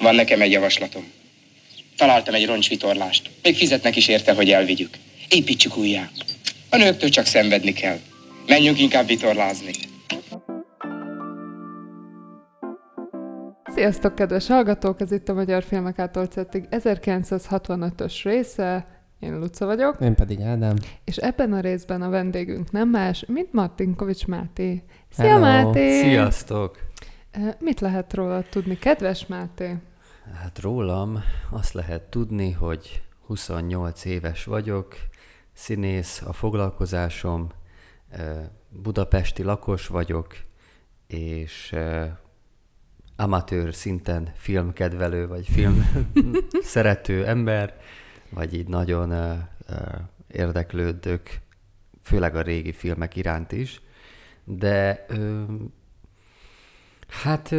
Van nekem egy javaslatom. Találtam egy roncsvitorlást. Még fizetnek is érte, hogy elvigyük. Építsük újjá. A nőktől csak szenvedni kell. Menjünk inkább vitorlázni. Sziasztok, kedves hallgatók! Ez itt a Magyar Filmek által 1965-ös része. Én Luca vagyok. Én pedig Ádám. És ebben a részben a vendégünk nem más, mint Martinkovics Máté. Szia Hello. Máté! Sziasztok! Mit lehet róla tudni, kedves Máté? Hát rólam azt lehet tudni, hogy 28 éves vagyok, színész a foglalkozásom, budapesti lakos vagyok, és amatőr szinten filmkedvelő, vagy film szerető ember, vagy így nagyon érdeklődök, főleg a régi filmek iránt is. De hát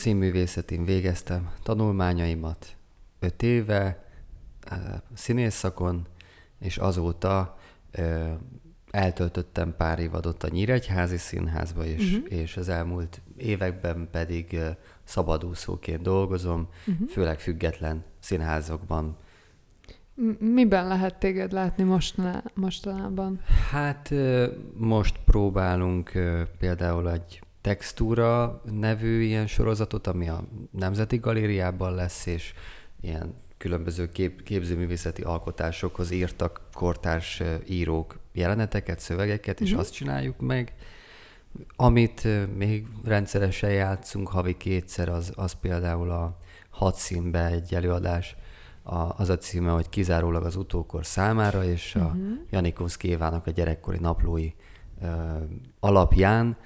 színművészetén végeztem tanulmányaimat öt éve, színészszakon, és azóta eltöltöttem pár évadot a Nyíregyházi Színházba, és, uh-huh. és az elmúlt években pedig szabadúszóként dolgozom, uh-huh. főleg független színházokban. Miben lehet téged látni mostaná, mostanában? Hát most próbálunk például egy Textúra nevű ilyen sorozatot, ami a Nemzeti Galériában lesz, és ilyen különböző kép, képzőművészeti alkotásokhoz írtak kortárs írók jeleneteket, szövegeket, uh-huh. és mhm. azt csináljuk meg. Amit még rendszeresen játszunk havi kétszer, az, az például a hat színbe egy előadás, a, az a címe, hogy kizárólag az utókor számára, és uh-huh. a mhm. Janikovszki Évának a gyerekkori naplói ö, alapján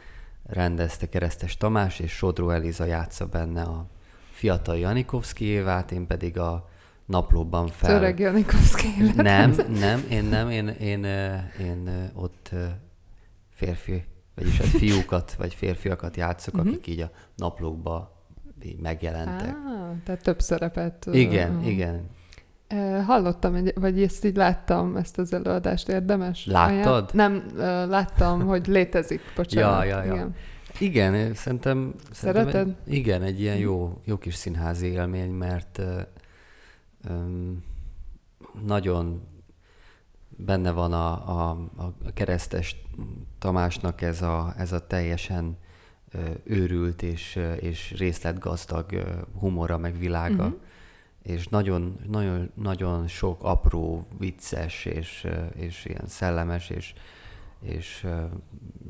rendezte Keresztes Tamás, és Sodró Eliza játsza benne a fiatal Janikovszki Évát, én pedig a naplóban fel... Öreg Janikovszki életet. Nem, nem, én nem, én, én, én, én ott férfi, vagyis hát fiúkat, vagy férfiakat játszok, uh-huh. akik így a naplókba így megjelentek. Ah, tehát több szerepet. Igen, uh, igen. Hallottam, vagy ezt így láttam, ezt az előadást, érdemes? Láttad? Aján? Nem, láttam, hogy létezik, bocsánat. Ja, ja, ja. Igen. Igen, szerintem... Szereted? Szerintem, igen, egy ilyen jó, jó kis színházi élmény, mert um, nagyon benne van a, a, a keresztes Tamásnak ez a, ez a teljesen őrült és, és részletgazdag humora, meg világa. Uh-huh és nagyon, nagyon, nagyon sok apró, vicces, és, és ilyen szellemes, és, és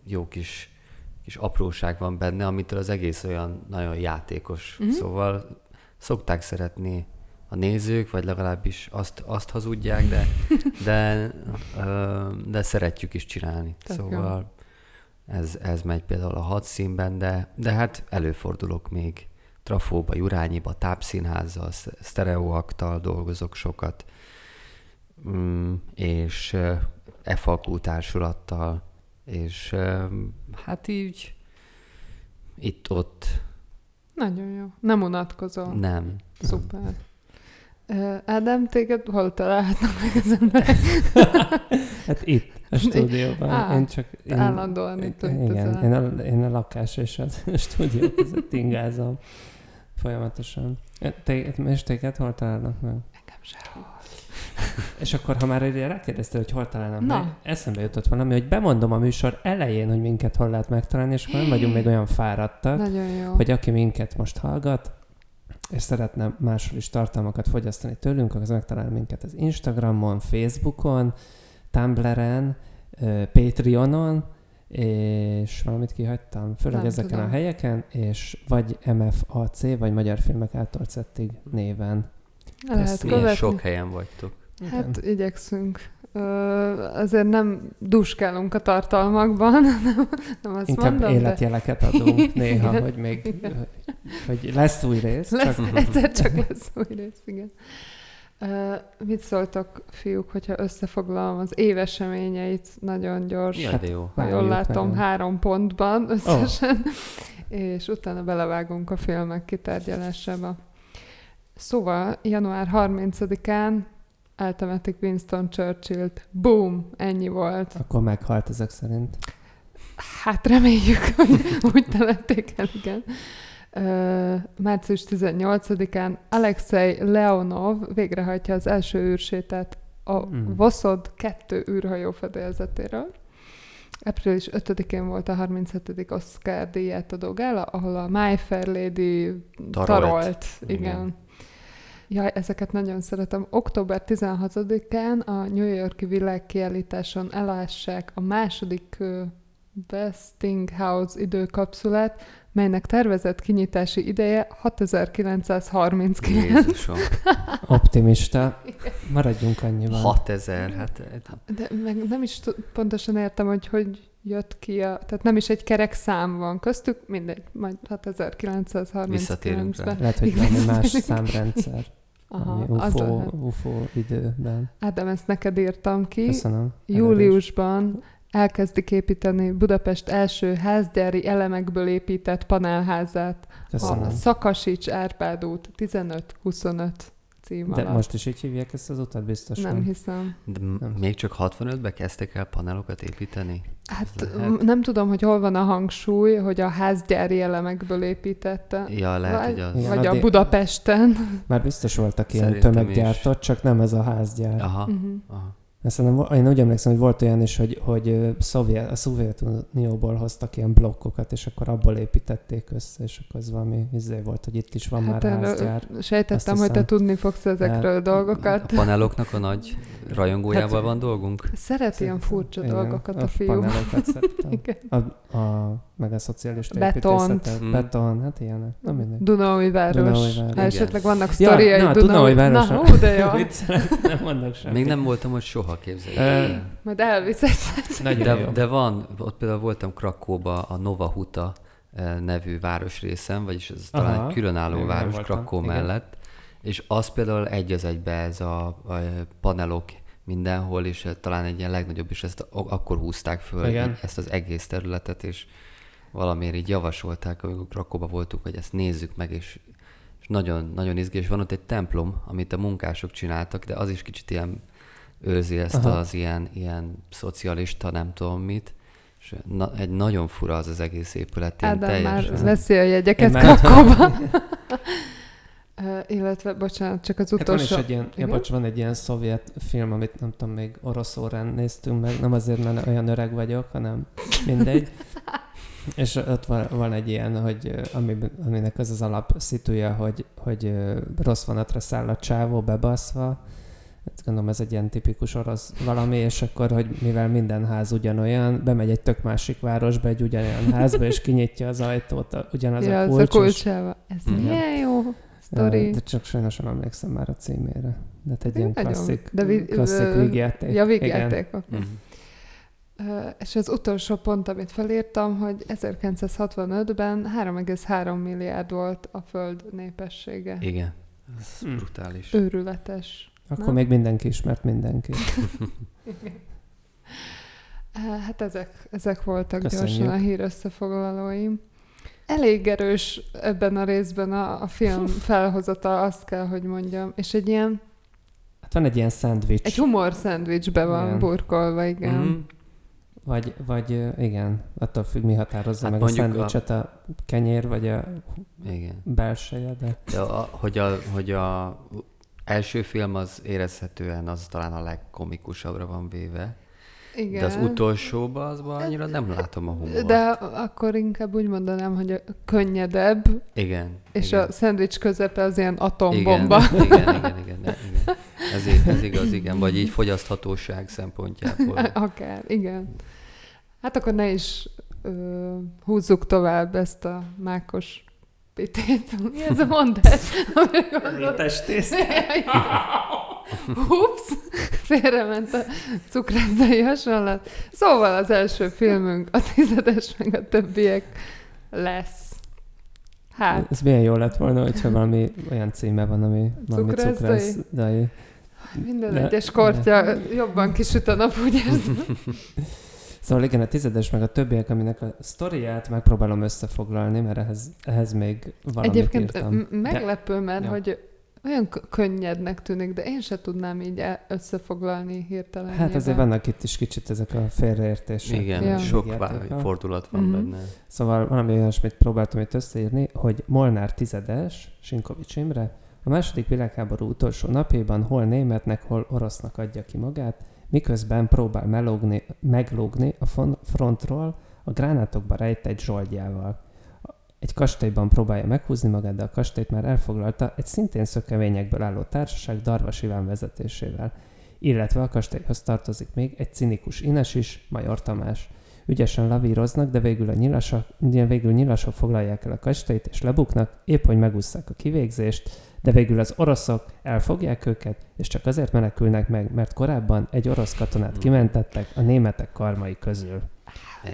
jó kis, kis apróság van benne, amitől az egész olyan nagyon játékos. Mm-hmm. Szóval szokták szeretni a nézők, vagy legalábbis azt, azt hazudják, de, de, de szeretjük is csinálni. Tök szóval ez, ez megy például a hat színben, de, de hát előfordulok még Trafóba, Jurányiba, tápszínházzal, sztereoaktal dolgozok sokat, mm, és EFAKU társulattal, és hát így itt-ott. Nagyon jó. Nem unatkozol. Nem. Szuper. Ádám, téged hol találhatnak meg az emberek? hát itt, a stúdióban. Á, én csak... Én, állandóan itt Igen, én a, én a lakás és a stúdió között ingázom folyamatosan. Te, és téged hol találnak meg? Engem sehol. És akkor, ha már ugye rákérdeztél, hogy hol találnak Na. meg, eszembe jutott valami, hogy bemondom a műsor elején, hogy minket hol lehet megtalálni, és akkor nem vagyunk még olyan fáradtak, Nagyon jó. hogy aki minket most hallgat, és szeretne máshol is tartalmakat fogyasztani tőlünk, az megtalál minket az Instagramon, Facebookon, Tumblr-en, Patreonon, és valamit kihagytam, főleg Nem ezeken tudom. a helyeken, és vagy MFAC, vagy Magyar Filmek által szettig néven. Lehet követni. sok helyen vagytok. Hát Igen. igyekszünk. Ö, azért nem duskálunk a tartalmakban, nem, nem azt Inkább mondom, életjeleket de... adunk néha, igen, hogy még igen. hogy lesz új rész. Lesz, csak... egyszer csak lesz új rész, igen. Mit szóltok, fiúk, hogyha összefoglalom az éveseményeit nagyon gyors, ja, de jó. ha jól látom, meg. három pontban összesen, oh. és utána belevágunk a filmek kitárgyalásába. Szóval január 30-án eltemetik Winston Churchill-t. Boom! Ennyi volt. Akkor meghalt ezek szerint. Hát reméljük, hogy úgy temették el, igen. Március 18-án Alexei Leonov végrehajtja az első űrsétát a Mm. Voszod 2 űrhajó fedélzetéről. Április 5-én volt a 37. Oscar díját adó gála, ahol a My Fair Lady Tarolt. tarolt. Igen. Jaj, ezeket nagyon szeretem. Október 16-án a New Yorki világkiállításon elássák a második Westinghouse időkapszulát, melynek tervezett kinyitási ideje 6939. Jézusom. Optimista. Maradjunk annyiban. 6000, hát De meg nem is t- pontosan értem, hogy hogy jött ki a... Tehát nem is egy kerek szám van köztük, mindegy, majd Visszatérünk 6939-ben. Lehet, hogy valami más számrendszer. Aha, az UFO, lehet. UFO időben. Ádám, ezt neked írtam ki. Köszönöm. Júliusban elkezdik építeni Budapest első házgyári elemekből épített panelházát. Köszönöm. A Szakasics Árpád út 15-25 cím De alatt. most is így hívják ezt az utat, biztos nem nem. hiszem. de m- még csak 65-ben kezdtek el panelokat építeni? Hát nem tudom, hogy hol van a hangsúly, hogy a házgyári elemekből építette. Ja, lehet, vagy, hogy az... Igen. vagy a addig- Budapesten. Már biztos voltak ilyen Szerintem tömeggyártott, csak nem ez a házgyár. Aha, Mhm. aha. Ezt nem, én úgy emlékszem, hogy volt olyan is, hogy, hogy Szovjet, a Szovjetunióból hoztak ilyen blokkokat, és akkor abból építették össze, és akkor az valami izé volt, hogy itt is van Hát már házgyár. sejtettem, Azt hogy te hiszem. tudni fogsz ezekről a dolgokat. A paneloknak a nagy rajongójával Hát- van dolgunk? Szeret ilyen furcsa Igen, dolgokat a a fiú. panelokat szerettem. Igen. A, a, meg a Betont. építészetet. Mm. Beton, hát ilyenek. Na mindegy. Dunaúj város. Dunaújváros. Ha esetleg vannak Ja, sztoriai na, Dunaúj... Dunaújváros. Na, hú, de jó. Nem mondok semmit. Még nem voltam ott soha, képzeljük. El. Majd elviszed. De, jó. de van, ott például voltam Krakóba, a Nova Huta nevű városrészem, vagyis ez talán Aha. egy különálló Igen, város. Krakó Igen. mellett, és az például egy az egybe ez a, a panelok mindenhol, és talán egy ilyen legnagyobb, és ezt a- akkor húzták föl Igen. ezt az egész területet, és valamiért így javasolták, amikor Krakóba voltunk, hogy ezt nézzük meg, és, és nagyon, nagyon izgés. Van ott egy templom, amit a munkások csináltak, de az is kicsit ilyen őrzi ezt Aha. az ilyen, ilyen szocialista, nem tudom mit, és na, egy nagyon fura az az egész épület, ilyen Ádám már teljesen. veszi a jegyeket már- Krakóba. Illetve, bocsánat, csak az Hát van utolsó... is egy ilyen, ja, bocs, van egy ilyen szovjet film, amit nem tudom, még orosz órán néztünk meg, nem azért, mert olyan öreg vagyok, hanem mindegy. És ott van, van egy ilyen, hogy ö, ami, aminek az az alap szituja, hogy, hogy rossz vonatra száll a csávó bebaszva, Hát gondolom ez egy ilyen tipikus orosz valami, és akkor, hogy mivel minden ház ugyanolyan, bemegy egy tök másik városba, egy ugyanolyan házba, és kinyitja az ajtót, a, ugyanaz ja, a az kulcs, a és- kulcsába. Ez Mhm. milyen jó sztori. de csak sajnos nem emlékszem már a címére. De hát egy ilyen Nagyon. klasszik, De vi- klasszik vígjáték. Ja, Igen. vígjáték. oké. Mhm. És az utolsó pont, amit felírtam, hogy 1965-ben 3,3 milliárd volt a Föld népessége. Igen. Ez Hm. brutális. Őrületes. Akkor Nem? még mindenki ismert mindenki. Hát ezek, ezek voltak Köszönjük. gyorsan a hír összefoglalóim. Elég erős ebben a részben a, a film felhozata, azt kell, hogy mondjam. És egy ilyen, Hát van egy ilyen szendvics. egy humor szendvicsbe van Igen. burkolva, igen. Mhm. Vagy, vagy igen, attól függ, mi határozza Hát meg a mondjuk a- szendvicset, a... kenyér vagy a Igen. belseje, de... De a, hogy, a, hogy a első film az érezhetően az talán a legkomikusabbra van véve. igen. De az utolsóban azban annyira nem látom a humort. De akkor inkább úgy mondanám, hogy a könnyedebb, Igen. és igen. a szendvics közepe az ilyen atombomba. Igen, igen, igen, igen, igen, igen. Ez, ez igaz, igen. Vagy így fogyaszthatóság szempontjából. Akár, igen. Hát akkor ne is ö, húzzuk tovább ezt a mákos pitét. Mi ez a mondás? Testészt. Ups, félrement a cukrászai hasonlat. Szóval az első filmünk, a tizedes, meg a többiek lesz. Hát, Ez milyen jó lett volna, hogyha valami olyan címe van, ami valami Cukrászdai? cukrászdai. Minden De- egyes kortya jobban kisüt a nap, úgy érzem. Szóval igen, a tizedes meg a többiek, aminek a sztoriát megpróbálom összefoglalni, mert ehhez, ehhez még valamit Egyébként írtam. meglepő, mert Ja. hogy olyan könnyednek tűnik, de én se tudnám így el- összefoglalni hirtelen. Hát azért vannak itt is kicsit ezek a félreértések. Igen, Ja. sok Játéka. vá- fordulat van Mhm. benne. Szóval valami olyasmit próbáltam itt összeírni, hogy Molnár tizedes, Sinkovics Imre, a második világháború utolsó napjában hol németnek, hol orosznak adja ki magát, miközben próbál melógni, meglógni a frontról a gránátokba rejtett zsoldjával. Egy kastélyban próbálja meghúzni magát, de a kastélyt már elfoglalta egy szintén szökevényekből álló társaság Darvas Iván vezetésével. Illetve a kastélyhoz tartozik még egy cinikus ines is, Major Tamás. Ügyesen lavíroznak, de végül, a nyilasok, végül nyilasok foglalják el a kastélyt és lebuknak, épp hogy megúszszák a kivégzést, de végül az oroszok elfogják őket, és csak azért menekülnek meg, mert korábban egy orosz katonát kimentettek a németek karmai közül.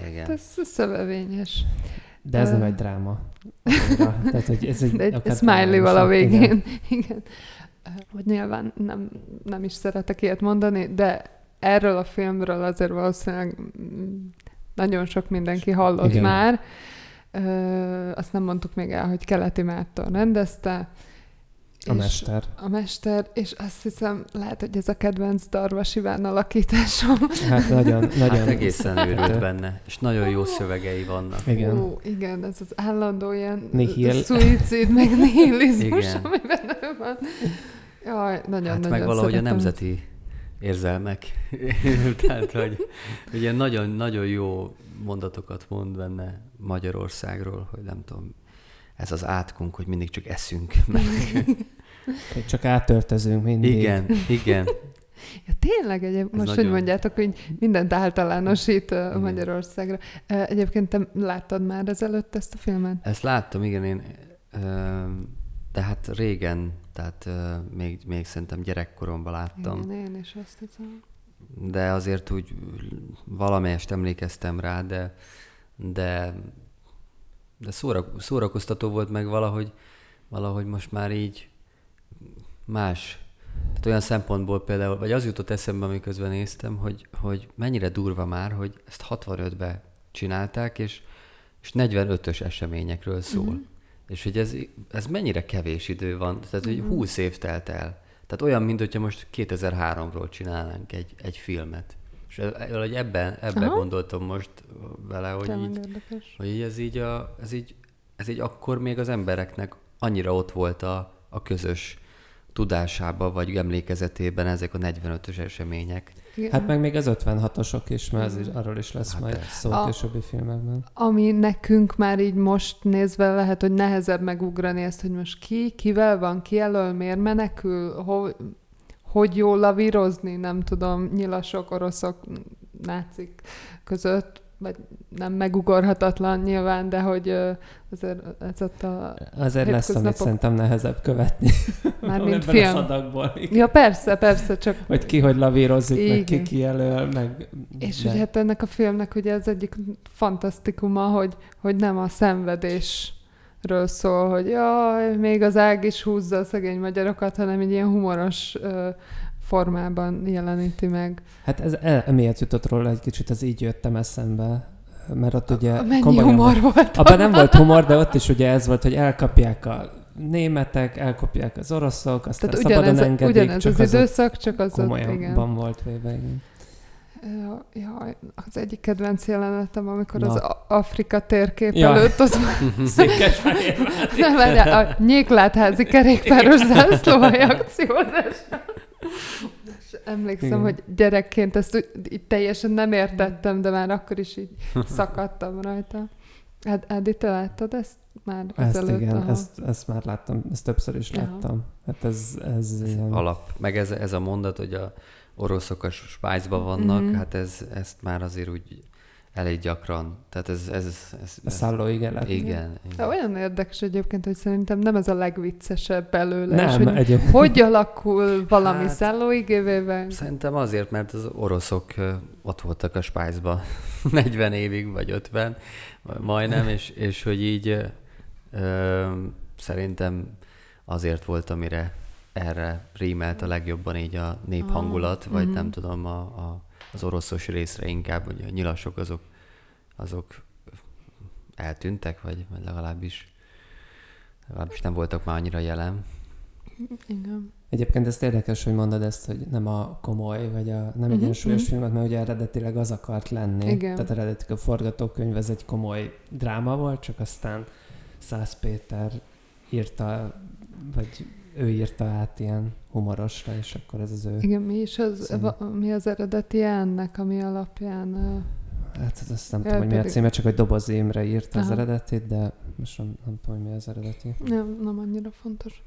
Igen. Ez szövevényes. De ez nem egy dráma. Tehát, hogy ez egy, egy smiley-val a végén. igen. Igen. igen. Hogy nyilván nem, nem is szeretek ilyet mondani, de erről a filmről azért valószínűleg mm, nagyon sok mindenki hallott Igen. már. Ö, azt nem mondtuk még el, hogy Keleti Márton rendezte. A mester. A mester, és azt hiszem, lehet, hogy ez a kedvenc Darvas Iván alakításom. Hát nagyon, nagyon... Hát egészen őrült szerethető. benne, és nagyon jó szövegei vannak. Igen. Ó, igen, ez az állandó ilyen Nihil. szuicid, meg nihilizmus, Igen. ami benne van. Jaj, nagyon, Hát nagyon meg valahogy a szeretem. nemzeti érzelmek. Tehát, hogy ugye nagyon, nagyon jó mondatokat mond benne Magyarországról, hogy nem tudom, ez az átkunk, hogy mindig csak eszünk. Meg. Hogy Csak átöltözünk mindig. Igen, igen. Ja, tényleg, egyéb, most, nagyon- hogy mondjátok, hogy mindent általánosít Igen. Magyarországra. Egyébként te láttad már ezelőtt ezt a filmet? Ezt láttam, igen, én, de hát régen, tehát még, még szerintem gyerekkoromban láttam. Igen, én is azt hiszem. de azért úgy valamelyest emlékeztem rá, de, de, de szóra, szórakoztató volt meg valahogy, valahogy most már így más. Tehát olyan szempontból például, vagy az jutott eszembe, amiközben néztem, hogy, hogy mennyire durva már, hogy ezt 65-ben csinálták, és, és 45-ös eseményekről szól. Mhm. Mm-hmm. És hogy ez, ez mennyire kevés idő van, tehát hogy 20 év telt el. Tehát olyan, mint hogyha most 2003-ról csinálnánk egy, egy filmet. És valahogy ebben, ebben Aha. gondoltam most vele, hogy Tényleg így, érdekes. hogy így ez így, a, ez így, ez így akkor még az embereknek annyira ott volt a, a közös tudásába, vagy emlékezetében ezek a 45-ös események. Igen. Hát meg még az 56-osok is, mert az is, arról is lesz Hát majd persze. szó A- későbbi filmekben. Ami nekünk már így most nézve lehet, hogy nehezebb megugrani ezt, hogy most ki, kivel van, ki elől, miért menekül, ho, hogy jó lavírozni, nem tudom, nyilasok, oroszok, nácik között, vagy nem megugorhatatlan nyilván, de hogy azért ez ott a, Azért lesz, amit szerintem nehezebb követni. már mint film. szadagból. Ja, persze, persze, csak Hogy ki hogy lavírozik, meg ki Igen. ki elől, meg... És de- hogy hát ennek a filmnek ugye az egyik fantasztikuma, hogy, hogy nem a szenvedésről szól, hogy jaj, még az ág is húzza a szegény magyarokat, hanem egy ilyen humoros ö, formában jeleníti meg. Hát ez e- emiatt jutott róla egy kicsit, az így jöttem eszembe, mert ott ugye Mennyi komolyan- humor volt. Abban nem volt humor, de ott is ugye ez volt, hogy elkapják a németek, elkapják az oroszok, aztán Tehát szabadon ugyanez, engedik, ugyanez csak az az időszak, csak az ott, igen. volt véve, igen. Ja, Jaj, az egyik kedvenc jelenetem, amikor Na. az Afrika térkép Ja. előtt ott Székesfehérvár. Nem, várjál, a nyéklátházi kerékpáros zászlóhely akciózás. És emlékszem, Igen. hogy gyerekként ezt úgy, így teljesen nem értettem, de már akkor is így szakadtam rajta. Hát, Edi, te láttad ezt már Ezt ezelőtt? igen, Aha. ezt, ezt már láttam, ezt többször is Aha. láttam. Hát ez, ez ilyen... Alap. Meg ez, ez a mondat, hogy a oroszok a Svájcban vannak, Mhm. hát ez, ezt már azért úgy elég gyakran. Tehát ez... ez, ez, ez, A szállóigelet. Igen. De igen. olyan érdekes egyébként, hogy szerintem nem ez a legviccesebb belőle. és Nem, hogy egy... hogy alakul valami Hát- szállóigévével? Szerintem azért, mert az oroszok ott voltak a Spájzban 40 évig, vagy 50, majdnem, és, és hogy így ö, szerintem azért volt, amire erre rímelt a legjobban így a néphangulat, vagy mhm. nem tudom, a, a, az oroszos részre inkább, hogy a nyilasok azok, azok eltűntek, vagy, vagy legalábbis, legalábbis nem voltak már annyira jelen. Igen. Egyébként ez érdekes, hogy mondod ezt, hogy nem a komoly, vagy a nem egy Mhm, ilyen súlyos mhm. filmet, mert ugye eredetileg az akart lenni. Igen. Tehát eredetileg a forgatókönyv ez egy komoly dráma volt, csak aztán Szász Péter írta, vagy ő írta át ilyen humorosra, és akkor ez az ő... Igen, mi is az, Szín. va, mi az eredeti ennek, ami alapján... Hát ez azt nem Ja, tudom, hogy mi a címe, csak hogy Doboz Imre írta az Aha. eredetit, de most nem, nem tudom, hogy mi az eredeti. Nem, nem annyira fontos.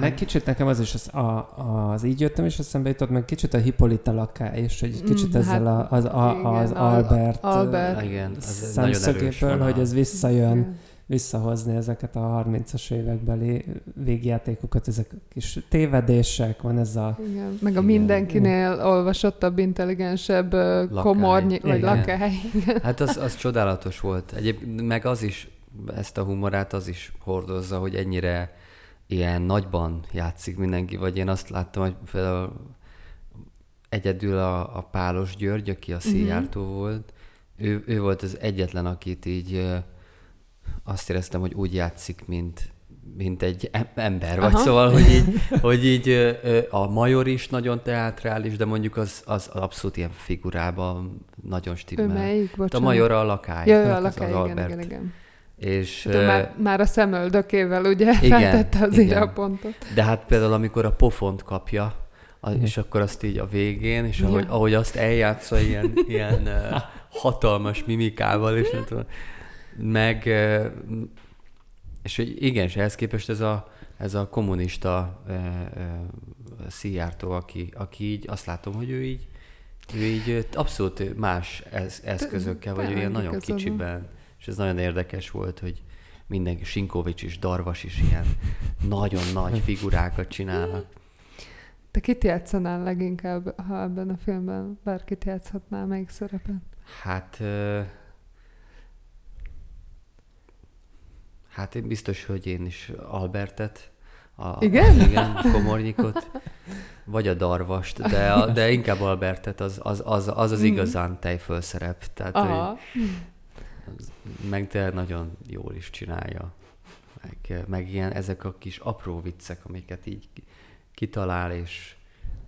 Meg kicsit nekem az is, az, a, az így jöttem, és eszembe jutott, meg kicsit a Hippolyta laká is, hogy kicsit Mm, ezzel hát a, az, a, az igen, Al- Albert, Albert. Igen, az egy nagyon erős hogy ez visszajön, Igen. Visszahozni ezeket a 30-as évekbeli végjátékokat, ezek a kis tévedések, van ez a... Igen, meg a Igen. mindenkinél olvasottabb, intelligensebb Lakály. komornyi, vagy Igen. lakály. Igen. Hát az, az csodálatos volt. Egyéb, meg az is, ezt a humorát az is hordozza, hogy ennyire ilyen nagyban játszik mindenki, vagy én azt láttam, hogy például egyedül a, a Pálos György, aki a Szijjártó Mhm. volt, ő, ő volt az egyetlen, akit így azt éreztem, hogy úgy játszik, mint, mint egy em- ember, vagy Aha. szóval, hogy így, hogy így a major is nagyon teátrális, de mondjuk az, az abszolút ilyen figurában nagyon Ő stimmel. melyik? Hát Bocsánat. a major a lakály. Ja, ő az a lakály, az igen, Albert. igen, igen. És, De már, már a szemöldökével ugye Igen, feltette az igen. irapontot. de hát például amikor a pofont kapja, a, Mhm. és akkor azt így a végén, és Ja. ahogy, ahogy azt eljátsza ilyen, ilyen hatalmas mimikával, és nem tudom, meg, és hogy igen, és ehhez képest ez a, ez a kommunista Szijjártó, aki, aki így azt látom, hogy ő így ő így abszolút más ez, eszközökkel, vagy ilyen nagyon kicsiben, és ez nagyon érdekes volt, hogy mindenki, Sinkovics is, Darvas is ilyen nagyon nagy figurákat csinálnak. Te kit játszanál leginkább, ha ebben a filmben bárkit játszhatnál, melyik szerepet? Hát... Hát én biztos, hogy én is Albertet. A, Igen? Igen, Komornyikot. Vagy a Darvast, de, a, de inkább Albertet, az az, az, az, az Mhm. igazán tejfölszerep. Tehát, hogy Aha. meg de nagyon jól is csinálja. Meg, meg ilyen ezek a kis apró viccek, amiket így kitalál, és,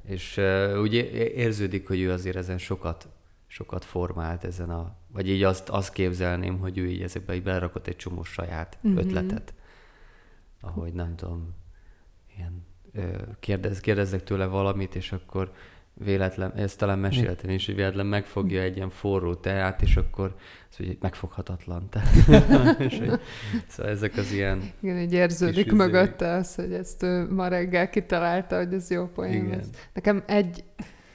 és uh, úgy érződik, hogy ő azért ezen sokat, sokat formált ezen a, vagy így azt, azt képzelném, hogy ő így ezekbe így belerakott egy csomó saját Mhm. ötletet. Ahogy nem tudom, ilyen, kérdez, kérdezzek tőle valamit, és akkor véletlen, ezt talán meséltem is, hogy véletlen megfogja egy ilyen forró teát, és akkor az, hogy megfoghatatlan. És hogy, szóval ezek az ilyen, Igen, így érződik Kis mögötte az, hogy ezt ő ma reggel kitalálta, hogy ez jó poén. Nekem egy,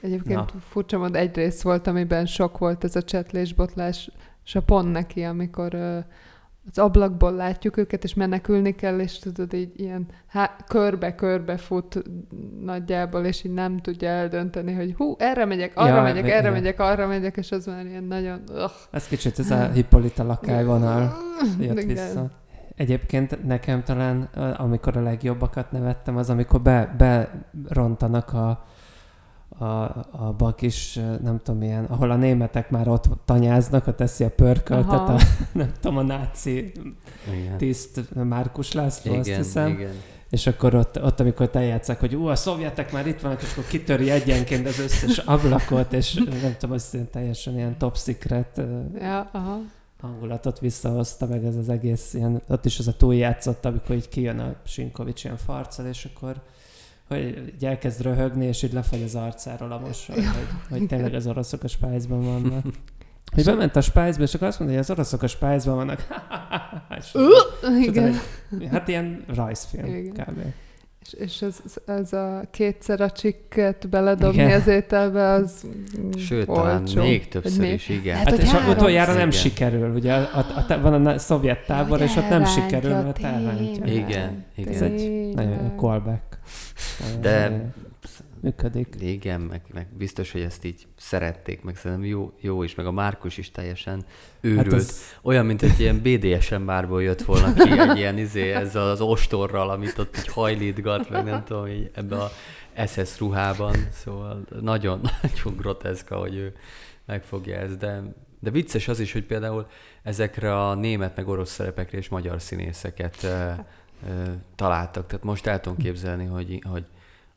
egyébként Na. furcsa mód, egy rész volt, amiben sok volt ez a csetlésbotlás, és a pont neki, amikor az ablakból látjuk őket, és menekülni kell, és tudod, így ilyen há- körbe-körbe fut nagyjából, és így nem tudja eldönteni, hogy hú, erre megyek, arra Ja, megyek, erre megyek, arra megyek, és az már ilyen nagyon... Ugh. Ez kicsit ez a Hippolyta lakály vonal jött Igen. vissza. Egyébként nekem talán, amikor a legjobbakat nevettem, az amikor be, berontanak a, a, a bakis, nem tudom milyen, ahol a németek már ott tanyáznak, ott teszi a pörköltet, Aha. a, nem tudom, a náci igen, tiszt Márkus László, azt igen, hiszem. igen. És akkor ott, ott amikor eljátszák, hogy ú, a szovjetek már itt vannak, és akkor kitöri egyenként az összes ablakot, és nem tudom, azt teljesen ilyen top secret Ja, aha. hangulatot visszahozta, meg ez az egész ilyen, ott is az a túljátszott, amikor így kijön a Sinkovics ilyen farccal, és akkor hogy így elkezd röhögni, és így lefagy az arcáról a mosoly, hogy, hogy tényleg az oroszok a spájzban vannak. Hogy bement a spájzba, és akkor azt mondja, hogy az oroszok a spájzban vannak. és Igen. hát ilyen rajzfilm Igen. kb. És, és ez, ez a kétszer a csikket beledobni Igen. az ételbe, az Sőt, olcsó. talán még többször még- is, igen. Hát, Hát, és három- utoljára nem Igen. sikerül, ugye a, a, a, van a szovjet tábor, Hogy és ott nem sikerül, mert elrántja. Igen, igen. Ez egy nagyon callback. De- Működik. Igen, meg, meg biztos, hogy ezt így szerették, meg szerintem jó, jó is, meg a Márkus is teljesen őrült. Hát ez, Olyan, mint egy ilyen BDSM bárból jött volna ki egy ilyen izé, ezzel az ostorral, amit ott így hajlítgat, meg nem tudom, így ebbe a SS ruhában, szóval nagyon, nagyon groteszka, hogy ő megfogja ezt, de, de vicces az is, hogy például ezekre a német meg orosz szerepekre és magyar színészeket eh, ö, találtak. Tehát most el tudom képzelni, hogy, hogy,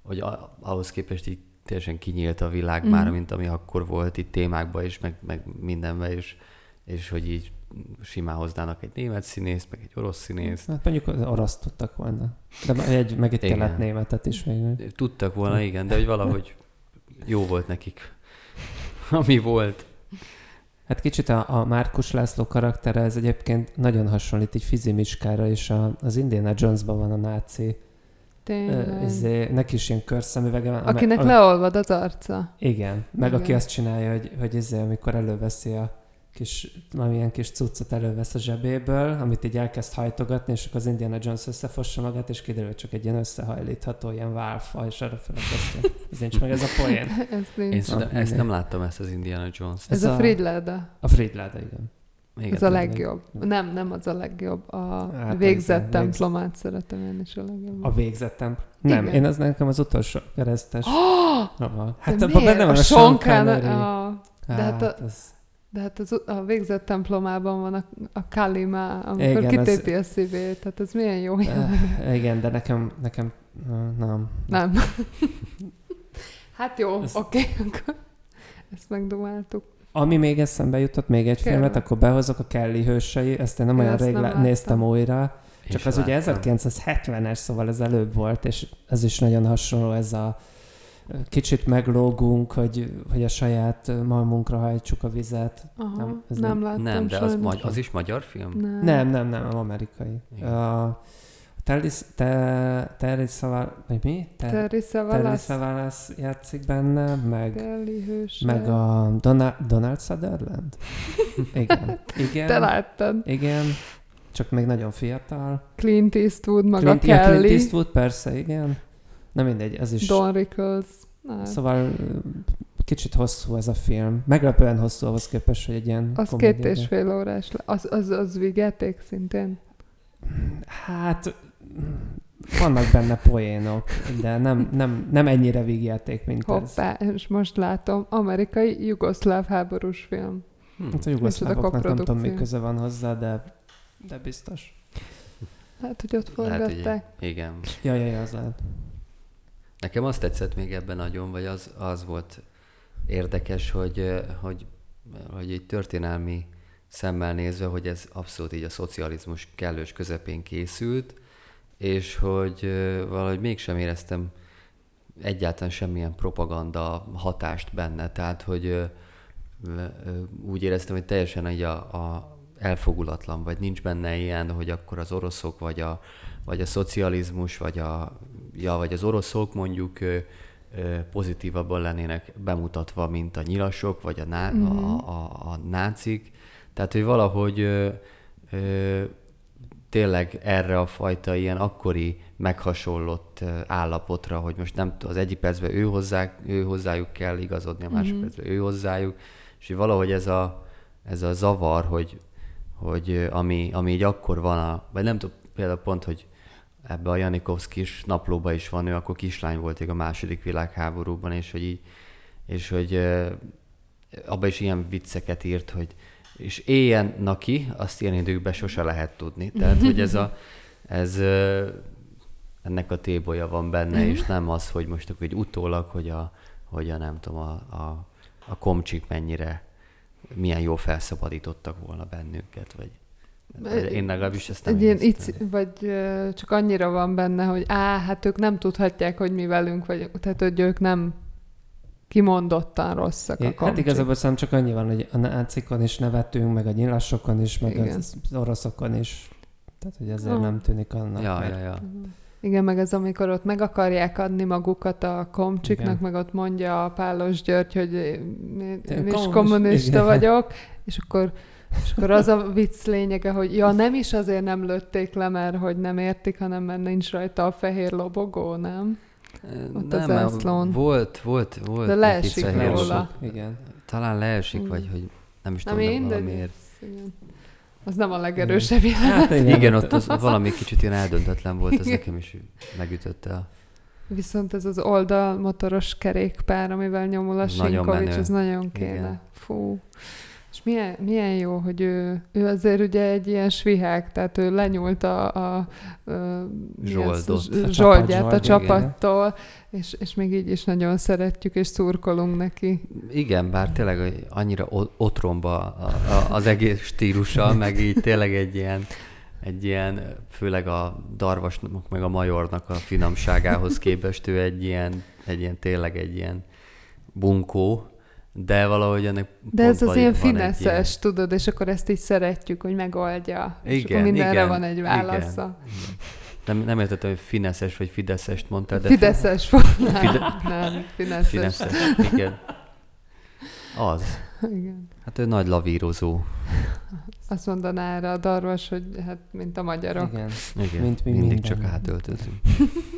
hogy a- ahhoz képest így teljesen kinyílt a világ mm. már, mint ami akkor volt itt témákban is, meg, meg mindenben is, és hogy így simán hoznának egy német színészt, meg egy orosz színészt. Hát mondjuk az orosz tudtak volna. De egy, meg egy kelet-németet is végül. Tudtak volna, igen, de hogy valahogy jó volt nekik, ami volt. Hát kicsit a, a Márkus László karaktere, ez egyébként nagyon hasonlít így Fizimiskára, és a, az Indiana Jonesban van a náci. Tényleg. Izé, neki is ilyen körszemüvege van. Akinek a, leolvad az arca. Igen, meg Igen. aki azt csinálja, hogy, hogy izé, amikor előveszi a kis, valamilyen kis cuccot elővesz a zsebéből, amit így elkezd hajtogatni, és akkor az Indiana Jones összefossa magát, és kiderül, hogy csak egy ilyen összehajlítható, ilyen válfa, és arra felakasztja. Ez nincs meg ez a poén. Ez Én nincs. szerintem Ah, ezt nem láttam, ezt az Indiana Jones-t. Ez, ez a a- Fridleda. A Fridláda, igen. Igen, Ez a legjobb. Nem, nem az a legjobb. A Hát, végzett a templomát szeretem én is a legjobb. A végzettem. Nem, Igen. én az nekem az utolsó keresztes. Aha. Hát De abban miért? benne van a, a sonkán, a, de hát a- az, de hát az, a végzett templomában van a, a Kalima, amikor Igen, Igen, az- kitépi a szívét, tehát ez milyen jó. uh, igen, de nekem, nekem uh, nem. Nem. hát jó, Ez- oké, akkor ezt megdumáltuk. Ami még eszembe jutott, még egy Kell. filmet, akkor behozok a Kelly hősei, ezt én nem Én olyan rég nem néztem újra, csak az ugye láttam. 1970-es, szóval ez előbb volt, és ez is nagyon hasonló, ez a kicsit meglógunk, hogy, hogy a saját malmunkra hajtsuk a vizet. Aha, Nem, ez nem nem- láttam Nem, de az, magy- az is magyar film? Nem. Nem, nem, nem, amerikai. Igen. A Terry, te, Szaval, vagy mi? Te, Terry Terry Savalas, Savalas játszik benne, meg, meg a Donald, Donald Sutherland. Igen. Igen. Te láttad. Igen. Csak még nagyon fiatal. Clint Eastwood, maga Clint, ja, Kelly, Clint Eastwood, persze, igen. Na mindegy, ez is. Don Rickles. Na, Szóval kicsit hosszú ez a film. Meglepően hosszú ahhoz képest, hogy egy ilyen az komédia, két és fél órás. le- Az, az, az vigyáték szintén. Hát vannak benne poénok, de nem, nem, nem ennyire vígjáték, mint ez. Hoppá, és most látom, amerikai jugoszláv háborús film. Hm. Hát a jugoszlávoknak nem tudom, mi köze van hozzá, de, de biztos. Hát, hogy ott Lehet, hogy forgatták. igen. Ja, ja, ja, az lehet. Nekem azt tetszett még ebben nagyon, vagy az, az volt érdekes, hogy, hogy, hogy egy történelmi szemmel nézve, hogy ez abszolút így a szocializmus kellős közepén készült, és hogy valahogy mégsem éreztem egyáltalán semmilyen propaganda hatást benne, tehát hogy úgy éreztem, hogy teljesen így a, a elfogulatlan, vagy nincs benne ilyen, hogy akkor az oroszok, vagy a, vagy a szocializmus, vagy, a, ja, vagy az oroszok mondjuk pozitívabban lennének bemutatva, mint a nyilasok, vagy a, ná, Mhm. a, a, a nácik. Tehát, hogy valahogy ö, ö, tényleg erre a fajta ilyen akkori meghasonlott állapotra, hogy most nem az egyik percben ő, hozzá, ő hozzájuk kell igazodni, a másik Mhm. percben ő hozzájuk, és hogy valahogy ez a, ez a zavar, hogy, hogy ami, ami így akkor van, a, vagy nem tudom, például pont, hogy ebbe a Janikovszkis naplóba is van, ő akkor kislány volt a második világháborúban, és hogy így, és hogy abban is ilyen vicceket írt, hogy és éljen naki, azt ilyen időkben sose lehet tudni. Tehát, hogy ez a, ez ennek a tébolya van benne, és nem az, hogy most akkor egy utólag, hogy a, hogy a nem tudom, a, a, a komcsik mennyire, milyen jó felszabadítottak volna bennünket, vagy én legalábbis ezt nem Egy ilyen éreztem. ic, vagy csak annyira van benne, hogy á, hát ők nem tudhatják, hogy mi velünk vagyunk. Tehát, hogy ők nem kimondottan rosszak a É, hát igazából szerintem csak annyi van, hogy a nácikon is nevetünk, meg a nyilasokon is, meg Igen. az, az oroszokon is. Tehát, hogy ezért Ah. nem tűnik annak. Ja, mert- ja, ja. Igen, meg ez, amikor ott meg akarják adni magukat a komcsiknak, Igen. meg ott mondja a Pálos György, hogy én, én is kommunis- kommunista igen. vagyok, és akkor, és akkor az a vicc lényege, hogy ja, nem is azért nem lőtték le, mert hogy nem értik, hanem mert nincs rajta a fehér lobogó, nem? Ott nem, mert zászlón. volt, volt, volt. De leesik róla. Igen. Talán leesik, Mm. vagy hogy nem is Nem tudom, de valamiért. igen. Az nem a legerősebb jelenet. Hát igen, Igen, ott az valami kicsit ilyen eldöntetlen volt, ez nekem is megütötte. a- Viszont ez az oldalmotoros kerékpár, amivel nyomul a nagyon Sinkovics, menő. ez nagyon kéne. Igen. Fú. Milyen, milyen jó, hogy ő, ő azért ugye egy ilyen svihák, tehát ő lenyúlt a, a, a az? Zsoldot. A Zsoldját a csapat Zsolt, igen. csapattól, és, és még így is nagyon szeretjük, és szurkolunk neki. Igen, bár tényleg hogy annyira otromba a, a, az egész stílusa, meg így tényleg egy ilyen, egy ilyen, főleg a darvasnak, meg a majornak a finomságához képest ő egy ilyen, egy ilyen tényleg egy ilyen bunkó, de valahogy ennek De ez az ilyen fineszes, tudod, és akkor ezt így szeretjük, hogy megoldja. és Igen, akkor mindenre igen, van egy válasza. Igen. Nem, nem értettem, hogy fineszes vagy fideszest mondtál, de Fideszes volt. Nem, Fide- nem, fineszes. fineszes. Igen. Az. Igen. Hát ő nagy lavírozó. Azt mondaná erre a darvas, hogy hát mint a magyarok. Igen. Igen. Mint mi Mindig minden. csak átöltözünk.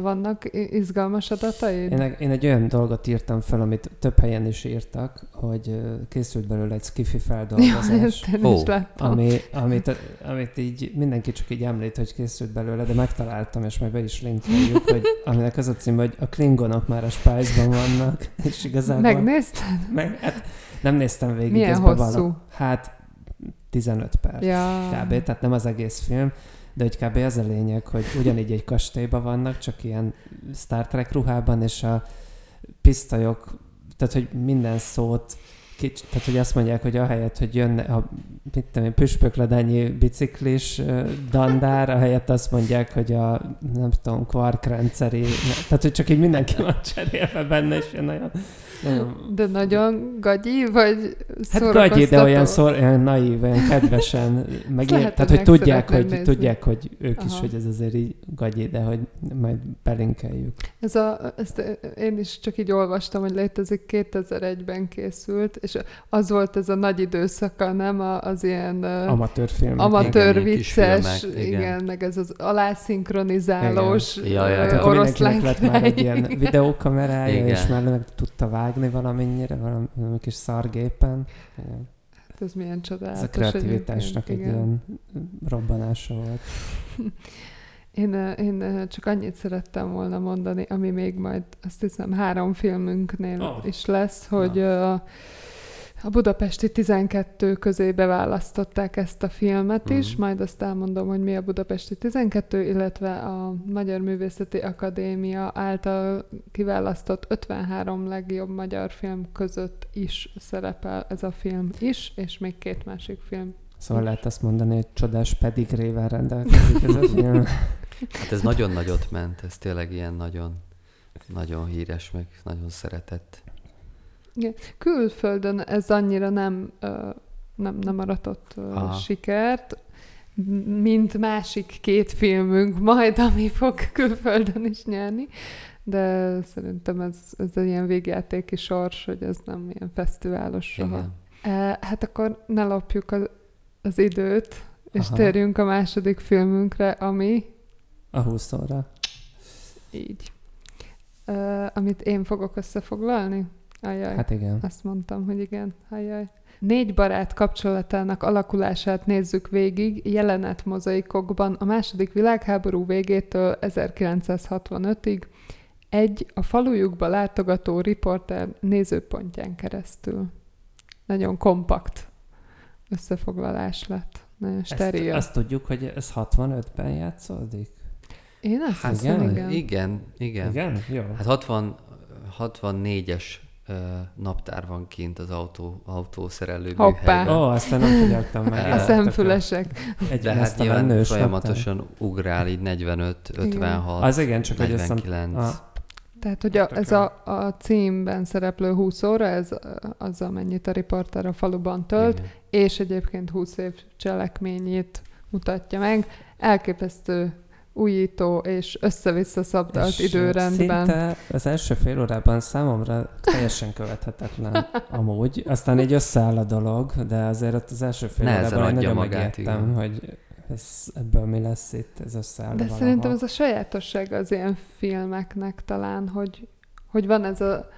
Vannak izgalmas adataid? Én, egy- én egy olyan dolgot írtam fel, amit több helyen is írtak, hogy készült belőle egy skifi Ja, feldolgozás, ezt én Ó, is láttam. ami, amit, amit így mindenki csak így említ, hogy készült belőle, de megtaláltam, és majd be is linkeljük, hogy aminek az a cím, hogy a klingonok már a Spice-ban vannak, és igazából... Megnézted? Meg, hát nem néztem végig. Milyen hosszú? bevallom. Hát 15 perc. Ja. Kb. Tehát nem az egész film, de hogy kb. az a lényeg, hogy ugyanígy egy kastélyban vannak, csak ilyen Star Trek ruhában, és a pisztolyok, tehát hogy minden szót, kics, tehát hogy azt mondják, hogy ahelyett, hogy jönne a mit tudom én, püspökledányi biciklis dandár, ahelyett azt mondják, hogy a nem tudom, quark rendszeri, tehát hogy csak így mindenki van cserélve benne, és ilyen nagyon, nagyon De nagyon gagyi, vagy Hát gagyi, de olyan, szor, olyan naív, olyan kedvesen, meg ilyen, tehát hogy tudják, hogy, nézni. tudják, hogy ők is, Aha. hogy ez azért így gagyi, de hogy majd belinkeljük. Ez a, ezt én is csak így olvastam, hogy létezik 2001-ben készült, és az volt ez a nagy időszaka, nem a, az ilyen Amatőr film. amatőr Igen, vicces, filmek, igen. igen. meg ez az alászinkronizálós. Ja, ja, ja. Oroszlán mindenkinek lett már egy ilyen videókamerája, Igen. és már meg tudta vágni valamennyire, valami, valami kis szargépen. Hát ez milyen csodálatos. Ez a kreativitásnak egy ilyen robbanása volt. Én, én ö, csak annyit szerettem volna mondani, ami még majd azt hiszem három filmünknél oh. is lesz, hogy ö, a Budapesti 12 közé beválasztották ezt a filmet is, Mhm. majd azt elmondom, hogy mi a Budapesti 12, illetve a Magyar Művészeti Akadémia által kiválasztott 53 legjobb magyar film között is szerepel ez a film is, és még két másik film. Szóval lehet azt mondani, hogy csodás pedigrével rendelkezik ez a film. Hát ez nagyon nagyot ment, ez tényleg ilyen nagyon, nagyon híres, meg nagyon szeretett. Külföldön ez annyira nem, nem, nem aratott Aha. sikert, mint másik két filmünk majd, ami fog külföldön is nyerni, de szerintem ez, ez egy ilyen végjátéki sors, hogy ez nem ilyen fesztiválos soha. Igen. Hát akkor ne lopjuk az, az időt, és Aha. térjünk a második filmünkre, ami A 20 óra. így. E, amit én fogok összefoglalni? Ajaj. Hát igen. Azt mondtam, hogy igen. Ajaj. Négy barát kapcsolatának alakulását nézzük végig jelenet mozaikokban a második világháború végétől 1965-ig, egy a falujukba látogató riporter nézőpontján keresztül. Nagyon kompakt összefoglalás lett. Nagyon steril. Ezt, azt tudjuk, hogy ez 65-ben játszódik? Én azt Hát hiszem, igen. igen. Igen, igen. Igen? Jó. Hát 60, 64-es ö, naptár van kint az autó, autószerelő Hoppá. Ó, aztán nem figyeltem meg. A szemfülesek. Egy De hát nyilván nős folyamatosan ugrál, így 45, 56, Az igen, csak hogy azt hiszem- 49. Ah, Tehát, hogy a, ez a, a címben szereplő 20 óra, ez az, amennyit a riporter a faluban tölt, Igen. és egyébként 20 év cselekményét mutatja meg. Elképesztő újító és össze-vissza szabdalt és időrendben. Szinte az első fél órában számomra teljesen követhetetlen amúgy. Aztán így összeáll a dolog, de azért ott az első fél Nehezen órában nagyon magát, igen. hogy ez, ebből mi lesz itt, ez összeáll De valahol. szerintem ez a sajátosság az ilyen filmeknek talán, hogy, hogy van ez a...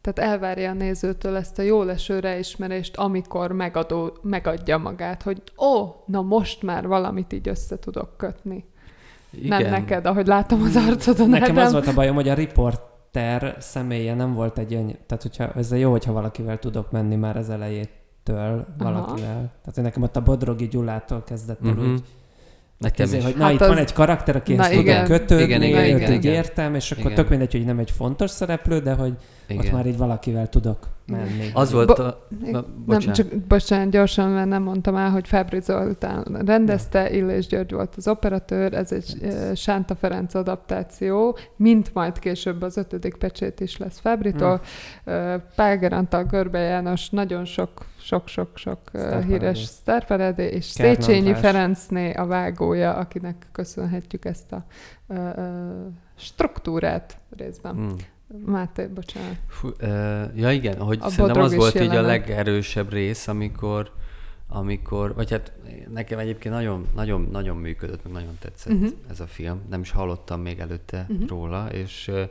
Tehát elvárja a nézőtől ezt a jó leső reismerést, amikor megadó, megadja magát, hogy ó, na most már valamit így össze tudok kötni. Nem neked, ahogy látom az arcodon, Nekem az volt a bajom, hogy a ter személye nem volt egy olyan, tehát hogyha, ez jó, hogyha valakivel tudok menni már az elejétől valakivel. Tehát hogy nekem ott a Bodrogi Gyulától kezdett el Mhm. úgy Nekem Ezért, is. hogy na, Hát itt az- van egy karakter, akihez Na, igen. kötődni, Igen, igen, igen, így igen. értem, és akkor Igen. tök mindegy, hogy nem egy fontos szereplő, de hogy Igen. ott már így valakivel tudok menni. Az volt Bo- a... Na, Nem, bocsánat. csak bocsánat, gyorsan, mert nem mondtam el, hogy Fábri Zoltán rendezte, Illés György volt az operatőr, ez egy uh, Sánta Ferenc adaptáció, mint majd később az ötödik pecsét is lesz Fábritól. Uh, Páger Antal, Görbe János, nagyon sok sok-sok-sok híres sztárparadé, és Kern Széchenyi. Ferencné a vágója, akinek köszönhetjük ezt a uh, uh, struktúrát részben. Hmm. Máté, bocsánat. Fú, uh, ja igen, hogy A szerintem az volt így a legerősebb rész, amikor, amikor, vagy hát nekem egyébként nagyon, nagyon, nagyon működött, meg nagyon tetszett uh-huh. ez a film. Nem is hallottam még előtte uh-huh. róla, és, ö,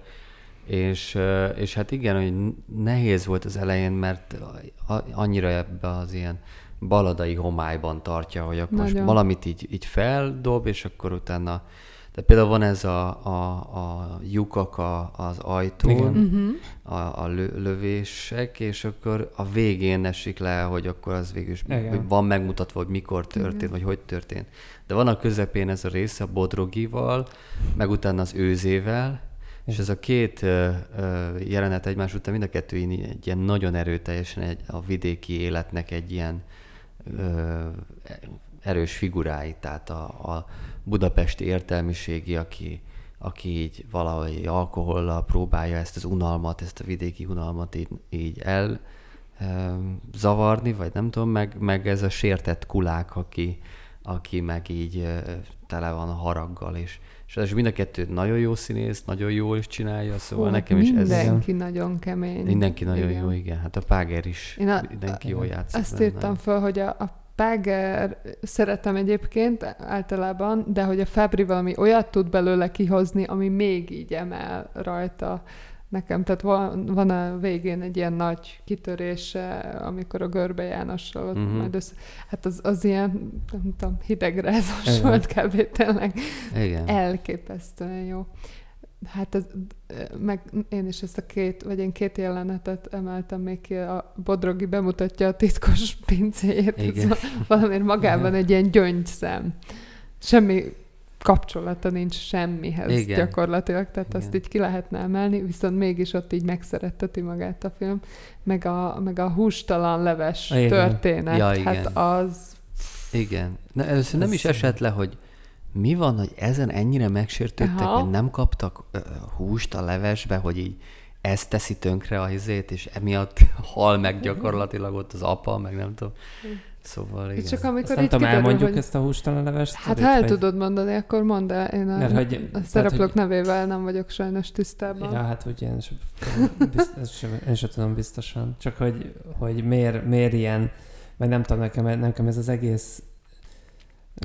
és, és hát igen, hogy nehéz volt az elején, mert annyira ebbe az ilyen baladai homályban tartja, hogy akkor most Nagyon. valamit így, így feldob, és akkor utána de például van ez a, a, a lyukak a, az ajtón, Igen. Uh-huh. a, a lö, lövések, és akkor a végén esik le, hogy akkor az végül is Igen. van megmutatva, hogy mikor történt, Igen. vagy hogy történt. De van a közepén ez a rész a Bodrogival, meg utána az őzével, és ez a két ö, ö, jelenet egymás után mind a kettő egy ilyen nagyon erőteljesen egy, a vidéki életnek egy ilyen erős figurái, tehát a, a budapesti értelmiségi, aki, aki így valahogy alkohollal próbálja ezt az unalmat, ezt a vidéki unalmat így, így el zavarni, vagy nem tudom, meg, meg ez a sértett kulák, aki, aki meg így tele van haraggal, és, és az mind a kettő nagyon jó színész, nagyon jól is csinálja, szóval Hú, nekem is ez... Mindenki nagyon kemény. Mindenki nagyon Igen. jó, igen. Hát a Páger is, Én a- mindenki jól játszik. Azt benne. írtam föl, hogy a, a Páger szeretem egyébként általában, de hogy a Fabri valami olyat tud belőle kihozni, ami még így emel rajta nekem. Tehát van, van a végén egy ilyen nagy kitörése, amikor a Görbe Jánossal ott Mhm. majd össze... Hát az, az ilyen, nem tudom, hidegrázos Igen. volt kb. tényleg. Igen. Elképesztően jó. Hát ez, meg én is ezt a két, vagy én két jelenetet emeltem még ki, a Bodrogi bemutatja a titkos pincéjét, ez Igen. va- valamiért magában Igen. egy ilyen gyöngyszem. Semmi kapcsolata nincs semmihez Igen. gyakorlatilag, tehát azt Igen. így ki lehetne emelni, viszont mégis ott így megszeretteti magát a film, meg a, meg a hústalan leves Igen. történet, Ja, hát igen. az Igen. Na, először nem Ez- is esett le, hogy mi van, hogy ezen ennyire megsértődtek, Aha. hogy nem kaptak ö, húst a levesbe, hogy így ezt teszi tönkre a izét, és emiatt hal meg gyakorlatilag ott az apa, meg nem tudom. Szóval igen. csak Azt amikor nem így tudom, kiderül, elmondjuk hogy... ezt a hústalan levest? Hát ha el tudod mondani, akkor mondd el. Én a, Mert hogy- a tehát, szereplők hogy- nevével nem vagyok sajnos tisztában. Ja, hát ugye én sem, bizt, ezt sem, én sem tudom biztosan. Csak hogy, hogy miért, miért ilyen, meg nem tudom, nekem, nekem ez az egész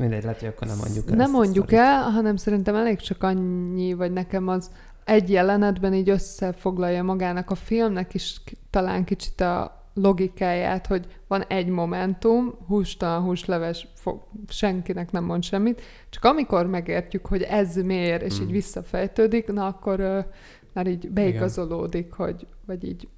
mindegy, lehet, hogy akkor nem mondjuk el Nem mondjuk el, hanem szerintem elég csak annyi, vagy nekem az egy jelenetben így összefoglalja magának a filmnek is talán kicsit a logikáját, hogy van egy momentum, hústalan húsleves, fog, senkinek nem mond semmit, csak amikor megértjük, hogy ez miért, és Mm. így visszafejtődik, na akkor ö, már így beigazolódik, hogy, vagy így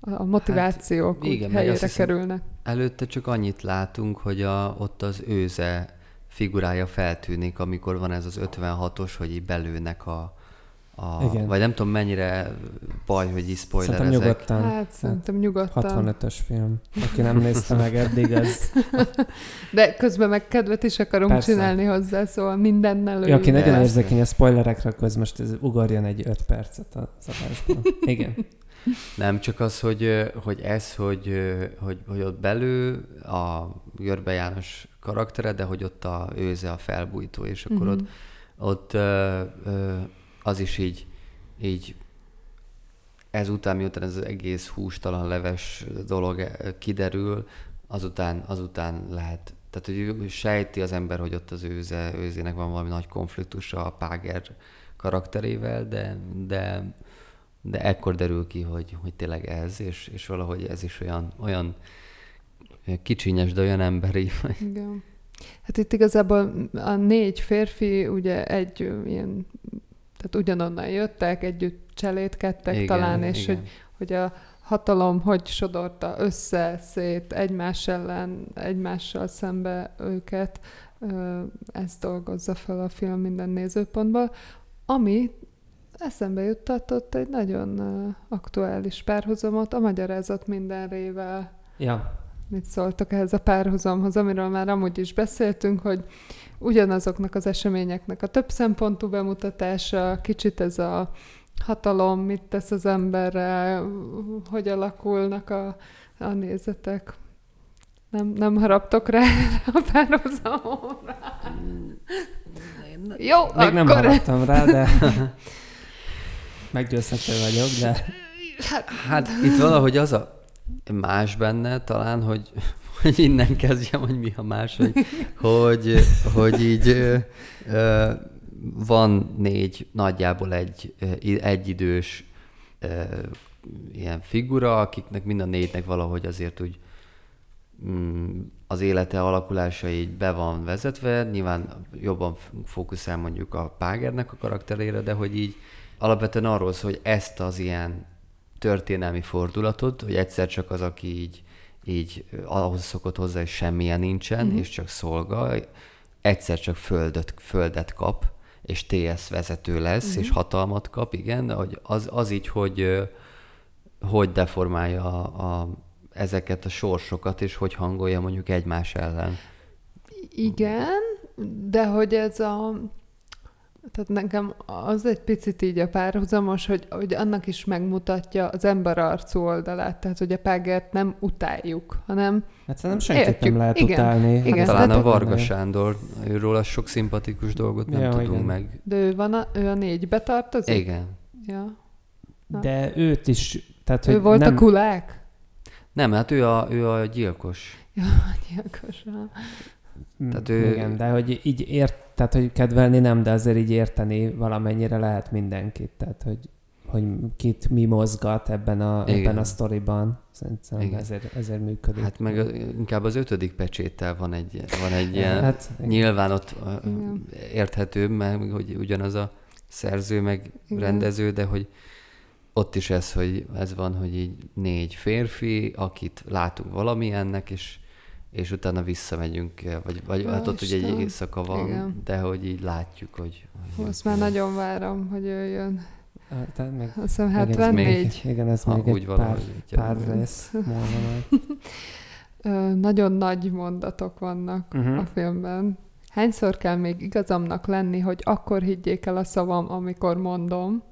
a motivációk Hát, igen, helyére hiszem- kerülnek. Előtte csak annyit látunk, hogy a, ott az őze figurája feltűnik, amikor van ez az 56-os, hogy így belőnek a, a Igen. vagy nem tudom mennyire baj, hogy így Szerintem spoilerezek. nyugodtan. Hát szerintem nyugodtan. 65-ös film. Aki nem nézte meg eddig, az... De közben meg kedvet is akarunk Persze. Csinálni hozzá, szóval mindennel Ja, aki nagyon érzékeny a spoilerekre, akkor ez most ez ugorjon egy 5 percet a szabásban. Igen. Nem, csak az, hogy, hogy ez, hogy, hogy, hogy ott belül a Görbe János karaktere, de hogy ott a őze a felbújtó, és akkor Mhm. ott, ott ö, ö, az is így, így ezután, miután ez az egész hústalan leves dolog ö, kiderül, azután, azután lehet, tehát hogy sejti az ember, hogy ott az őze, őzének van valami nagy konfliktusa a Páger karakterével, de, de, de ekkor derül ki, hogy, hogy tényleg ez, és, és valahogy ez is olyan, olyan kicsinyes, de olyan emberi. Igen. Hát itt igazából a négy férfi, ugye egy ilyen tehát ugyanonnan jöttek, együtt cselédkedtek Igen, talán, és igen. hogy, hogy a hatalom hogy sodorta össze, szét, egymás ellen, egymással szembe őket, ezt dolgozza fel a film minden nézőpontból, ami eszembe juttatott egy nagyon aktuális párhuzamot, a magyarázat mindenrével. Ja, Mit szóltok ehhez a párhuzamhoz, amiről már amúgy is beszéltünk, hogy ugyanazoknak az eseményeknek a több szempontú bemutatása, kicsit ez a hatalom, mit tesz az emberre, hogy alakulnak a, a nézetek. Nem, nem haraptok rá a párhuzamomra. Jó, még nem akkor... hallottam rá, de meggyőzhető vagyok, de Hát itt valahogy az a más benne talán, hogy, hogy innen kezdjem, hogy mi a más, hogy, hogy, hogy így ö, ö, van négy nagyjából egy, egyidős ö, ilyen figura, akiknek mind a négynek valahogy azért úgy mm, az élete alakulása így be van vezetve, nyilván jobban fókuszál mondjuk a Págernek a karakterére, de hogy így alapvetően arról szól, hogy ezt az ilyen történelmi fordulatot, hogy egyszer csak az, aki így, így ahhoz szokott hozzá, hogy semmilyen nincsen, mm-hmm. és csak szolga, egyszer csak földet, földet kap, és TS vezető lesz, mm-hmm. és hatalmat kap, igen, de hogy az, az így, hogy hogy deformálja a, a, ezeket a sorsokat, és hogy hangolja mondjuk egymás ellen. Igen, de hogy ez a... Tehát nekem az egy picit így a párhuzamos, hogy, hogy annak is megmutatja az ember arcú oldalát, tehát hogy a Págert nem utáljuk, hanem hát szerintem senkit Értjük. nem lehet Igen. utálni. Igen. Hát Talán a Varga Sándor, őről a sok szimpatikus dolgot nem Ja, tudunk igen. meg. de ő, van a, ő a négybe tartozik? Igen. Ja. De őt is, tehát Ő hogy volt nem, a kulák? Nem, hát ő a, ő a gyilkos. Ja, gyilkosan. Mm, Tehát ő- Igen, de hogy így ért, tehát hogy kedvelni nem, de azért így érteni valamennyire lehet mindenkit, tehát hogy, hogy kit mi mozgat ebben a, Igen. ebben a sztoriban. Szerintem Igen. ezért, ezért működik. Hát meg inkább az ötödik pecséttel van egy, van egy ilyen, Hát, nyilván ott Igen. érthetőbb, mert hogy ugyanaz a szerző, meg Igen. rendező, de hogy ott is ez, hogy ez van, hogy így négy férfi, akit látunk valamilyennek, és, és utána visszamegyünk, vagy, vagy hát ott ugye egy éjszaka van, Igen. de hogy így látjuk, hogy... hogy Azt már nagyon várom, hogy jöjjön. Hát, tehát még, Azt hiszem még ez 74. még, igen, ez Ha, még egy valahogy pár, pár rész nagyon nagy mondatok vannak Mhm. a filmben. Hányszor kell még igazamnak lenni, hogy akkor higgyék el a szavam, amikor mondom?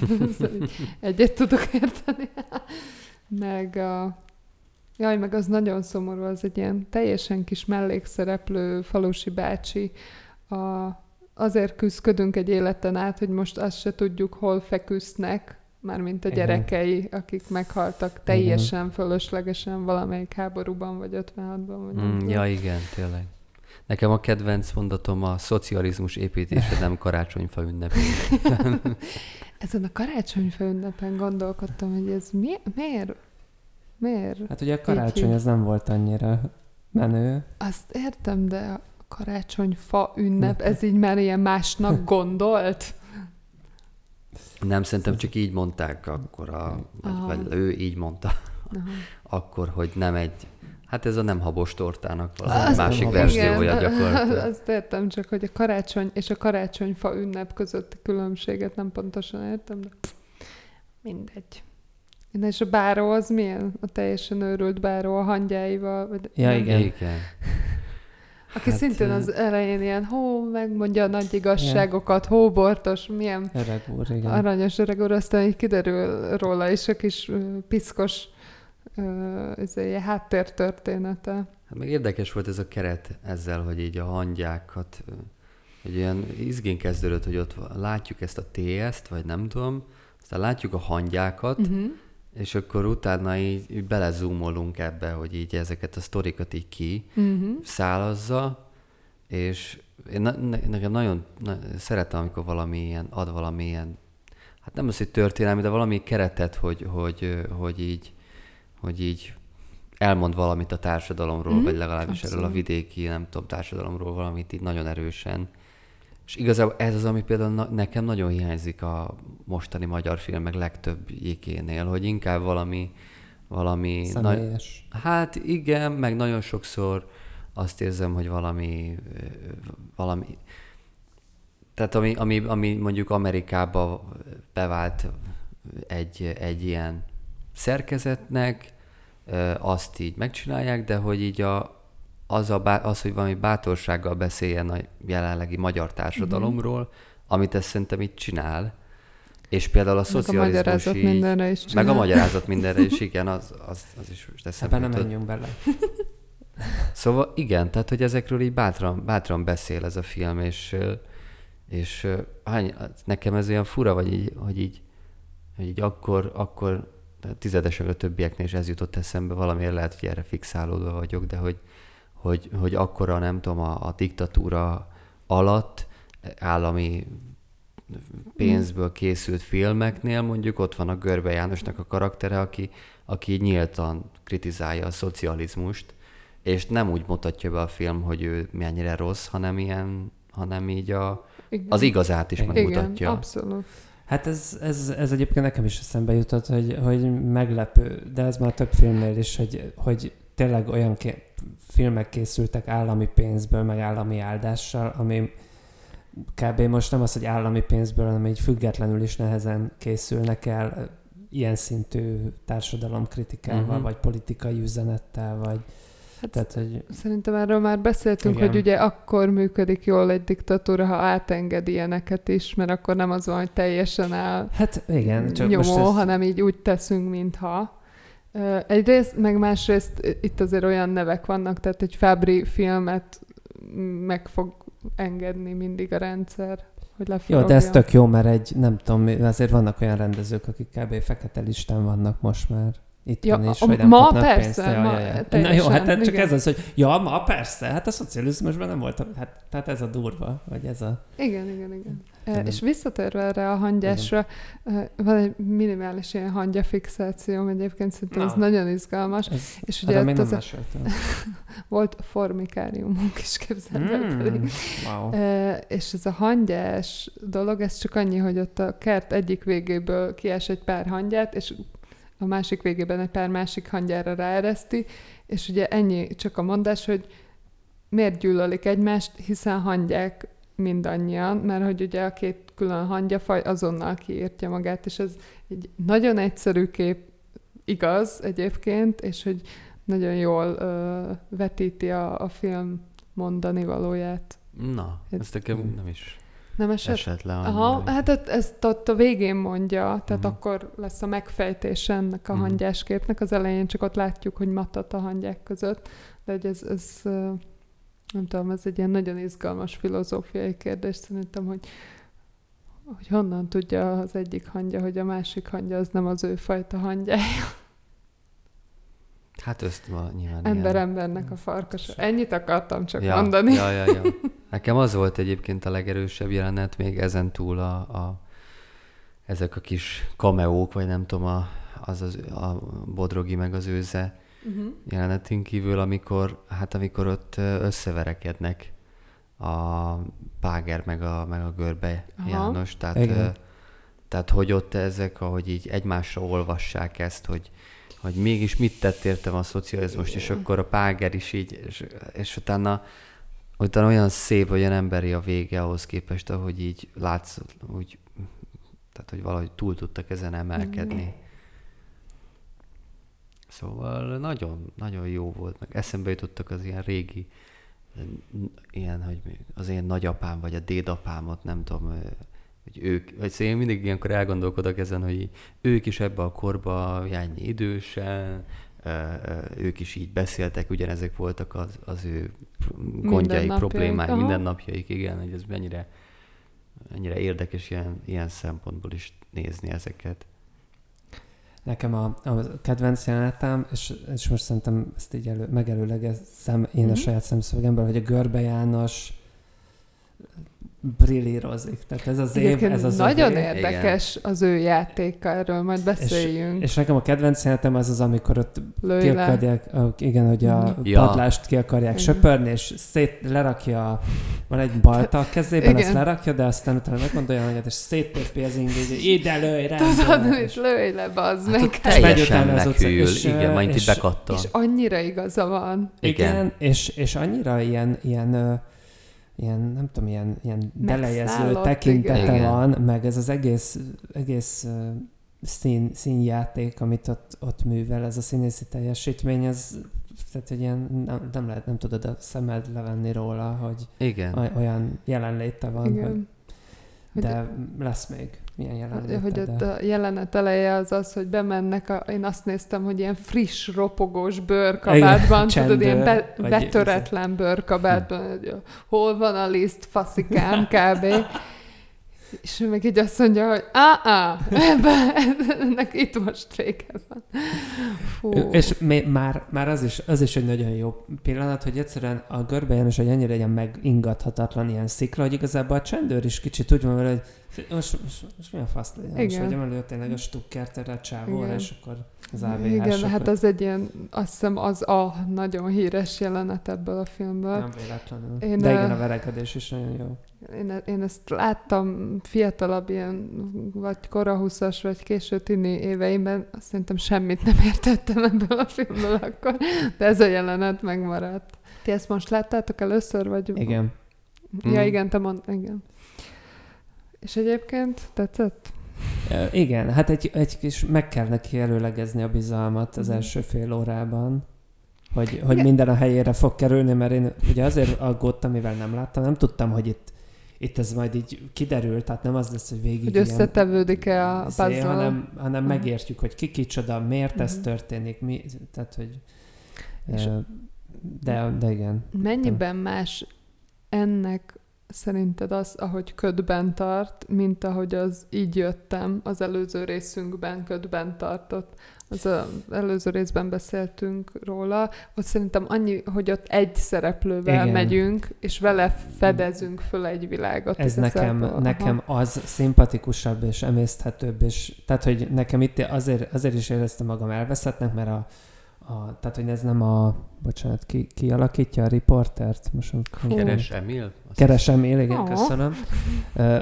Így Egyet tudok érteni. meg a... Jaj, meg az nagyon szomorú, az egy ilyen teljesen kis mellékszereplő falusi bácsi. A, azért küzdködünk egy életen át, hogy most azt se tudjuk, hol feküsznek, mármint a Igen. gyerekei, akik meghaltak teljesen fölöslegesen valamelyik háborúban, vagy 56-ban, vagy Mm, ja, igen, tényleg. Nekem a kedvenc mondatom a szocializmus építése nem karácsonyfa ünnep. Ezen a karácsonyfa ünnepen gondolkodtam, hogy ez mi, miért? Miért? Hát ugye a karácsony az nem volt annyira menő. Azt értem, de a karácsonyfa ünnep, ez így már ilyen másnak gondolt? Nem, szerintem csak így mondták akkor, a, vagy, Aha. vagy ő így mondta Aha. akkor, hogy nem egy, hát ez a nem habos tortának valami Az másik verziója gyakorlatilag. Azt értem, csak hogy a karácsony és a karácsonyfa ünnep közötti különbséget nem pontosan értem, de mindegy. Na és a báró az milyen? A teljesen őrült báró a hangyáival? Vagy Ja, igen. Igen. Aki Hát, szintén az elején ilyen, hó, megmondja a nagy igazságokat, hóbortos, milyen Öreg úr, igen. aranyos öreg úr, aztán így kiderül róla is a kis piszkos izé, háttértörténete. Hát meg érdekes volt ez a keret ezzel, hogy így a hangyákat, hogy olyan izgén kezdődött, hogy ott látjuk ezt a TS-t, vagy nem tudom, aztán látjuk a hangyákat, Uh-huh. És akkor utána így, így belezoomolunk ebbe, hogy így ezeket a sztorikat így ki, Uh-huh. szálazza, és én ne, ne, nekem nagyon na, szeretem, amikor valami ilyen, ad valami ilyen, hát nem az, hogy történelmi, de valami keretet, hogy, hogy, hogy így, hogy így elmond valamit a társadalomról, Mhm, vagy legalábbis erről a abszolút. vidéki, nem tudom, társadalomról valamit így nagyon erősen. És igazából ez az, ami például na- nekem nagyon hiányzik a mostani magyar filmek legtöbb jékénél, hogy inkább valami, valami Személyes. Hát igen, meg nagyon sokszor azt érzem, hogy valami, valami tehát ami, ami, ami mondjuk Amerikába bevált egy, egy ilyen szerkezetnek, azt így megcsinálják, de hogy így a, az, a, bá- az, hogy valami bátorsággal beszéljen a jelenlegi magyar társadalomról, amit ezt szerintem így csinál, és például a Meg a szocializmus magyarázat így, mindenre is meg csinál. a magyarázat mindenre is, igen, az, az, az is most eszembe Ebben nem menjünk bele. Szóval igen, tehát hogy ezekről így bátran, bátran beszél ez a film, és, és hány, nekem ez olyan fura, vagy így, hogy így, hogy így akkor, akkor tizedesen a többieknél is ez jutott eszembe, valamiért lehet, hogy erre fixálódva vagyok, de hogy, hogy, hogy akkora, nem tudom, a, a diktatúra alatt állami pénzből készült filmeknél mondjuk ott van a Görbe Jánosnak a karaktere, aki, aki nyíltan kritizálja a szocializmust, és nem úgy mutatja be a film, hogy ő mennyire rossz, hanem ilyen, hanem így a, Igen. az igazát is Igen. megmutatja. Igen, abszolút. Hát ez, ez, ez egyébként nekem is eszembe jutott, hogy, hogy meglepő, de ez már több filmnél is, hogy, hogy tényleg olyan ké- filmek készültek állami pénzből, meg állami áldással, ami kb. most nem az, hogy állami pénzből, hanem így függetlenül is nehezen készülnek el ilyen szintű társadalomkritikával, uh-huh. vagy politikai üzenettel, vagy Hát tehát, hogy Szerintem erről már beszéltünk, Igen. hogy ugye akkor működik jól egy diktatúra, ha átenged ilyeneket is, mert akkor nem az van, hogy teljesen áll hát igen, csak nyomó, most ez, hanem így úgy teszünk, mintha. Egyrészt, meg másrészt itt azért olyan nevek vannak, tehát egy Fábri filmet meg fog engedni mindig a rendszer, hogy Jó, leforogja. de ez tök jó, mert egy, nem tudom, azért vannak olyan rendezők, akik kb. fekete listán vannak most már. Itt Ja, is, a- hogy nem ma persze, pénzt. Ja, ma ja, ja. Na jó, teljesen, hát csak igen. ez az, hogy ja, ma persze, hát a szocializmusban nem volt, hát, tehát ez a durva, vagy ez a... Igen, igen, igen. Nem. És visszatérve erre a hangyásra, e, van egy minimális ilyen hangya fixációm egyébként, szerintem ez Na. nagyon izgalmas. Ez, És ugye nem az a, volt formikáriumunk is képzeld el Mm, pedig. wow. E, és ez a hangyás dolog, ez csak annyi, hogy ott a kert egyik végéből kies egy pár hangyát, és a másik végében egy pár másik hangyára ráereszti, és ugye ennyi csak a mondás, hogy miért gyűlölik egymást, hiszen hangyák mindannyian, mert hogy ugye a két külön hangyafaj azonnal kiírtja magát, és ez egy nagyon egyszerű kép, igaz egyébként, és hogy nagyon jól ö, vetíti a, a film mondani valóját. Na, Ez- ez nekem nem is Nem esett? esett le. Aha, hogy- hát ezt ott a végén mondja, tehát Mhm. akkor lesz a megfejtés ennek a Mhm. hangyásképnek. Az elején csak ott látjuk, hogy matat a hangyák között, de hogy ez, ez nem tudom, ez egy ilyen nagyon izgalmas filozófiai kérdés szerintem, hogy hogy honnan tudja az egyik hangya, hogy a másik hangya az nem az ő fajta hangyája. Hát ezt ma nyilván Ember ilyen- embernek a farkas. Ennyit akartam csak ja, mondani. Ja, ja, ja. Nekem az volt egyébként a legerősebb jelenet, még ezen túl a, a ezek a kis kameók, vagy nem tudom, a, az, az a Bodrogi meg az őze Uh-huh. jelenetén kívül, amikor, hát amikor ott összeverekednek a Páger meg a, meg a Görbe Aha. János, tehát, Igen. tehát hogy ott ezek, ahogy így egymásra olvassák ezt, hogy, hogy mégis mit tett értem a szocializmust, és akkor a Páger is így, és, és utána, utána olyan szép, olyan emberi a vége ahhoz képest, ahogy így látsz, úgy, tehát hogy valahogy túl tudtak ezen emelkedni. Szóval nagyon, nagyon jó volt, meg eszembe jutottak az ilyen régi, ilyen, hogy az én nagyapám, vagy a dédapámot, nem tudom, hogy ők, vagy szóval én mindig ilyenkor elgondolkodok ezen, hogy ők is ebbe a korba járni idősen, ők is így beszéltek, ugyanezek voltak az, az ő Mindennapjaik, problémái, aha. mindennapjaik, igen, hogy ez mennyire, mennyire érdekes ilyen, ilyen szempontból is nézni ezeket. Nekem a, a kedvenc jelenetem, és, és most szerintem ezt így elő, megelőlegezem én a Mhm. saját szemszögemből, hogy a Görbe János brillírozik. Tehát ez az év, ez az nagyon övé. érdekes az ő játéka, erről majd beszéljünk. És nekem a kedvenc jelenetem az az, amikor ott Lőj ki le. akarják, igen, hogy a. Ja. padlást ki akarják Igen. söpörni, és szét lerakja, van egy balta a kezében, Igen. ezt lerakja, de aztán utána meggondolja magát, és széttépi az ingét, hogy ide lőj, rá. Tudod, és lőj le, bazd Hát meg. teljesen az utca- és, igen, majd és- itt bekattan. És annyira igaza van. Igen, Igen. és, és annyira ilyen, ilyen, ilyen, nem tudom, ilyen, ilyen belejező tekintete igen. van, meg ez az egész, egész szín, színjáték, amit ott, ott művel, ez a színészi teljesítmény, ez tehát, hogy ilyen, nem, nem lehet, nem tudod a szemed levenni róla, hogy Igen. oly- olyan jelenléte van, hogy, Igen. Hogy- de lesz még ilyen jelenléte. Hogy ott a jelenet eleje az az, hogy bemennek, a, én azt néztem, hogy ilyen friss, ropogós bőrkabátban, Igen, tudod, ilyen be, betöretlen bőrkabátban, hogy hol van a liszt, faszikám, kb. És ő meg így azt mondja, hogy á, ebben, ennek itt most vége van. Fú. És már, már az, is, az is egy nagyon jó pillanat, hogy egyszerűen a Görbe János egy annyira ilyen megingathatatlan ilyen szikla, hogy igazából a csendőr is kicsit úgy van vele, hogy most, most, most mi a fasz legyen? Most Igen. vegyem elő tényleg a stukkert erre a csávóra, és akkor az AVH. Igen, hát az egy ilyen, azt hiszem az a nagyon híres jelenet ebből a filmből. Nem véletlenül. Én, De igen, a verekedés is nagyon jó. Én, én ezt láttam fiatalabb ilyen, vagy kora 20 vagy késő tini éveimben, azt szerintem semmit nem értettem ebből a filmből akkor, de ez a jelenet megmaradt. Ti ezt most láttátok először, vagy? Igen. Ja, Mm. igen, te mond, igen. És egyébként tetszett? Igen, hát egy, egy kis, meg kell neki előlegezni a bizalmat az Mhm. első fél órában, hogy, hogy minden a helyére fog kerülni, mert én ugye azért aggódtam, mivel nem láttam, nem tudtam, hogy itt, itt ez majd így kiderül, tehát nem az lesz, hogy végig Hogy összetevődik-e a izé, puzzle? hanem, hanem Mhm. megértjük, hogy ki kicsoda, miért ez Mhm. történik, mi, tehát hogy És- de, de igen. Mennyiben más ennek szerinted az, ahogy ködben tart, mint ahogy az így jöttem az előző részünkben ködben tartott. Az a, előző részben beszéltünk róla, hogy szerintem annyi, hogy ott egy szereplővel Igen. Megyünk, és vele fedezünk föl egy világot. Ez nekem, nekem az szimpatikusabb és emészthetőbb, és tehát, hogy nekem itt azért, azért is éreztem magam elveszettnek, mert a, a tehát, hogy ez nem a, bocsánat, ki, ki alakítja a riportert? Most Fú. Keres Emil? Azt Keresem én, igen, Ó. köszönöm.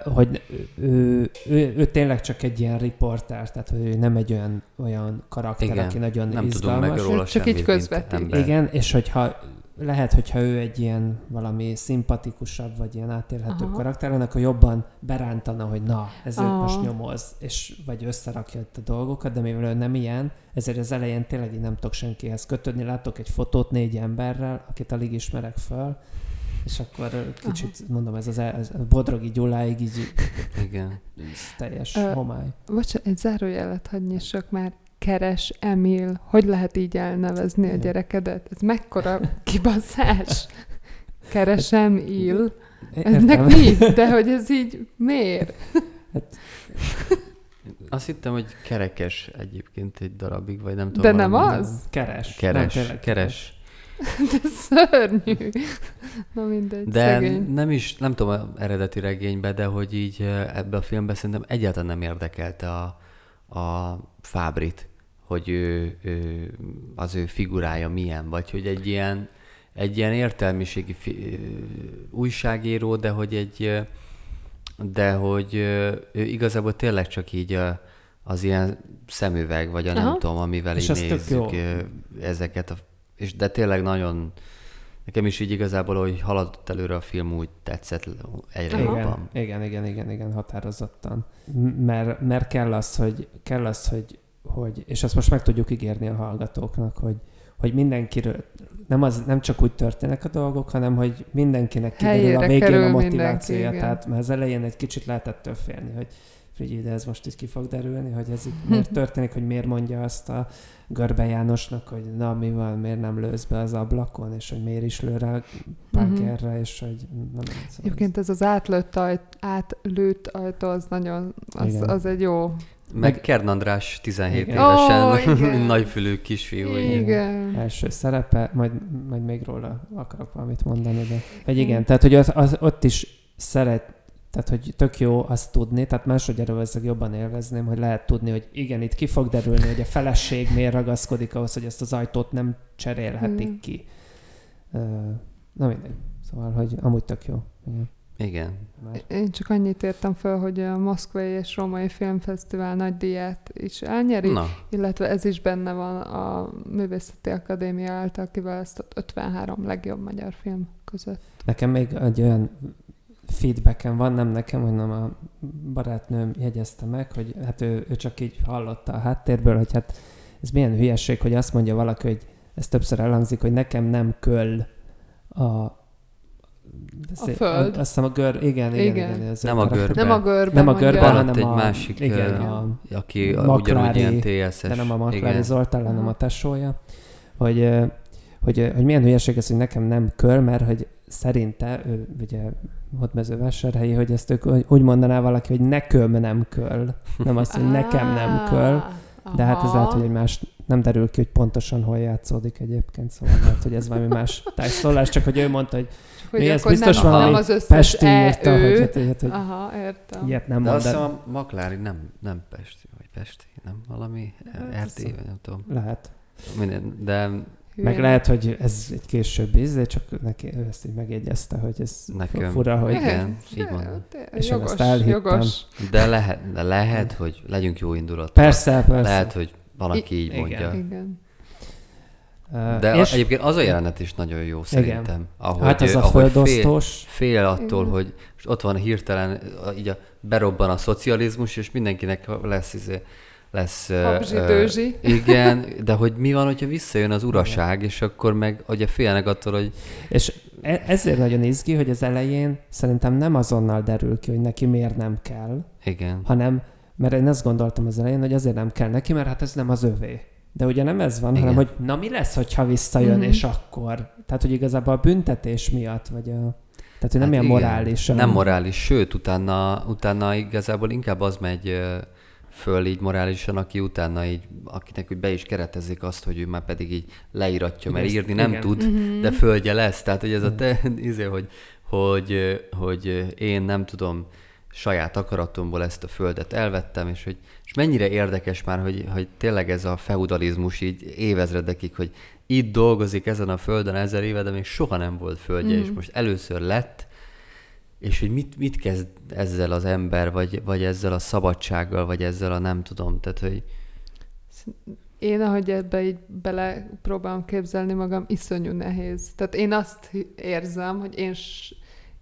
Hogy ő, ő, ő, ő, tényleg csak egy ilyen riporter, tehát hogy ő nem egy olyan, olyan karakter, Igen, aki nagyon Nem tudunk izgalmas. meg róla Csak így közvetít. Igen, és hogyha lehet, hogyha ő egy ilyen valami szimpatikusabb, vagy ilyen átélhetőbb Aha. karakter, akkor jobban berántana, hogy na, ezért Aha. most nyomoz, és vagy összerakja itt a dolgokat, de mivel ő nem ilyen, ezért az elején tényleg így nem tudok senkihez kötődni. Látok egy fotót négy emberrel, akit alig ismerek föl, és akkor kicsit, mondom, ez az el, ez a Bodrogi Gyuláig így Igen. ez teljes Ö, homály. Bocsánat, egy zárójelet hadd nyissak már. Keres Emil. Hogy lehet így elnevezni a gyerekedet? Ez mekkora kibaszás? Keresem Il. Ennek mi? De hogy ez így miért? Azt hittem, hogy kerekes egyébként egy darabig, vagy nem tudom. De nem az? Keres. Keres, Nem, keres. De szörnyű. Na mindegy, De szegény. nem is, nem tudom a eredeti regénybe, de hogy így eh, ebbe a filmben szerintem egyáltalán nem érdekelte a, a Fábrit, hogy ő, ő, az ő figurája milyen, vagy hogy egy ilyen, egy ilyen értelmiségi fi, újságíró, de hogy egy, de hogy ő igazából tényleg csak így ö, az ilyen szemüveg, vagy a nem Aha. tudom, amivel És így nézzük ezeket, a, és de tényleg nagyon, nekem is így igazából, hogy haladott előre a film, úgy tetszett egyre Aha. jobban. Igen, igen, igen, igen, igen, határozottan. M- Mert, mert kell az, hogy, kell az, hogy, hogy, és azt most meg tudjuk ígérni a hallgatóknak, hogy, hogy mindenkiről, nem, az, nem csak úgy történnek a dolgok, hanem hogy mindenkinek kiderül a végén a motivációja. tehát mert az elején egy kicsit lehetett félni, hogy figyelj, de ez most így ki fog derülni, hogy ez itt miért történik, hogy miért mondja azt a Görbe Jánosnak, hogy na mi van, miért nem lősz be az ablakon, és hogy miért is lő rá Parkerre, és hogy nem, szóval Egyébként ez az átlőtt, ajt, átlőtt ajtó, az nagyon, az, Igen. az egy jó. Meg Meg- Kern András 17 Igen. évesen, Ó, igen. nagyfülű kisfiú. így. Igen. első szerepe, majd, majd még róla akarok valamit mondani, de hogy igen, tehát hogy az, az, ott is szeret, tehát hogy tök jó azt tudni, tehát másodjára valószínűleg jobban élvezném, hogy lehet tudni, hogy igen, itt ki fog derülni, hogy a feleség miért ragaszkodik ahhoz, hogy ezt az ajtót nem cserélhetik Mm. ki. Na mindegy. Szóval, hogy amúgy tök jó. Igen. Igen. Más- Én csak annyit értem föl, hogy a Moszkvai és Római Filmfesztivál nagy díját is elnyeri, Na, illetve ez is benne van a Művészeti Akadémia által kiválasztott 53 legjobb magyar film között. Nekem még egy olyan feedbackem van, nem nekem, hanem a barátnőm jegyezte meg, hogy hát ő, ő csak így hallotta a háttérből, hogy hát ez milyen hülyeség, hogy azt mondja valaki, hogy ez többször elhangzik, hogy nekem nem köl a A föld. Azt hiszem a gör, igen, igen, igen. Igen. Nem a görbe. Nem a görbe Nem a mondja. görbe, Van hanem egy a, másik, igen, a, aki Maklári, ugyanúgy ilyen TSS. de nem a Maklári Igen. Zoltán, hanem a tesója, hogy, hogy, hogy milyen hülyeség ez, hogy nekem nem köl, mert hogy szerinte, ő ugye Hódmezővásárhelyi, hogy ezt ők úgy mondaná valaki, hogy nekem nem köl, nem azt, hogy nekem nem köl, de hát ez lehet, hogy egy más, nem derül ki, hogy pontosan hol játszódik egyébként, szóval lehet, hogy ez valami más tájszólás, csak hogy ő mondta, hogy hogy mi, ez akkor biztos nem, nem az összes Pesti e, írta, ő. hogy, hát, hogy Aha, értem. ilyet nem De mond, azt hiszem a Maklári nem, nem Pesti, vagy Pesti, nem valami Hát, RT, vagy nem tudom. lehet. Minden, de Hülye. Meg lehet, hogy ez egy későbbi íz, de csak neki ő ezt így megjegyezte, hogy ez Nekem- fura, hogy Igen, így te- És én Jogos, ezt elhittem. jogos. de lehet, de lehet, hogy legyünk jó indulat. persze, persze. Lehet, hogy valaki így Igen. mondja. Igen. Uh, De és, egyébként az a jelenet is nagyon jó szerintem. Ahogy, hát az a ahogy fél, fél attól, Igen. hogy és ott van hirtelen, így a, berobban a szocializmus, és mindenkinek lesz, izé, lesz... Habzsi, dőzsi. Igen, de hogy mi van, hogyha visszajön az uraság, és akkor meg ugye félnek attól, hogy és e- ezért nagyon izgi, hogy az elején szerintem nem azonnal derül ki, hogy neki miért nem kell, igen, hanem, mert én azt gondoltam az elején, hogy azért nem kell neki, mert hát ez nem az övé. De ugye nem ez van, Igen. hanem hogy na mi lesz, hogyha visszajön, Mhm. és akkor. Tehát, hogy igazából a büntetés miatt, vagy a... Tehát, hogy nem Hát ilyen igen. morális. nem morális, sőt, utána, utána igazából inkább az megy föl így morálisan, aki utána így, akinek úgy be is keretezik azt, hogy ő már pedig így leíratja, mert Igen, írni nem igen. tud, Mhm. de földje lesz. Tehát, hogy ez a te, izé, hogy, hogy, hogy én nem tudom, saját akaratomból ezt a földet elvettem, és hogy és mennyire érdekes már, hogy, hogy tényleg ez a feudalizmus így évezredekig, hogy itt dolgozik ezen a földön ezer éve, de még soha nem volt földje, Mhm. és most először lett, és hogy mit, mit kezd ezzel az ember, vagy, vagy ezzel a szabadsággal, vagy ezzel a nem tudom, tehát hogy Én, ahogy ebbe így bele próbálom képzelni magam, iszonyú nehéz. Tehát én azt érzem, hogy én,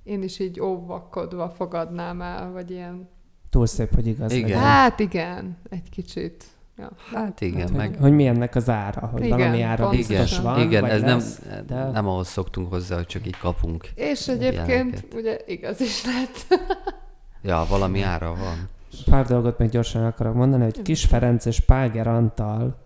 én is így óvakodva fogadnám el, vagy ilyen... Túl szép, hogy igaz Igen. legyen. Hát igen, egy kicsit. Ja. hát igen, Hát, meg hogy, hogy mi ennek az ára, hogy Igen, valami ára pontosan. biztos van, igen, vagy ez lesz, nem, de- nem ahhoz szoktunk hozzá, hogy csak így kapunk. És egyébként Ilyeneket. ugye igaz is lett. Ja, valami ára van. Pár dolgot még gyorsan akarok mondani, hogy Kis Ferenc és Páger Antal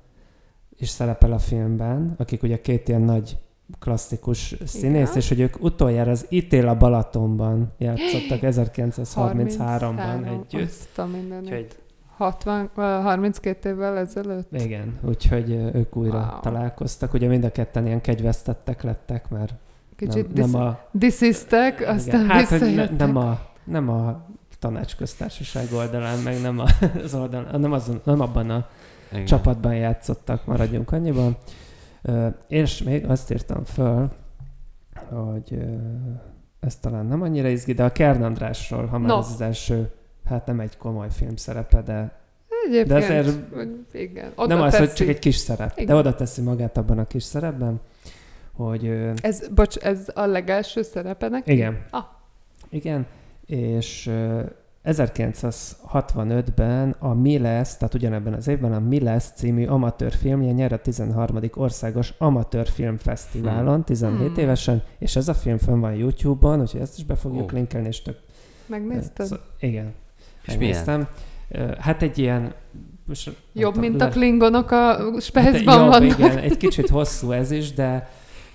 is szerepel a filmben, akik ugye két ilyen nagy klasszikus színész, Igen. és hogy ők utoljára az Ítél a Balatonban játszottak 1933-ban együtt. Azt a mindenit. Úgyhogy 60, vagy 32 évvel ezelőtt. igen, úgyhogy ők újra Wow. találkoztak. Ugye mind a ketten ilyen kegyvesztettek lettek, mert Kicsit nem, disz, nem a... disziztek, aztán igen, hát, hogy ne, nem a, nem a tanácsköztársaság oldalán, meg nem, a, az oldalán, nem, azon, nem abban a Igen. csapatban játszottak, maradjunk annyiban. És még azt írtam föl, hogy ez talán nem annyira izgi, de a Kern Andrásról, ha már No. ez az első, hát nem egy komoly film szerepe, de Egyébként, De azért- igen. Oda nem az, hogy teszi. csak egy kis szerep, Igen. de oda teszi magát abban a kis szerepben, hogy Ez, bocs, ez a legelső szerepe neki? igen, Ah, igen, és 1965-ben a Mi lesz, tehát ugyanebben az évben a Mi lesz című amatőr filmje nyer a 13. országos amatőr filmfesztiválon, 17 Hmm. évesen, és ez a film fönn van YouTube-on, úgyhogy ezt is be fogjuk Ó. linkelni, és tök... megnézted? Szó- igen. És milyen? megnéztem. Ö, Hát egy ilyen... Most, Jobb, tudom, mint a le- klingonok a hát, spejzban jobb, vannak. igen, egy kicsit hosszú ez is, de,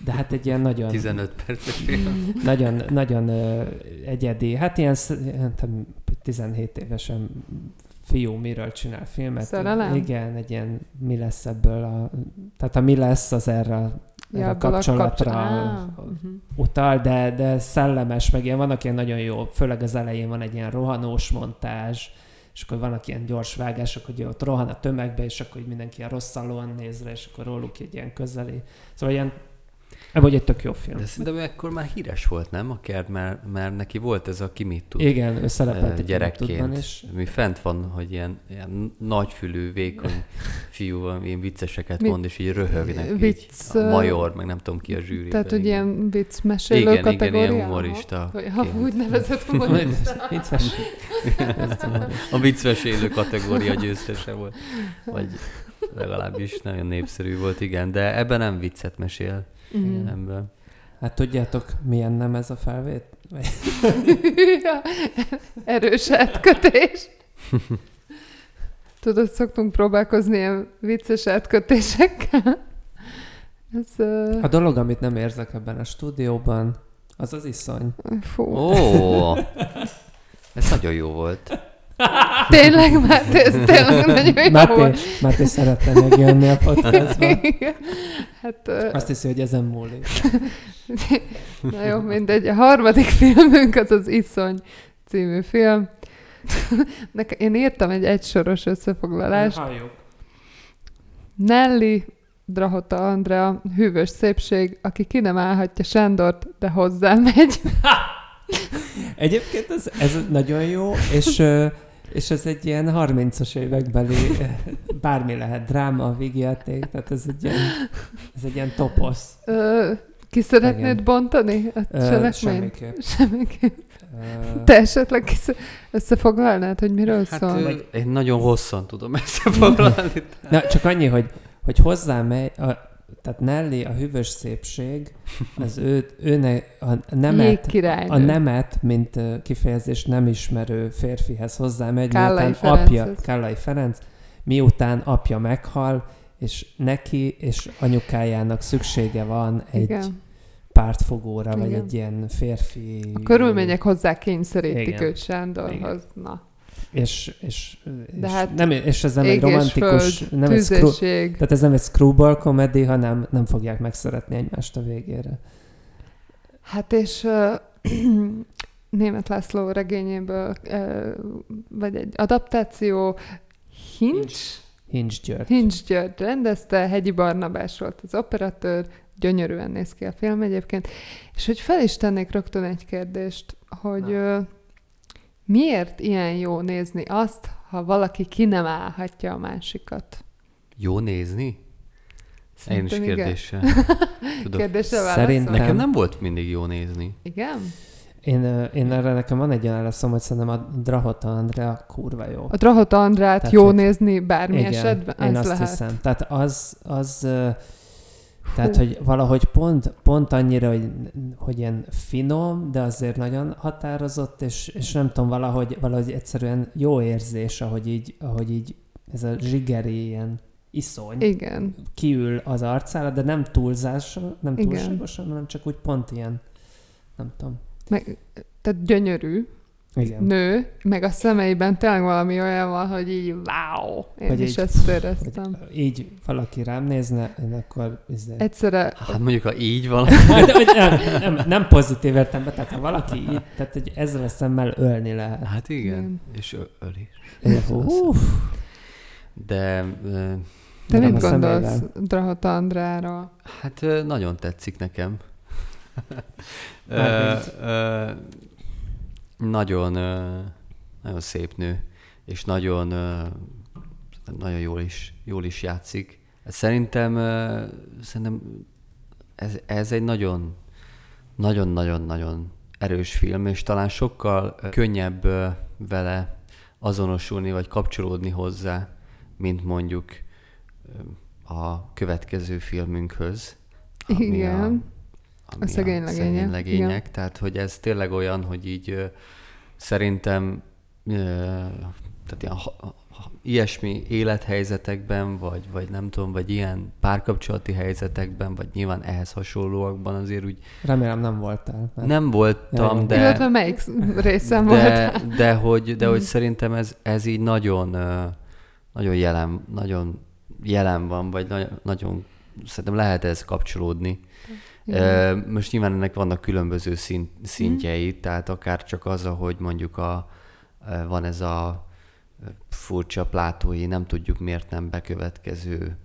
de hát egy ilyen nagyon... 15 perces film. nagyon, nagyon ö, egyedi. Hát ilyen tudom, 17 évesen fiú miről csinál filmet. Szerelem? Igen, egy ilyen mi lesz ebből a... Tehát a mi lesz az erre a erre a kapcsolatra kapcs- Á, mhm. utal, de, de szellemes, meg ilyen vannak ilyen nagyon jó, főleg az elején van egy ilyen rohanós montázs, és akkor vannak ilyen gyors vágások, hogy ott rohan a tömegbe, és akkor mindenki ilyen rosszalóan néz rá, és akkor róluk egy ilyen közeli. Szóval ilyen, vagy egy tök jó film. De szerintem ekkor már híres volt, nem? A kert, mert, mert neki volt ez a ki mit tud Igen, ő szerepelt egy gyerekként. Is. Mi fent van, hogy ilyen, ilyen nagyfülű, vékony fiú, ilyen vicceseket Mi- mond, és így röhögnek. így Vicc, a ö, major, meg nem tudom ki a zsűri. Tehát, hogy ilyen vicc mesélő Igen, igen, kategória? ilyen humorista Vagy ha úgy nevezett humorista. A viccmesélő kategória győztese volt. Vagy legalábbis nagyon népszerű volt, igen. De ebben nem viccet mesél. Mhm. Ebben. Hát tudjátok, milyen nem ez a felvét? Erős átkötés. Tudod, szoktunk próbálkozni ilyen vicces átkötésekkel. Ez, uh, A dolog, amit nem érzek ebben a stúdióban, az az iszony. fú, Ó, ez nagyon jó volt. Tényleg, már ez tényleg nagyon jó Máté, volt. Máté szeretne megjönni a podcastba. Hát, Azt hiszi, hogy ezen múlik. na jó, mindegy. A harmadik filmünk az az Iszony című film. Nekem, én írtam egy egysoros összefoglalást. Halljuk. Nelly, Drahota Andrea, hűvös szépség, aki ki nem állhatja Sándort, de hozzá megy. Egyébként ez, ez nagyon jó, és, és ez egy ilyen 30-as évekbeli, ö, bármi lehet, dráma, vígjáték, tehát ez egy ilyen, ez egy ilyen toposz. Ö, ki szeretnéd Igen. bontani a cselekményt? semmiképp. Semmiképp. Ö, Te esetleg kisz- összefoglalnád, hogy miről Hát szól? ö, én nagyon hosszan tudom összefoglalni. Na, csak annyi, hogy, hogy hozzá megy, a, tehát Nelly, a hűvös szépség, az ő, őne, a nemet, a nemet, mint kifejezés nem ismerő férfihez hozzámegy, Kállai miután apja, Ferenchez. Kállai Ferenc, miután apja meghal, és neki és anyukájának szüksége van egy Igen. pártfogóra, vagy Igen. egy ilyen férfi... A körülmények hozzá kényszerítik Igen. őt Sándorhoz. Na. És, és, De és, hát nem, és ez nem egy romantikus, föld, nem egy screw, tehát ez nem egy screwball komedi, hanem nem fogják megszeretni egymást a végére. Hát és uh, Német László regényéből, uh, vagy egy adaptáció, Hincs? Hincs György. Hincs György rendezte, Hegyi Barnabás volt az operatőr, gyönyörűen néz ki a film egyébként, és hogy fel is tennék rögtön egy kérdést, hogy uh, miért ilyen jó nézni azt, ha valaki ki nem állhatja a másikat? Jó nézni? Én is Szerintem igen. kérdéssel. Tudok. Kérdésre válaszol? Szerintem- Nekem nem volt mindig jó nézni. Igen? Én, én erre nekem van egy olyan válaszom, hogy szerintem a Drahota Andrea kurva jó. A Drahota Andrát Tehát, jó hogy- nézni bármi esetben? én Ez azt lehet. hiszem. Tehát az, az tehát, hogy valahogy pont, pont annyira, hogy, hogy ilyen finom, de azért nagyon határozott, és, és nem tudom, valahogy, valahogy egyszerűen jó érzés, ahogy így, ahogy így ez a zsigeri ilyen iszony Igen. kiül az arcára, de nem túlzással, nem túlságosan, hanem csak úgy pont ilyen, nem tudom. Meg, tehát gyönyörű Igen. nő, meg a szemeiben tényleg valami olyan van, hogy így wow, én Hogy is így- ezt éreztem. Így valaki rám nézne, én akkor... Izé... Egyszerre Hát mondjuk, ha így van, hogy nem, nem, nem pozitív értelemben, tehát ha valaki így, tehát hogy ezzel a szemmel ölni lehet. hát igen, Igen. és öl is. Uff, De te mit gondolsz. Drahota Andráról? hát nagyon tetszik nekem. Mármint? Nagyon, nagyon szép nő, és nagyon, nagyon jól is, jól is játszik. Szerintem, ö, szerintem ez, ez egy nagyon, nagyon-nagyon-nagyon erős film, és talán sokkal könnyebb vele azonosulni, vagy kapcsolódni hozzá, mint mondjuk a következő filmünkhöz. ami Igen. Ami A szegény legények, szegény igen. legények. Tehát, hogy ez tényleg olyan, hogy így ö, szerintem ö, tehát ilyen, ha, ha, ilyesmi élethelyzetekben, vagy, vagy nem tudom, vagy ilyen párkapcsolati helyzetekben, vagy nyilván ehhez hasonlóakban azért úgy remélem nem voltál. mert- nem voltam, de... Illetve melyik részem de, volt? de hogy, de hogy Mhm. szerintem ez, ez így nagyon, nagyon jelen, nagyon jelen van, vagy nagyon, nagyon szerintem lehet ez kapcsolódni. Igen. Most nyilván ennek vannak különböző szint, szintjei, tehát akár csak az, hogy mondjuk a, van ez a furcsa plátói, nem tudjuk miért nem bekövetkező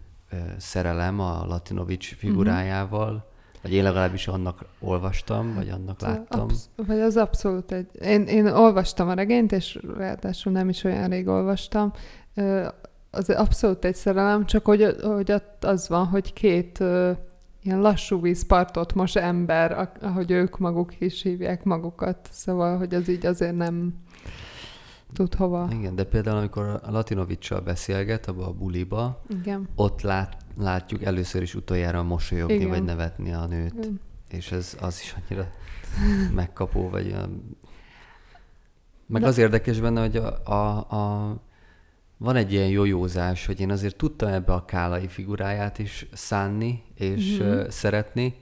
szerelem a Latinovics figurájával, vagy én legalábbis annak olvastam, vagy annak láttam. Absz- vagy az abszolút egy... Én, én olvastam a regényt, és ráadásul nem is olyan rég olvastam. Az abszolút egy szerelem, csak hogy, hogy az van, hogy két ilyen lassú vízpartot most ember, a- ahogy ők maguk is hívják magukat. Szóval, hogy az így azért nem tud hova. Igen, de például amikor a Latinovicsal beszélget abba a buliba, Igen. ott lát, látjuk először is utoljára mosolyogni, Igen. vagy nevetni a nőt. Igen. És ez az is annyira megkapó, vagy olyan... Meg De- az érdekes benne, hogy a, a, a, van egy ilyen jójózás, hogy én azért tudtam ebbe a kálai figuráját is szánni, és Mhm. uh, szeretni,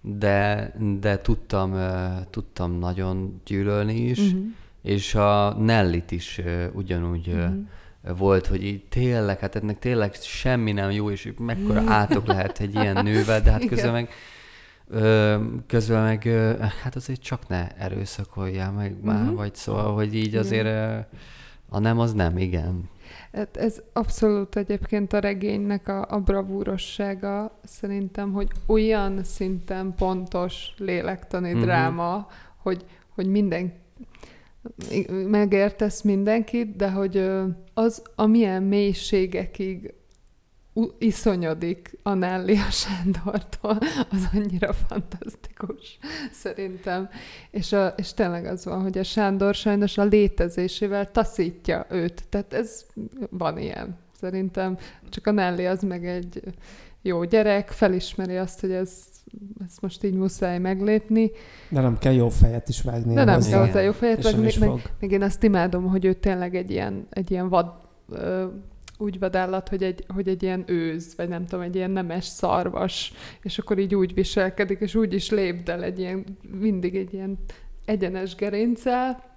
de, de tudtam, tudtam nagyon gyűlölni is, Mhm. és a Nellit is ugyanúgy Mhm. volt, hogy így tényleg, hát ennek tényleg semmi nem jó, és mekkora átok lehet egy ilyen nővel, de hát közben meg ö, közben meg ö, hát azért csak ne erőszakoljál meg már, Mhm. vagy szóval, hogy így azért ö, a nem az nem, igen. Hát ez abszolút egyébként a regénynek a, a bravúrossága szerintem, hogy olyan szinten pontos lélektani Mhm. uh-huh. dráma, hogy, hogy minden megértesz mindenkit, de hogy az, amilyen mélységekig iszonyodik a Nelly a Sándortól, az annyira fantasztikus, szerintem. És, a, és tényleg az van, hogy a Sándor sajnos a létezésével taszítja őt. Tehát ez van ilyen. Szerintem csak a Nelly az meg egy jó gyerek, felismeri azt, hogy ez, ezt most így muszáj meglépni, De nem kell jó fejet is vágni. de nem hozzá. kell hozzá jó fejet, És meg, meg, meg, én azt imádom, hogy ő tényleg egy ilyen, egy ilyen vad, úgy vadállat, hogy egy, hogy egy ilyen őz, vagy nem tudom, egy ilyen nemes szarvas, és akkor így úgy viselkedik, és úgy is lépdel egy ilyen, mindig egy ilyen egyenes gerinccel,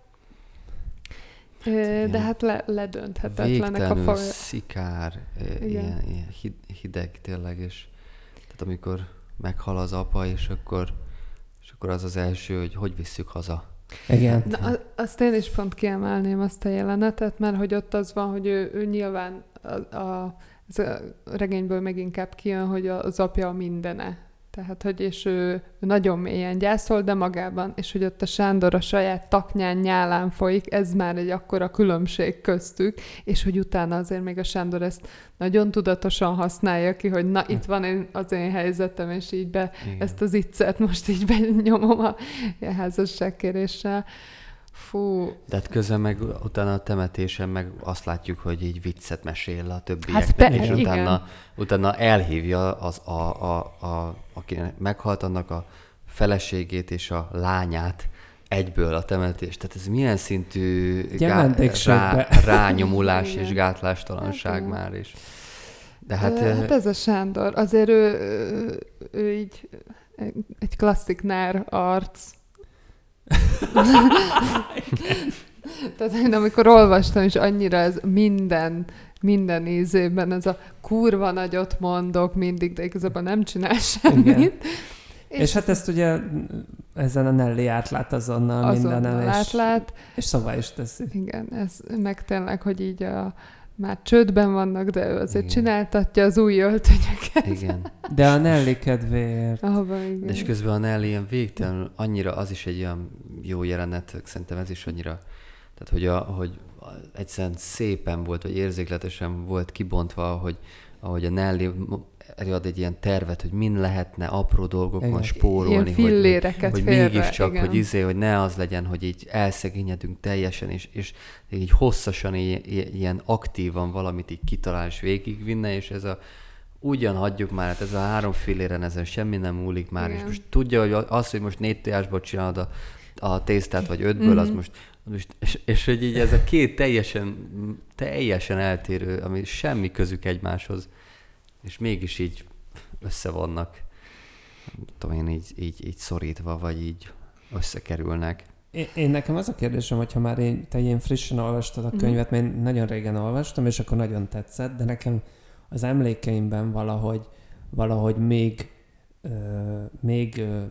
Ö, igen. de hát le, ledönthetetlenek a faj. szikár, Igen. ilyen, ilyen hid- hideg tényleg, és tehát amikor meghal az apa, és akkor, és akkor az az első, hogy hogy visszük haza. Igen. Na, azt én is pont kiemelném azt a jelenetet, mert hogy ott az van, hogy ő, ő nyilván a, a, a regényből meg inkább kijön, hogy az apja a mindene. Tehát, hogy és ő, nagyon mélyen gyászol, de magában, és hogy ott a Sándor a saját taknyán nyálán folyik, ez már egy akkora különbség köztük, és hogy utána azért még a Sándor ezt nagyon tudatosan használja ki, hogy na, itt van én, az én helyzetem, és így be, Igen. ezt az iccet most így benyomom a házasságkéréssel. Fú, De hát közben meg utána a temetésen meg azt látjuk, hogy így viccet mesél a többieknek, Hát és igen. utána, utána elhívja az, a, a, a, aki meghalt annak a feleségét és a lányát egyből a temetés. Tehát ez milyen szintű Ugye rá, rányomulás és gátlástalanság Hát már is. De hát, hát, ez a Sándor. Azért ő, ő, ő így egy klasszik nár arc. Tehát én amikor olvastam, és annyira ez minden, minden ízében, ez a kurva nagyot mondok mindig, de igazából nem csinál semmit. Igen. És hát ezt ugye ezen a Nelly átlát azonnal, mindenen, azonnal és, átlát. és szóval is teszi. Igen, ez meg tényleg, hogy így a, már csődben vannak, de ő azért Igen. csináltatja az új öltönyöket. igen. De a Nelly kedvéért. Ahova, igen. És közben a Nelly ilyen végtelenül, annyira, az is egy olyan jó jelenet, szerintem ez is annyira, tehát hogy, a, hogy egyszerűen szépen volt, vagy érzékletesen volt kibontva, hogy ahogy a Nelly előad egy ilyen tervet, hogy min lehetne apró dolgokon Igen. spórolni, Ilyen hogy, hogy mégiscsak, igen. hogy izé, hogy ne az legyen, hogy így elszegényedünk teljesen, és, és így hosszasan, i- i- ilyen aktívan valamit így kitalál és végigvinne, és ez a ugyan hagyjuk már, hát ez a három filléren ezen semmi nem múlik már, és Igen. most tudja, hogy az, hogy most négy tojásból csinálod a, a tésztát, vagy ötből, Mhm. az most, most és, és, hogy így ez a két teljesen, teljesen eltérő, ami semmi közük egymáshoz, és mégis így össze vannak, tudom én, így, így, így szorítva, vagy így összekerülnek. Én, én nekem az a kérdésem, hogyha már én, te ilyen frissen olvastad a Mhm. könyvet, mert én nagyon régen olvastam, és akkor nagyon tetszett, de nekem az emlékeimben valahogy valahogy még, ö, még, ö,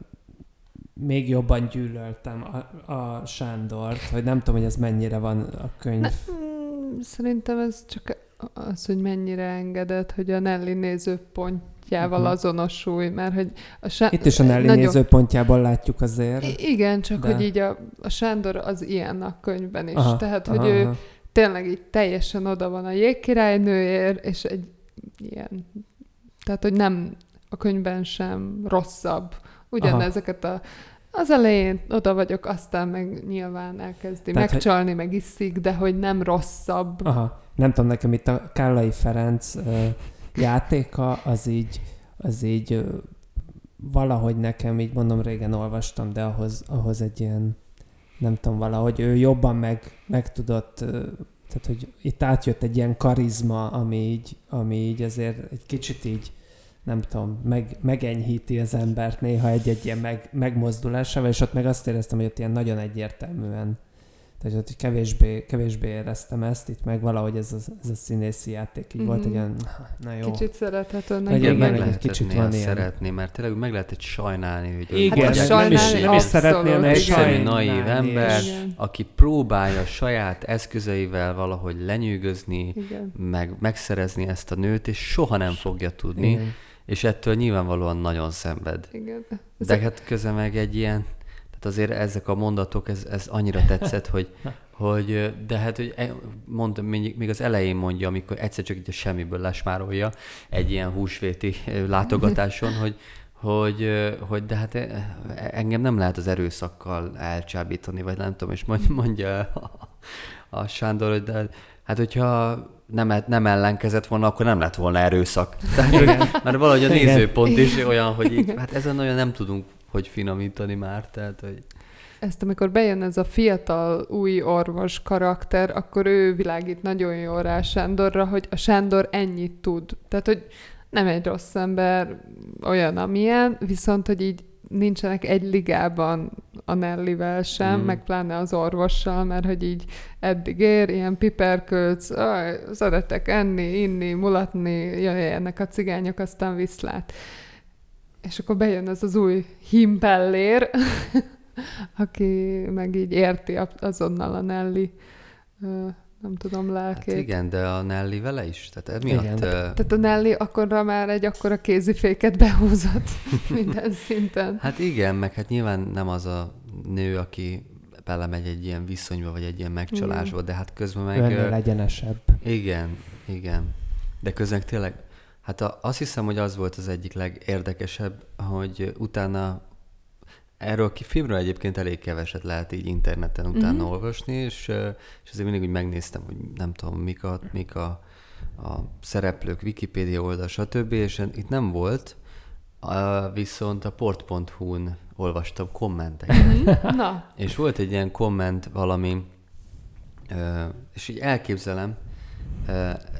még jobban gyűlöltem a, a Sándort, hogy nem tudom, hogy ez mennyire van a könyv. Szerintem ez csak az, hogy mennyire engedett, hogy a Nelly nézőpontjával Mhm. azonosulj, mert hogy a Sá- Itt is a Nelly nagyon- nézőpontjából látjuk azért. I- Igen, csak De- hogy így a, a Sándor az ilyen a könyvben is. Aha, Tehát, aha, hogy ő aha. tényleg így teljesen oda van a jégkirálynőért, és egy ilyen, tehát, hogy nem a könyvben sem rosszabb. Ugyanezeket a az elején oda vagyok, aztán meg nyilván elkezdi Tehát, megcsalni, meg iszik, de hogy nem rosszabb. Aha. Nem tudom, nekem itt a Kállai Ferenc ö, játéka, az így, az így ö, valahogy nekem, így mondom, régen olvastam, de ahhoz, ahhoz egy ilyen, nem tudom, valahogy ő jobban meg, meg tudott, ö, tehát, hogy itt átjött egy ilyen karizma, ami így, ami így azért egy kicsit így, nem tudom, meg, megenyhíti az embert néha egy-egy ilyen meg, megmozdulásával, és ott meg azt éreztem, hogy ott ilyen nagyon egyértelműen tehát hogy kevésbé, kevésbé éreztem ezt, itt meg valahogy ez a, ez a színészi játék így mm-hmm. volt Mhm. egy olyan, na jó. Kicsit szerethetőnek. Egy- Igen, igen, meg egy lehetett kicsit van ilyen. szeretni, mert tényleg meg lehetett sajnálni, hogy Igen, Hát nem sajnálni is, nem is szeretném, hanem igen. Egyszerű, naív ember. Igen. aki próbálja saját eszközeivel valahogy lenyűgözni, Igen. meg megszerezni ezt a nőt, és soha nem fogja tudni, Igen. És ettől nyilvánvalóan nagyon szenved. Igen. De hát közben meg egy ilyen, tehát azért ezek a mondatok, ez, ez annyira tetszett, hogy, hogy de hát, hogy e- mondtam, még, még az elején mondja, amikor egyszer csak így a semmiből lesmárolja egy ilyen húsvéti látogatáson, hogy, hogy, hogy de hát engem nem lehet az erőszakkal elcsábítani, vagy nem tudom, és mond- mondja a, a Sándor, hogy de hát hogyha nem, nem ellenkezett volna, akkor nem lett volna erőszak. Tehát, hogy, mert valahogy a Igen. nézőpont is olyan, hogy így, hát ezen nagyon nem tudunk hogy finomítani már, tehát, hogy Ezt amikor bejön ez a fiatal új orvos karakter, akkor ő világít nagyon jól rá Sándorra, hogy a Sándor ennyit tud. Tehát, hogy nem egy rossz ember, olyan, amilyen, viszont, hogy így nincsenek egy ligában a Nellivel sem, Mm. meg pláne az orvossal, mert hogy így eddig ér, ilyen piperkölc, aj, szeretek enni, inni, mulatni, jöjjenek a cigányok, aztán viszlát. És akkor bejön ez az új himpellér, aki meg így érti azonnal a Nelly, ö, nem tudom, hát lelkét. igen, de a Nelly vele is, tehát emiatt, Igen. ö, Tehát a Nelly akkorra már egy akkora kéziféket behúzott minden szinten. hát igen, meg hát nyilván nem az a nő, aki belemegy egy ilyen viszonyba, vagy egy ilyen megcsalásba, de hát közben meg... ennél ö, legyenesebb. Igen, igen. De közben tényleg, hát a, azt hiszem, hogy az volt az egyik legérdekesebb, hogy utána erről a filmről egyébként elég keveset lehet így interneten utána Mhm. uh-huh. olvasni, és, és azért mindig úgy megnéztem, hogy nem tudom, mik a, mik a, a szereplők, Wikipédia oldal, stb. És itt nem volt, viszont a port.hu-n olvastam kommenteket. Na, És volt egy ilyen komment valami, és így elképzelem,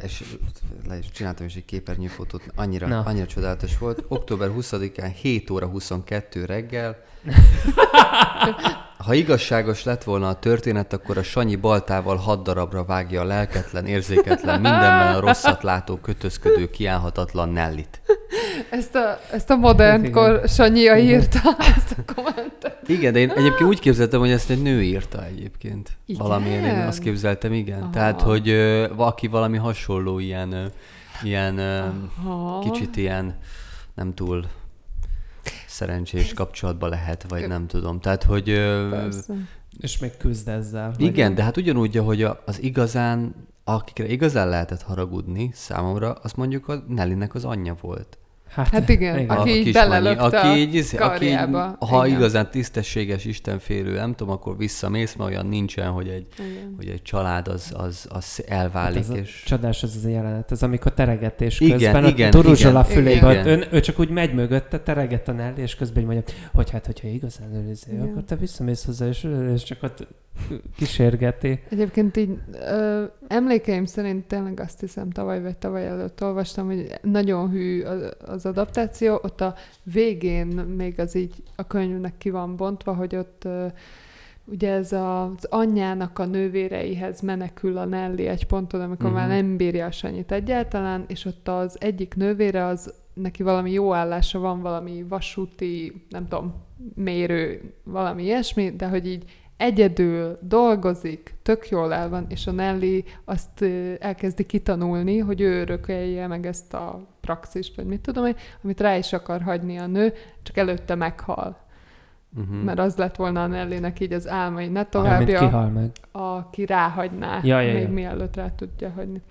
és le is csináltam is egy képernyőfotót, annyira, Na. annyira csodálatos volt. Október 20-án 7 óra 22 reggel. Ha igazságos lett volna a történet, akkor a Sanyi baltával hat darabra vágja a lelketlen, érzéketlen, mindenben a rosszat látó, kötözködő, kiállhatatlan Nellit. ezt a, ezt a modern Igen. kor Sanyia írta, ezt a kommentet. Igen, de én egyébként úgy képzeltem, hogy ezt egy nő írta egyébként. Igen? Valamilyen, én azt képzeltem, igen. Aha. Tehát, hogy ö, aki valami hasonló ilyen, ö, ilyen ö, kicsit ilyen nem túl szerencsés kapcsolatban lehet, vagy nem tudom. Tehát, hogy ö, Persze. És még küzd ezzel. hogy- igen, de hát ugyanúgy, ahogy a- az igazán, akikre igazán lehetett haragudni számomra, az mondjuk a Nellynek az anyja volt. Hát igen, igen. aki A így belelökte aki a így, izé- aki így, karjába. ha Igen. igazán tisztességes, istenfélő, nem tudom, akkor visszamész, mert olyan nincsen, hogy egy, Igen. hogy egy család az, az, az elválik, Hát ez a, és... Csodás ez az a jelenet, ez amikor teregetés Igen, közben igen, a Duruzsola igen, fülébe, ön, ő csak úgy megy mögötte, tereget a Nelly, és közben így mondja, hogy hát, hogyha igazán Igen. akkor te visszamész hozzá, és, és csak ott kísérgeti. Egyébként így ö, emlékeim szerint tényleg azt hiszem tavaly vagy tavaly előtt olvastam, hogy nagyon hű az, az adaptáció, ott a végén még az így a könyvnek ki van bontva, hogy ott ö, ugye ez a, az anyjának a nővéreihez menekül a Nelly egy ponton, amikor Mhm. már nem bírja a Sanyit egyáltalán, és ott az egyik nővére az neki valami jó állása van, valami vasúti, nem tudom, mérő, valami ilyesmi, de hogy így egyedül dolgozik, tök jól el van, és a Nelly azt elkezdi kitanulni, hogy ő örökölje meg ezt a praxist, vagy mit tudom én, amit rá is akar hagyni a nő, csak előtte meghal. Uh-huh. Mert az lett volna a Nellynek így az álmai, ne Mármint továbbja, kihal meg. aki ráhagyná, Ja, ja, még ja. mielőtt rá tudja hagyni.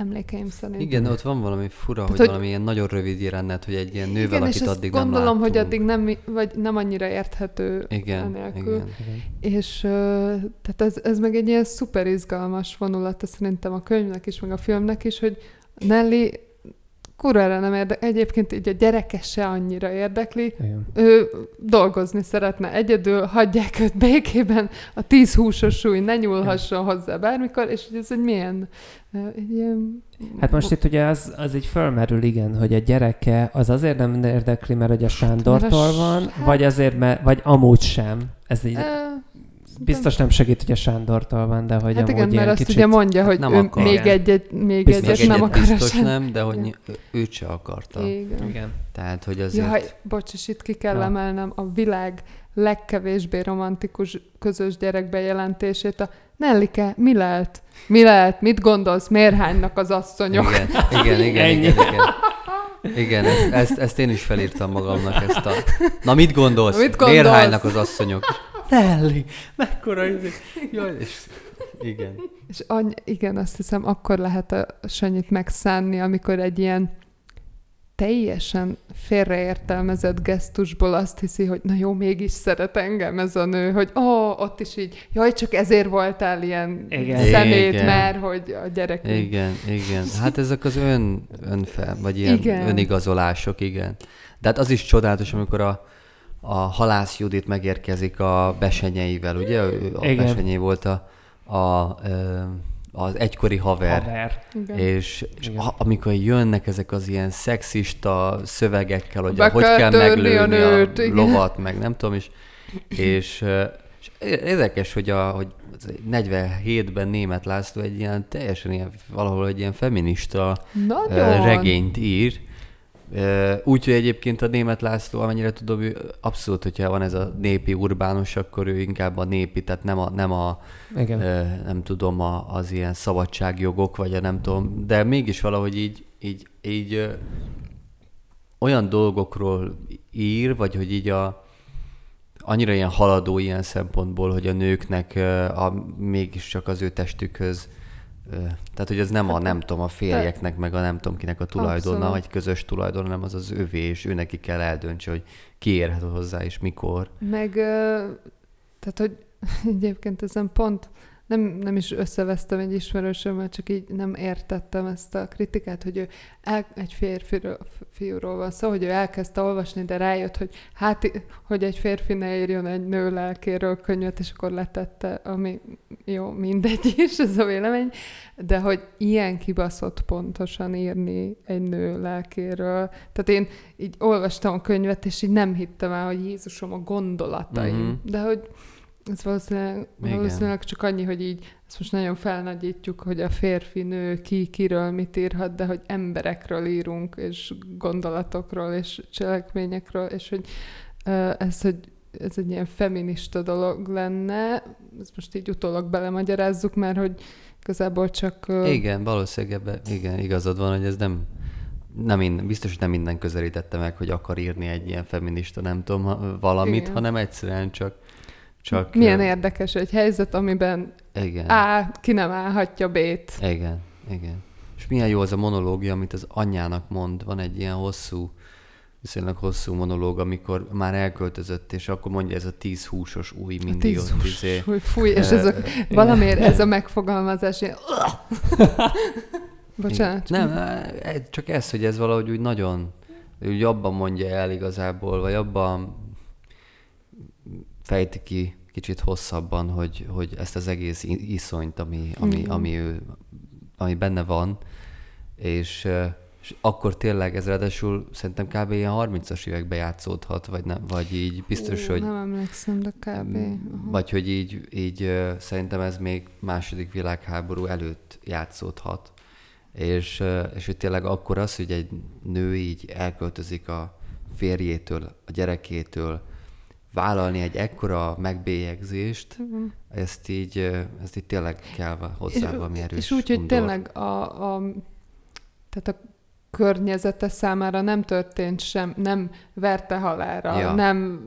Emlékeim szerint. Igen, de ott van valami fura, Tehát, hogy, hogy- valami ilyen nagyon rövid jelenet, hogy egy ilyen nővel, Igen, és akit ezt addig gondolom, nem hogy láttunk. addig nem, vagy nem annyira érthető Igen, enélkül. igen. Igen. És tehát ez, ez meg egy ilyen szuper izgalmas vonulata szerintem a könyvnek is, meg a filmnek is, hogy Nelly kurvára nem érdekli, egyébként így a gyereke se annyira érdekli, Igen. ő dolgozni szeretne egyedül, hagyják őt békében, a tíz húsos súly ne nyúlhasson hozzá bármikor, és hogy ez egy milyen, egy ilyen... Hát most itt ugye az, az így fölmerül, igen, hogy a gyereke az azért nem érdekli, mert hogy a Sándortól Mert a van, vagy azért, mert, vagy amúgy sem. Ez így Ö, biztos nem segít, hogy a Sándortól van, de hogy Hát amúgy igen, mert azt kicsit... ugye mondja, hogy nem ő akar. még Igen. egyet, még Biztos. egyet nem akar. biztos nem, de hogy Igen. őt se akarta. Igen. Igen. Tehát, hogy azért... Jaj, bocs, és itt ki kell Na. emelnem a világ legkevésbé romantikus közös gyerek bejelentését. A Nellike, mi lehet? Mi lehet? Mit gondolsz? Miért hánynak az asszonyok? Igen, igen, igen, Ennyi. igen, igen. Igen, ezt, ezt, ezt én is felírtam magamnak, ezt a... Na mit gondolsz? Mit Miért gondolsz? hánynak az asszonyok? Nelly, mekkora izé. Jaj, és... Igen. És any- igen, azt hiszem, akkor lehet a Sanyit megszánni, amikor egy ilyen teljesen félreértelmezett gesztusból azt hiszi, hogy na jó, mégis szeret engem ez a nő, hogy ó, oh, ott is így, jaj, csak ezért voltál ilyen Igen. szemét, Igen. mert hogy a gyerek Igen, igen. Hát ezek az ön, önfel, vagy ilyen Igen. igen. önigazolások, igen. De hát az is csodálatos, amikor a, a halász Judit megérkezik a besenyeivel, ugye? A Igen. besenyei volt a, a, az egykori haver. Haver. Igen. És, és Igen. a, amikor jönnek ezek az ilyen szexista szövegekkel, hogy Be hogy kell kell törni a meglőni nőt, a lovat, meg nem tudom, és, és, és érdekes, hogy, a, hogy az 47-ben német László egy ilyen teljesen ilyen, valahol egy ilyen feminista Nagyon. regényt ír, Úgyhogy egyébként a német László, amennyire tudom, ő abszolút, hogyha van ez a népi urbánus, akkor ő inkább a népi, tehát nem a, nem a Igen. Nem tudom, a, az ilyen szabadságjogok, vagy a nem tudom, de mégis valahogy így, így, így olyan dolgokról ír, vagy hogy így a, annyira ilyen haladó ilyen szempontból, hogy a nőknek a, mégiscsak az ő testükhöz tehát, hogy ez nem a, nem tudom, a férjeknek, meg a nem tudom kinek a tulajdona, Abszolút. vagy közös tulajdon, hanem az az övé, és ő neki kell eldöntse, hogy ki érhet hozzá, és mikor. Meg, tehát, hogy egyébként ezen pont nem, nem is összevesztem egy ismerősömmel, csak így nem értettem ezt a kritikát, hogy ő el, egy férfiról, fiúról van szó, hogy ő elkezdte olvasni, de rájött, hogy hát, hogy egy férfi ne írjon egy nő lelkéről könyvet, és akkor letette, ami jó, mindegy is, ez a vélemény, de hogy ilyen kibaszott pontosan írni egy nő lelkéről. Tehát én így olvastam a könyvet, és így nem hittem el, hogy Jézusom a gondolataim. Mhm. Mm-hmm. De hogy ez valószínűleg, Igen. valószínűleg csak annyi, hogy így ezt most nagyon felnagyítjuk, hogy a férfi, nő ki, kiről mit írhat, de hogy emberekről írunk, és gondolatokról, és cselekményekről, és hogy ez, hogy ez egy ilyen feminista dolog lenne, ezt most így utólag belemagyarázzuk, mert hogy igazából csak... Igen, valószínűleg ebben, igen, igazad van, hogy ez nem, nem minden, biztos, hogy nem minden közelítette meg, hogy akar írni egy ilyen feminista, nem tudom, valamit, Igen. hanem egyszerűen csak, csak Milyen érdekes egy helyzet, amiben Igen, A ki nem állhatja B-t. igen, igen. És milyen jó az a monológia, amit az anyjának mond, van egy ilyen hosszú, viszonylag hosszú monológ, amikor már elköltözött, és akkor mondja ez a tíz húsos új mindig Tíz ott hús, izé. fúj, fúj, és ez a, valamiért ez a megfogalmazás ilyen... Bocsánat. Nem, csak ez, hogy ez valahogy úgy nagyon, úgy abban mondja el igazából, vagy abban fejti ki kicsit hosszabban, hogy, hogy ezt az egész iszonyt, ami, ami, Igen. ami, ő, ami benne van, és, és akkor tényleg ez ráadásul szerintem kb. ilyen 30-as években játszódhat, vagy, nem, vagy így biztos, Ú, hogy Nem emlékszem, de kb. Aha. vagy hogy így, így szerintem ez még második világháború előtt játszódhat. És, és hogy tényleg akkor az, hogy egy nő így elköltözik a férjétől, a gyerekétől, vállalni egy ekkora megbélyegzést, ezt így, ezt így tényleg kell hozzá valami erős és úgy, hogy undor. tényleg a, a, tehát a környezete számára nem történt sem, nem verte halára, Ja. nem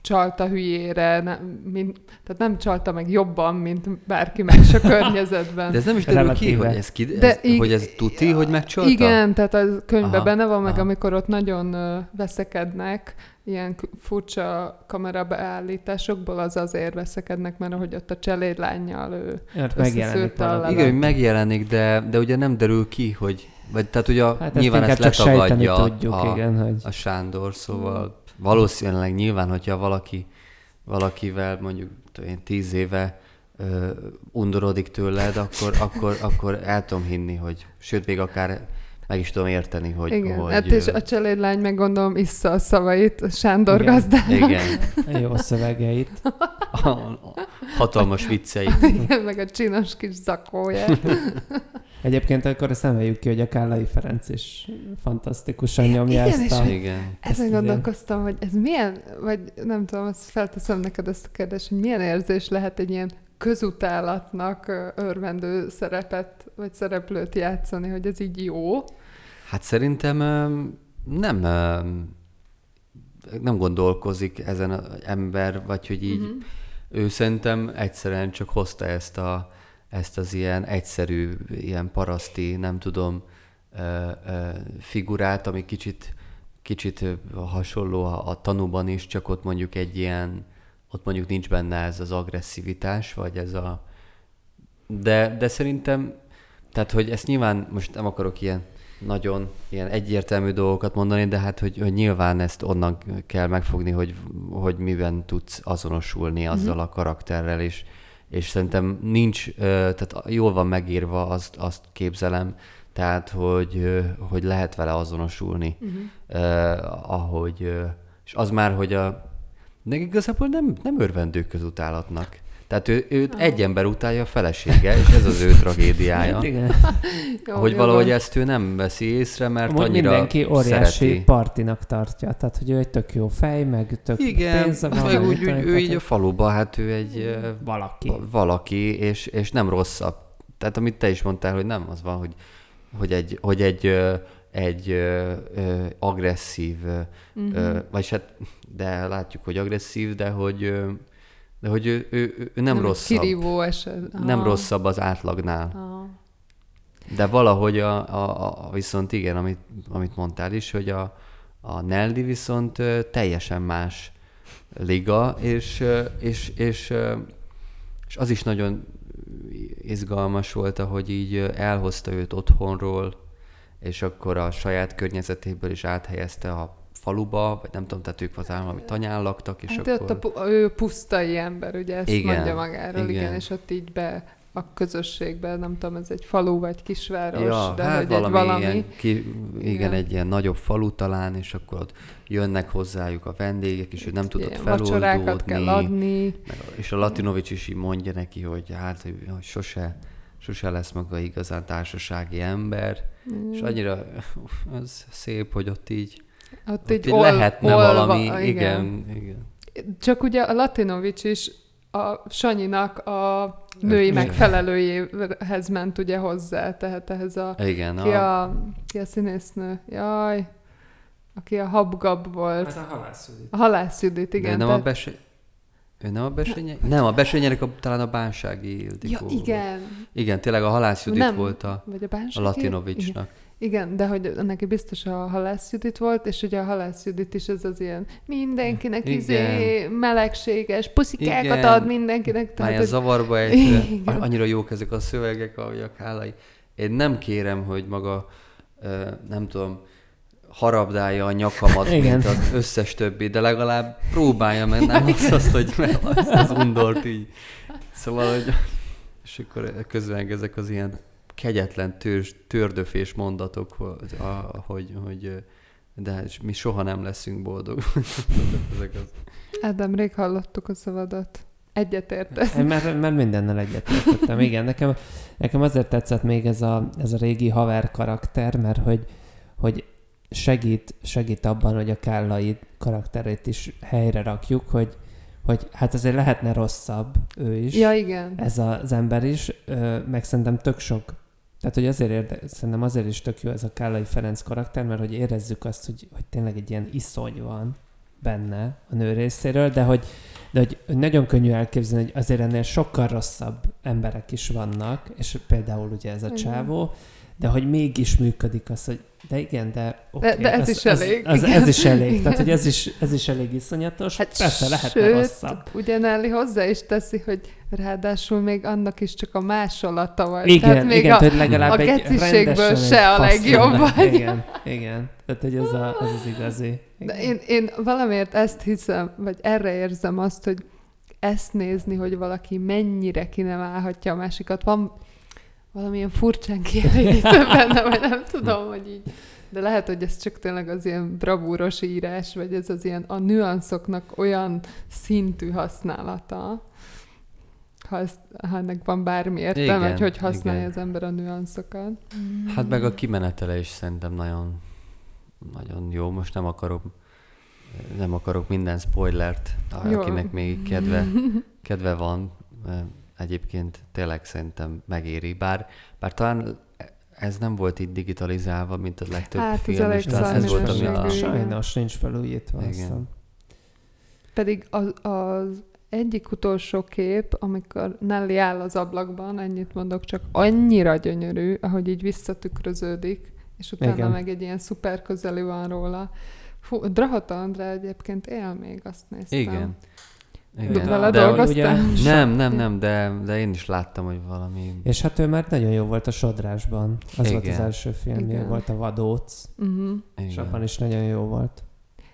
csalta hülyére, nem, mint, tehát nem csalta meg jobban, mint bárki más a környezetben. De ez nem is derül ki, hogy ez, ki, De ez, ig- hogy ez tuti, hogy megcsalta? Igen, tehát a könyvben Aha, benne van, meg aha. amikor ott nagyon ö, veszekednek, ilyen furcsa kamerabeállításokból, az azért veszekednek, mert ahogy ott a cselédlányjal ő Ott megjelenik a. Igen, hogy megjelenik, de, de ugye nem derül ki, hogy vagy tehát ugye Hát ezt nyilván ezt csak sejteni letagadja tudjuk, a, igen, hogy... a Sándor, szóval valószínűleg nyilván, hogyha valaki valakivel mondjuk én, tíz éve ö, undorodik tőled, akkor, akkor, akkor el tudom hinni, hogy sőt, még akár meg is tudom érteni, hogy... Igen, hogy hát és a cselédlány meg gondolom issza a szavait a Sándor Igen. gazdának, Igen, jó szövegeit. a, a hatalmas vicceit. Igen, meg a csinos kis zakóját. Egyébként akkor ezt emeljük ki, hogy a Kállai Ferenc is fantasztikusan nyomja Igen, ezt a... Igen. Ezen igen. gondolkoztam, hogy ez milyen, vagy nem tudom, azt felteszem neked ezt a kérdést, hogy milyen érzés lehet egy ilyen közutálatnak örvendő szerepet, vagy szereplőt játszani, hogy ez így jó. Hát szerintem nem nem gondolkozik ezen az ember, vagy hogy így Mhm. ő szerintem egyszerűen csak hozta ezt, a, ezt az ilyen egyszerű, ilyen paraszti, nem tudom, figurát, ami kicsit, kicsit hasonló a, a tanúban is, csak ott mondjuk egy ilyen, ott mondjuk nincs benne ez az agresszivitás, vagy ez a... De, de szerintem, tehát hogy ezt nyilván, most nem akarok ilyen nagyon ilyen egyértelmű dolgokat mondani, de hát, hogy, hogy nyilván ezt onnan kell megfogni, hogy, hogy miben tudsz azonosulni azzal a karakterrel, és, és szerintem nincs, tehát jól van megírva, azt, azt képzelem, tehát, hogy, hogy lehet vele azonosulni, uh-huh. ahogy, és az már, hogy a, de igazából nem, nem örvendő közutálatnak. Tehát ő, őt egy ember utálja a felesége, és ez az ő tragédiája. Hát igen. Jó, hogy jó valahogy van. ezt ő nem veszi észre, mert Amúgy annyira mindenki óriási szereti. partinak tartja, tehát hogy ő egy tök jó fej, meg tök Igen, pénze van. meg úgy, úgy, én, ő így a faluba, hát ő egy valaki. valaki, és, és nem rosszabb. Tehát amit te is mondtál, hogy nem az van, hogy, hogy egy, hogy egy, egy ö, ö, agresszív, uh-huh. ö, vagyis hát, de látjuk, hogy agresszív, de hogy, ö, de hogy ő, ő, ő nem, nem rosszabb. Kirívó eset. Nem rosszabb az átlagnál. Aha. De valahogy a, a, a viszont igen, amit, amit mondtál is, hogy a, a Nelly viszont teljesen más liga, és, és, és, és az is nagyon izgalmas volt, ahogy így elhozta őt otthonról, és akkor a saját környezetéből is áthelyezte a faluba, vagy nem tudom, tehát ők az állami tanyán laktak, és Hát akkor... ott a, ő pusztai ember, ugye ezt Igen, mondja magáról, igen. igen. és ott így be a közösségben, nem tudom, ez egy falu vagy kisváros, Ja, de hát hogy valami, egy valami Ilyen, ki, igen, Igen. egy ilyen nagyobb falu talán, és akkor ott jönnek hozzájuk a vendégek, és ő nem tudott vacsorákat kell feloldódni. adni. És a Latinovics is így mondja neki, hogy hát, hogy hogy sose, sose lesz maga igazán társasági ember, Mm. és annyira az szép, hogy ott így, Ott, ott így így ol, lehetne olva, valami, igen. igen, igen. Csak ugye a Latinovics is a Sanyinak a női Igen. megfelelőjéhez ment ugye hozzá, tehát ehhez a... Igen, Ki a, a, ki a színésznő? Jaj, aki a habgab volt. Hát a halász A halász Judit, de igen. nem a tehát- bese, ő nem a besénye? Nem, a besényenek a, talán a Bánsági Ja, Ildikó. volt. igen. Igen, tényleg a Halász Judit Nem, volt a, Vagy a a Bánsági? Igen. Latinovicsnak. Igen, de hogy neki biztos a Halász Judit volt, és ugye a Halász Judit is ez az ilyen mindenkinek Igen. izé melegséges, puszikákat Igen. ad mindenkinek. Már Tehát, ilyen hogy- zavarba egy, Igen. annyira jók ezek a szövegek, ahogy a Kálai. Én nem kérem, hogy maga, nem tudom, harabdálja a nyakamat, Igen. mint az összes többi, de legalább próbálja meg, nem azt, azt hogy meg azt az undort így. Szóval, hogy és akkor közben ezek az ilyen kegyetlen tőrs, tördöfés mondatok, hogy, a- hogy, hogy de mi soha nem leszünk boldog. ezek az Ádám, rég hallottuk a szavadat. Egyetértesz. Mert, mert mindennel egyetértettem. Igen, nekem, nekem azért tetszett még ez a, ez a régi haver karakter, mert hogy, hogy segít, segít abban, hogy a Kállai karakterét is helyre rakjuk, hogy, hogy hát azért lehetne rosszabb ő is. Ja, igen. Ez az ember is, meg szerintem tök sok tehát, hogy azért érde, szerintem azért is tök jó ez a Kállai Ferenc karakter, mert hogy érezzük azt, hogy, hogy tényleg egy ilyen iszony van benne a nő részéről, de hogy, de hogy nagyon könnyű elképzelni, hogy azért ennél sokkal rosszabb emberek is vannak, és például ugye ez a csávó, de hogy mégis működik az, hogy de igen, de okay, De- de ez is elég, Az, igen. ez is elég, Igen. tehát hogy ez is, ez is elég iszonyatos. Hát Persze lehetne sőt, rosszabb. ugye Nelly hozzá is teszi, hogy ráadásul még annak is csak a másolata vagy. Igen, Tehát még igen, a, hogy legalább a geciségből se a legjobb vagy. Igen, igen. Tehát, hogy ez, a, ez az igazi. De én, én valamiért ezt hiszem, vagy erre érzem azt, hogy ezt nézni, hogy valaki mennyire ki nem állhatja a másikat. Van valamilyen furcsán kielégítő benne, vagy nem tudom, hogy így. De lehet, hogy ez csak tényleg az ilyen bravúros írás, vagy ez az ilyen a nüanszoknak olyan szintű használata, ha, ezt, ha ennek van bármi értelme, Igen, hogy hogy használja igen. az ember a nüanszokat. Hát meg a kimenetele is szerintem nagyon, nagyon jó. Most nem akarok, nem akarok minden spoilert, Jó. akinek még kedve, kedve van. Egyébként tényleg szerintem megéri. Bár, bár talán ez nem volt itt digitalizálva, mint a legtöbb Hát, film, és talán ez volt, ami a... Sajnos nincs felújítva. Igen. Pedig az, az egyik utolsó kép, amikor Nelly áll az ablakban, ennyit mondok, csak annyira gyönyörű, ahogy így visszatükröződik, és utána Igen. Meg egy ilyen szuper közeli van róla. Fú, Drahata Andrá egyébként él még, azt néztem. Igen. Igen. vele De- ugye- Nem, nem, nem, de, de én is láttam, hogy valami... És hát ő már nagyon jó volt a Sodrásban. Az volt az Igen. első filmje, Igen. volt a Vadóc, Uh-huh. és Igen. abban is nagyon jó volt.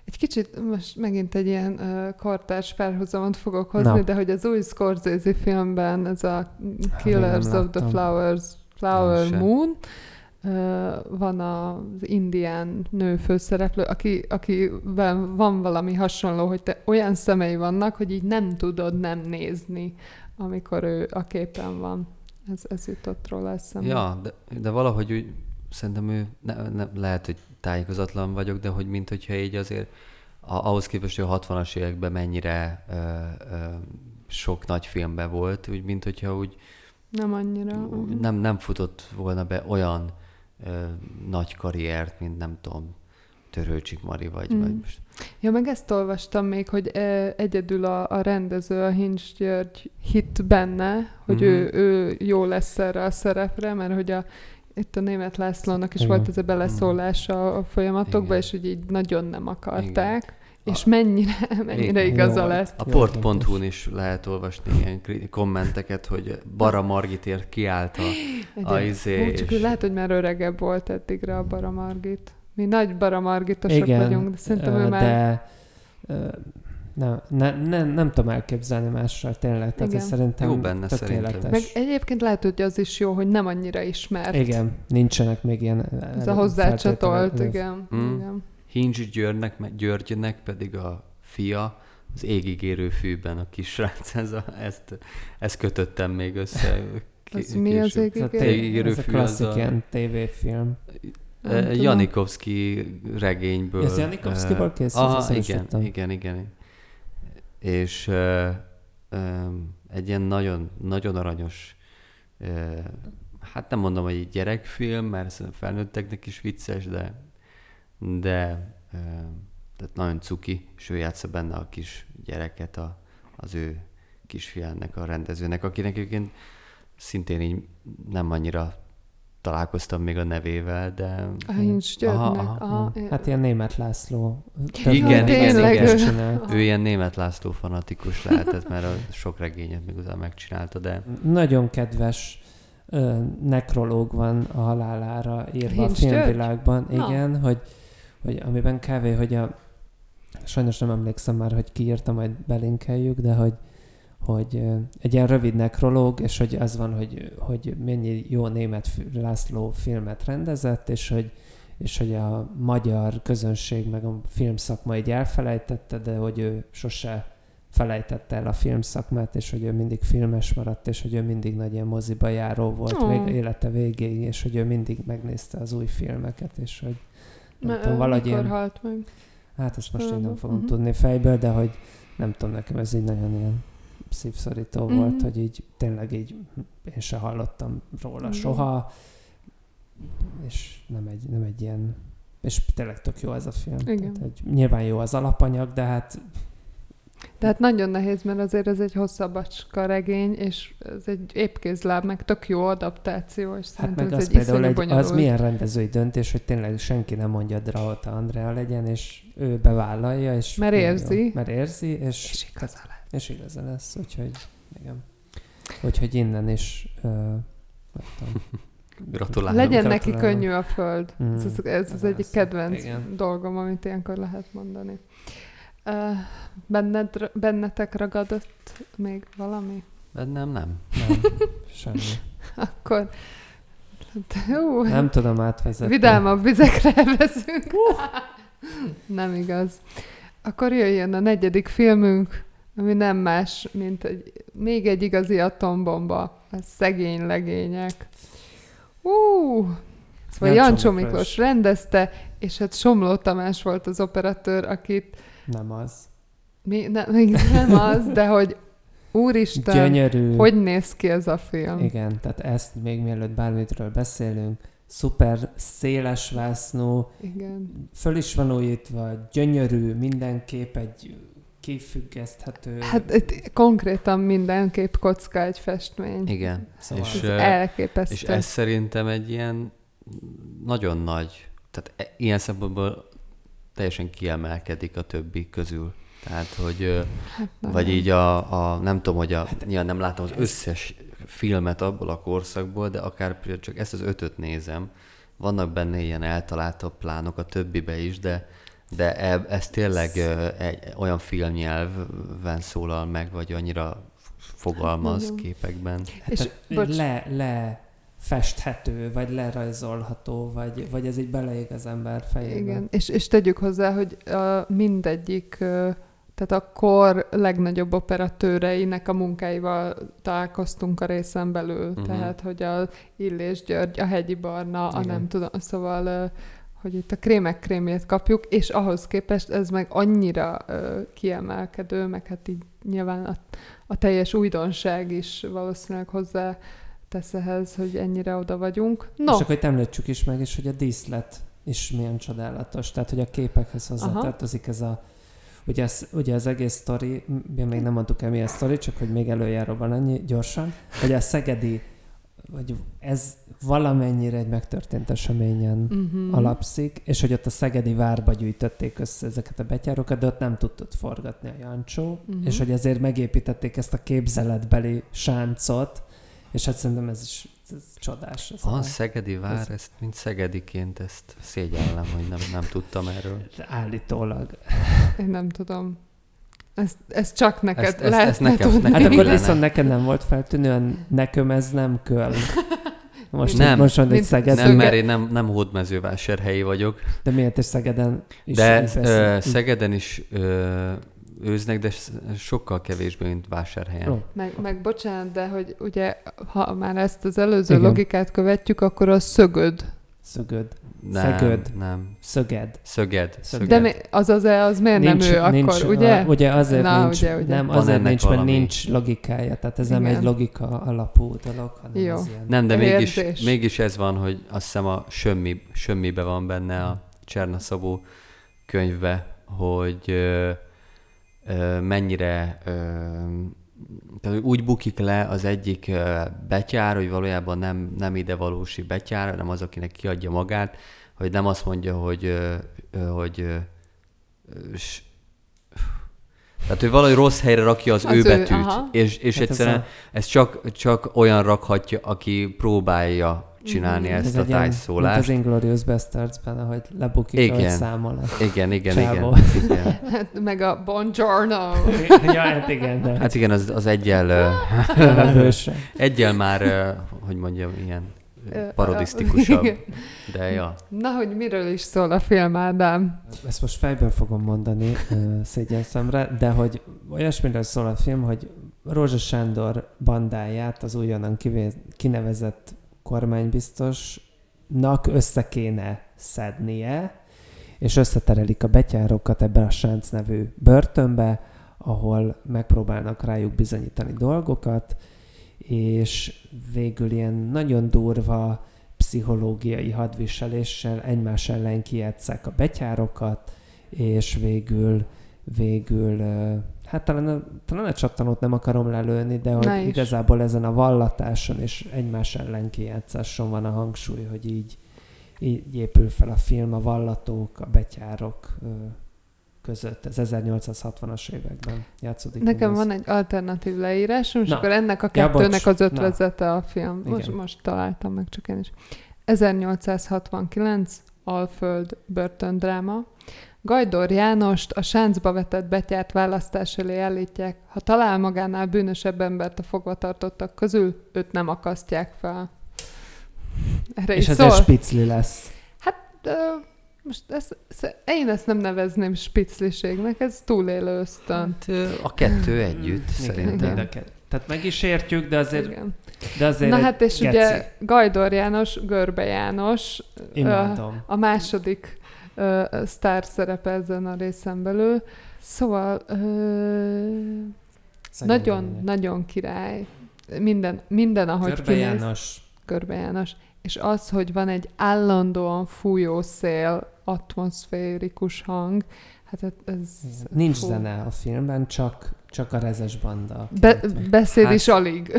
Egy kicsit most megint egy ilyen uh, kortárs párhuzamot fogok hozni, Na. de hogy az új Scorsese filmben ez a Killers of the. Flowers, Flower Én sem. Van az indián nő főszereplő, aki, akiben van valami hasonló, hogy te olyan szemei vannak, hogy így nem tudod nem nézni, amikor ő a képen van. Ez, ez jutott róla eszembe. Ja, de, de valahogy úgy szerintem ő, ne, ne, lehet, hogy tájékozatlan vagyok, de hogy mint hogyha így azért a, ahhoz képest, hogy a 60-as években mennyire ö, ö, sok nagy filmben volt, úgy mint hogyha úgy Nem annyira. nem, nem futott volna be olyan ö, nagy karriert, mint nem tudom, Törőcsik Mari, vagy, Mm. vagy most. Ja, meg ezt olvastam még, hogy egyedül a, a rendező, a Hincs György hit benne, hogy Mhm. ő, ő jó lesz erre a szerepre, mert hogy a, itt a német Lászlónak is Igen. volt ez a beleszólása a folyamatokba, Igen. és hogy így nagyon nem akarták. Igen. És mennyire, mennyire igaza Jó. lett. A port.hu-n is lehet olvasni ilyen kommenteket, hogy Bara Margitért kiállt a, a izé, Hú, csak és- lehet, hogy már öregebb volt eddigre a Bara Margit. Mi nagy Bara Margitosok Igen, vagyunk, de szerintem ö, ő már... de ö, nem, ne, ne, nem tudom elképzelni mással tényleg, tehát Igen. ez szerintem Jó benne tökéletes. szerintem. Meg egyébként lehet, hogy az is jó, hogy nem annyira ismert. Igen, nincsenek még ilyen Ez a hozzácsatolt, igen. Mm. igen. Hincs Györgynek, Györgynek pedig a fia az égig érő fűben a kisrác. Ez a, ezt, ezt kötöttem még össze. ki- Az mi az később. Ez a, égig té- Égig érő ez a az klasszik ilyen tévéfilm. Eh, tudom. Janikovszki regényből. Ez Janikovszkiból eh, készült? Is igen, tudtam. igen, igen. És uh, um, egy ilyen nagyon, nagyon aranyos, uh, hát nem mondom, hogy egy gyerekfilm, mert felnőtteknek is vicces, de, de tehát nagyon cuki, és ő játsza benne a kis gyereket, a, az ő kisfiának, a rendezőnek, akinek egyébként szintén így nem annyira találkoztam még a nevével, de... A Hincs Györgynek. Aha, Aha, aha. Hát ilyen német László. Igen, igen, igen. Ő ilyen német László fanatikus lehetett, mert a sok regényet még utána megcsinálta, de Nagyon kedves nekrológ van a halálára írva a Hincs György? filmvilágban. Igen, hogy, hogy amiben kávé, hogy a sajnos nem emlékszem már, hogy ki írta, majd belinkeljük, de hogy, hogy egy ilyen rövid nekrológ, és hogy az van, hogy, hogy mennyi jó német László filmet rendezett, és hogy, és hogy a magyar közönség meg a filmszakma így elfelejtette, de hogy ő sose felejtette el a filmszakmát, és hogy ő mindig filmes maradt, és hogy ő mindig nagy ilyen moziba járó volt Ó. még élete végéig, és hogy ő mindig megnézte az új filmeket, és hogy nem Mert tudom, valahogy mikor ilyen, halt meg? hát ezt most így nem fogom Mhm. tudni fejből, de hogy nem tudom, nekem ez így nagyon ilyen szívszorító Mhm. volt, hogy így tényleg így én se hallottam róla Igen. soha, és nem egy, nem egy ilyen, és tényleg tök jó ez a film. Igen. Tehát, hogy nyilván jó az alapanyag, de hát Tehát nagyon nehéz, mert azért ez egy hosszabbacska regény, és ez egy épkézláb, meg tök jó adaptáció, és Hát meg ez az egy például egy, az bonyolult. milyen rendezői döntés, hogy tényleg senki nem mondja Drahota Andrea legyen, és ő bevállalja, és Mert érzi. Jó, mert érzi, és, És igaza lett. és igaza lesz, úgyhogy igen. Úgyhogy innen is uh. Gratulálok. Legyen neki Gratulálok. könnyű a föld. Mm, Ez, az, ez az egyik az. kedvenc Igen. dolgom, amit ilyenkor lehet mondani. Uh, benned, bennetek ragadott még valami? Bennem nem. Nem, semmi. Akkor Hú, Nem tudom átvezetni. vidámabb vizekre vezünk. nem igaz. Akkor jöjjön a negyedik filmünk, ami nem más, mint egy, még egy igazi atombomba. A szegény legények. Ú, Szóval Jancsó. Miklós rendezte, és hát Somló Tamás volt az operatőr, akit Nem az. mi, ne, még nem az, de hogy úristen, Gyönyörű. hogy néz ki ez a film? Igen, tehát ezt még mielőtt bármitről beszélünk, szuper széles vásznú, Igen. föl is van újítva, gyönyörű, mindenképp egy kifüggeszthető. Hát itt konkrétan minden kép kocka egy festmény. Igen. Szóval és, Ez elképesztő. és ez szerintem egy ilyen nagyon nagy, tehát e- ilyen szempontból teljesen kiemelkedik a többi közül. Tehát, hogy hát vagy így a, a, nem tudom, hogy a, Hát nyilván nem látom az összes filmet abból a korszakból, de akár csak ezt az ötöt nézem, vannak benne ilyen eltaláltabb plánok a többibe is, de, de e, ez tényleg egy, olyan filmnyelven szólal meg, vagy annyira fogalmaz nagyon. képekben. hát és a- bocs. le, le festhető, vagy lerajzolható, vagy, vagy ez így beleég az ember fejébe. Igen, és, és tegyük hozzá, hogy a mindegyik, tehát a kor legnagyobb operatőreinek a munkáival találkoztunk a részen belül. Mhm. Tehát, hogy a Illés György, a Hegyi Barna, a Igen. nem tudom, szóval, hogy itt a krémek krémjét kapjuk, és ahhoz képest ez meg annyira ö, kiemelkedő, meg hát így nyilván a, a teljes újdonság is valószínűleg hozzá tesz ehhez, hogy ennyire oda vagyunk. No, És akkor itt említsük is meg is, hogy a díszlet is milyen csodálatos. Tehát, hogy a képekhez hozzátartozik ez a Ugye, ez, ugye az egész sztori, mi még nem mondtuk el mi a sztori, csak hogy még előjáróban annyi gyorsan, hogy a szegedi, vagy ez valamennyire egy megtörtént eseményen uh-huh. alapszik, és hogy ott a szegedi várba gyűjtötték össze ezeket a betyárokat, de ott nem tudott forgatni a Jancsó, Mhm. és hogy ezért megépítették ezt a képzeletbeli sáncot, és hát szerintem ez is ez csodás. Ez Van a- Szegedi vár, ez- ezt, mint szegediként ezt szégyellem, hogy nem, nem tudtam erről. Állítólag. Én nem tudom. Ez, ez csak neked Ezt- ezt- lehetne ezt nekem- tudni. Hát nekem akkor illene. viszont neked nem volt feltűnően, nekem ez nem köl. Most Nem. most mondod, Mint Szegeden, Nem, mert én nem, nem hódmezővásárhelyi vagyok, de miért is Szegeden is de ö, Szegeden is ö, őznek, de sokkal kevésbé, mint vásárhelyen. Ó. Meg, meg bocsánat, de hogy ugye, ha már ezt az előző Igen. logikát követjük, akkor a szögöd. Szögöd. Nem, Szegőd. nem. Szöged. Szöged. Szöged. De mi, az az, az miért nem ő akkor, ugye? A, ugye azért Na, nincs, ugye, ugye. nem azért nincs, mert valami. nincs logikája, tehát ez nem Igen. egy logika alapú dolog, hanem Jó. ez ilyen. Nem, de mégis, Érzés. mégis ez van, hogy azt hiszem a sömmi, sömmibe van benne a Csernaszabó könyvbe, hogy mennyire tehát úgy bukik le az egyik betyár, hogy valójában nem, nem ide valósi betyár, hanem az, akinek kiadja magát, hogy nem azt mondja, hogy, hogy tehát, hogy valahogy rossz helyre rakja az, Az ő ő, betűt, aha. és, és Hát ez egyszerűen a- ez csak, csak olyan rakhatja, aki próbálja csinálni Mhm. ezt Ez a tájszólást. az Inglourious Bastards-ben, ahogy lebukik, Igen. ahogy számol. Igen, igen, Csávó. igen, igen. Hát, meg a Buongiorno. ja, hát igen, de Hát igen, az, az egyel, egyel már, hogy mondjam, ilyen parodisztikusabb. De ja. Na, hogy miről is szól a film, Ádám? Ezt most fejből fogom mondani ö, szégyen szemre, de hogy olyasmiről szól a film, hogy Rózsa Sándor bandáját az újonnan kivé- kinevezett kormánybiztosnak össze kéne szednie, és összeterelik a betyárokat ebbe a Sánc nevű börtönbe, ahol megpróbálnak rájuk bizonyítani dolgokat, és végül ilyen nagyon durva pszichológiai hadviseléssel egymás ellen kijátszák a betyárokat, és végül, végül, hát talán a, talán a csattanót nem akarom lelőni, de Na hogy is. igazából ezen a vallatáson és egymás ellen kijátszáson van a hangsúly, hogy így, így épül fel a film, a vallatók, a betyárok között. Ez 1860-as években játszódik. Nekem mindez. van egy alternatív leírásom, és Na. akkor ennek a Ja, kettőnek bocs. az Na. ötvezete a film. Most, most találtam meg csak én is. 1869, Alföld börtöndráma. Gajdor Jánost a sáncba vetett betyárt választás elé állítják. Ha talál magánál bűnösebb embert a fogvatartottak közül, őt nem akasztják fel. Erre És ezzel szól. spicli lesz. Ö, most ezt, én ezt nem nevezném spicliségnek, ez túlélő ösztön. Hát, a kettő együtt, Igen, szerintem. kettő. Tehát meg is értjük, de azért, Igen. de azért Na egy hát és geci. ugye Gajdor János, Görbe János, ö, Imádom. a második ö, sztár szerepe ezen a részen belül. Szóval ö, Szegény nagyon, lények. nagyon király. Minden, minden ahogy Görbe kinéz. János. Görbe János. És az, hogy van egy állandóan fújó szél, atmoszférikus hang, hát ez... Nincs fú. zene a filmben, csak, csak a rezes banda. Be, beszéd Hát- is alig.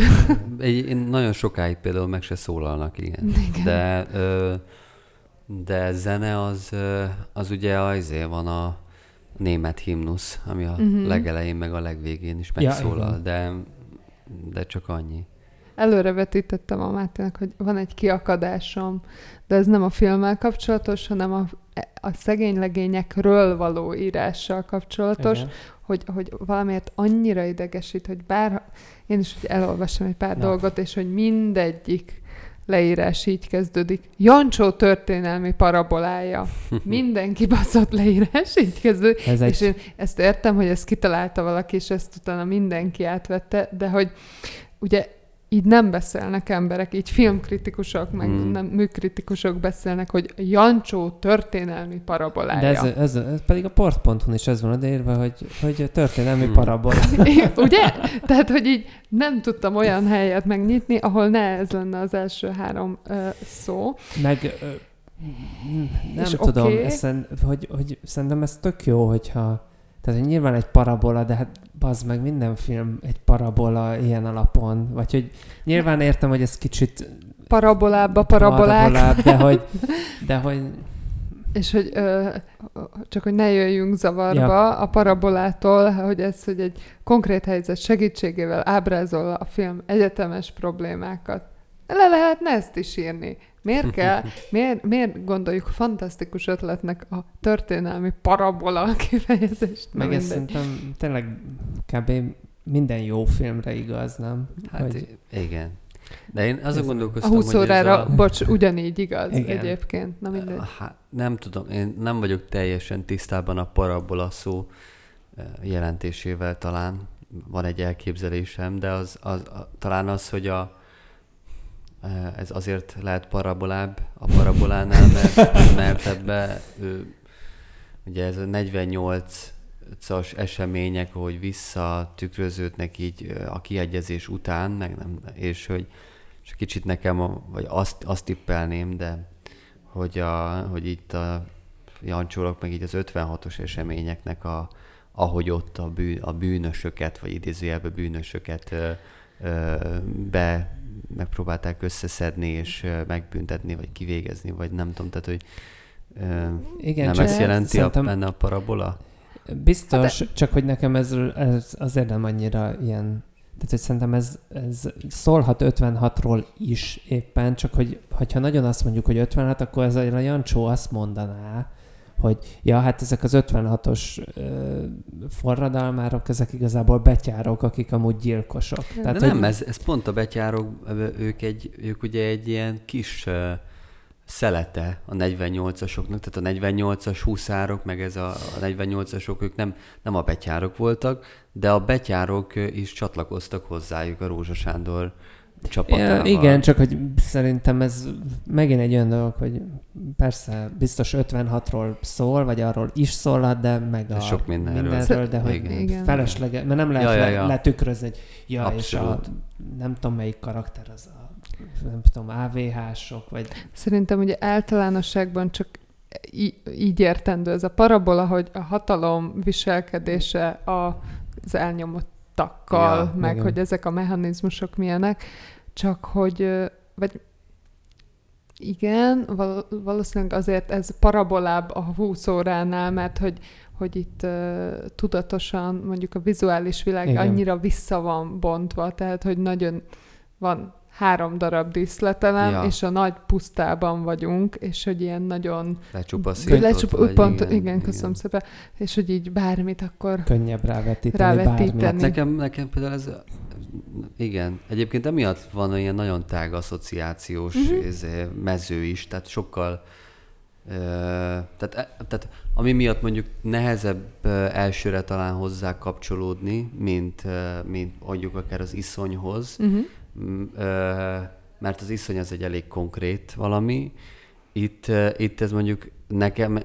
Egy, én nagyon sokáig például meg se szólalnak, igen. Igen. De, ö, de zene az, az ugye azért van a német himnusz, ami a uh-huh. legelején meg a legvégén is Ja, megszólal, igen. de, de csak annyi. Előrevetítettem a Mátének, hogy van egy kiakadásom, de ez nem a filmmel kapcsolatos, hanem a, a szegény legényekről való írással kapcsolatos, Igen. hogy, hogy valamiért annyira idegesít, hogy bár én is hogy elolvasom egy pár Na. dolgot, és hogy mindegyik leírás így kezdődik. Jancsó történelmi parabolája. Mindenki baszott leírás így kezdődik. Ez És egy, én ezt értem, hogy ezt kitalálta valaki, és ezt utána mindenki átvette, de hogy ugye így nem beszélnek emberek, így filmkritikusok, meg Hmm. nem műkritikusok beszélnek, hogy Jancsó történelmi parabolája. de ez, ez, ez, pedig a port.hu is ez van odaírva, hogy, hogy történelmi Hmm. parabola. Ugye? Tehát, hogy így nem tudtam olyan helyet megnyitni, ahol ne ez lenne az első három ö, szó. Meg ö, nem És tudom, okay. ezt, hogy, hogy szerintem ez tök jó, hogyha tehát hogy nyilván egy parabola, de hát bazd meg minden film egy parabola ilyen alapon, vagy hogy nyilván értem, hogy ez kicsit Parabolába parabolák. parabolább, de hogy, de hogy És hogy ö, csak hogy ne jöjjünk zavarba ja. a parabolától, hogy ez, hogy egy konkrét helyzet segítségével ábrázol a film egyetemes problémákat. Le lehetne ezt is írni. Miért kell, miért, miért gondoljuk fantasztikus ötletnek a történelmi parabola kifejezést? Meg ez szerintem tényleg kb. minden jó filmre igaz, nem? Hát hogy, igen. De én azon Ez- A gondolkoztam, 20 hogy ez órára, a... bocs, ugyanígy igaz Igen. egyébként. Na mindegy. Hát, nem tudom, én nem vagyok teljesen tisztában a parabola szó jelentésével talán. Van egy elképzelésem, de az, az a, talán az, hogy a, ez azért lehet parabolább a parabolánál, mert, mert ebbe ő, ugye ez a 48 események, hogy visszatükröződnek így ö, a kiegyezés után, meg nem, és hogy és kicsit nekem, a, vagy azt, azt tippelném, de hogy, a, hogy itt a Jancsólok, meg így az 56-os eseményeknek, a, ahogy ott a, bű, a bűnösöket, vagy idézőjelben bűnösöket ö, ö, be megpróbálták összeszedni, és megbüntetni, vagy kivégezni, vagy nem tudom, tehát, hogy ö, igen, nem ezt jelenti a, benne a parabola? Biztos, hát, csak hogy nekem ez, ez azért nem annyira ilyen... Tehát, hogy szerintem ez, ez szólhat 56-ról is éppen, csak hogy hogyha nagyon azt mondjuk, hogy 56, akkor ez a Jancsó azt mondaná, hogy ja, hát ezek az 56-os ö, forradalmárok, ezek igazából betyárok, akik amúgy gyilkosok. De Tehát, nem, hogy, ez, ez pont a betyárok, ők, egy, ők ugye egy ilyen kis uh, szelete a 48-asoknak, tehát a 48-as huszárok, meg ez a, a 48-asok, ők nem, nem a betyárok voltak, de a betyárok ö, is csatlakoztak hozzájuk a Rózsa Sándor csapatával. Ja, igen, csak hogy szerintem ez megint egy olyan dolog, hogy persze biztos 56-ról szól, vagy arról is szólhat, de meg De a sok mindenről. mindenről, de hogy Igen. Felesleges, mert nem lehet Ja, ja, le, ja. letükrözni, hogy ja, és a, Abszolút. nem tudom melyik karakter az a nem tudom, AVH-sok, vagy Szerintem ugye általánosságban csak í- így értendő ez a parabola, hogy a hatalom viselkedése a- az elnyomottakkal, Ja, meg igen. hogy ezek a mechanizmusok milyenek, csak hogy, vagy igen, val- valószínűleg azért ez parabolább a 20 óránál, mert hogy, hogy itt uh, tudatosan mondjuk a vizuális világ igen. annyira vissza van bontva, tehát hogy nagyon van három darab díszletelem, Ja. és a nagy pusztában vagyunk, és hogy ilyen nagyon... Lecsupaszított. Lecsup, vagy, pont, igen, igen, köszönöm szépen. És hogy így bármit akkor... könnyebb rávetíteni, Rávetíteni. bármit. Hát nekem, nekem például ez, igen, egyébként emiatt van ilyen nagyon tág asszociációs uh-huh. mező is, tehát sokkal, ö, tehát, e- tehát ami miatt mondjuk nehezebb elsőre talán hozzá kapcsolódni, mint, mint mondjuk akár az iszonyhoz, Uh-huh. M- ö, mert az iszony az egy elég konkrét valami. Itt, itt ez mondjuk nekem,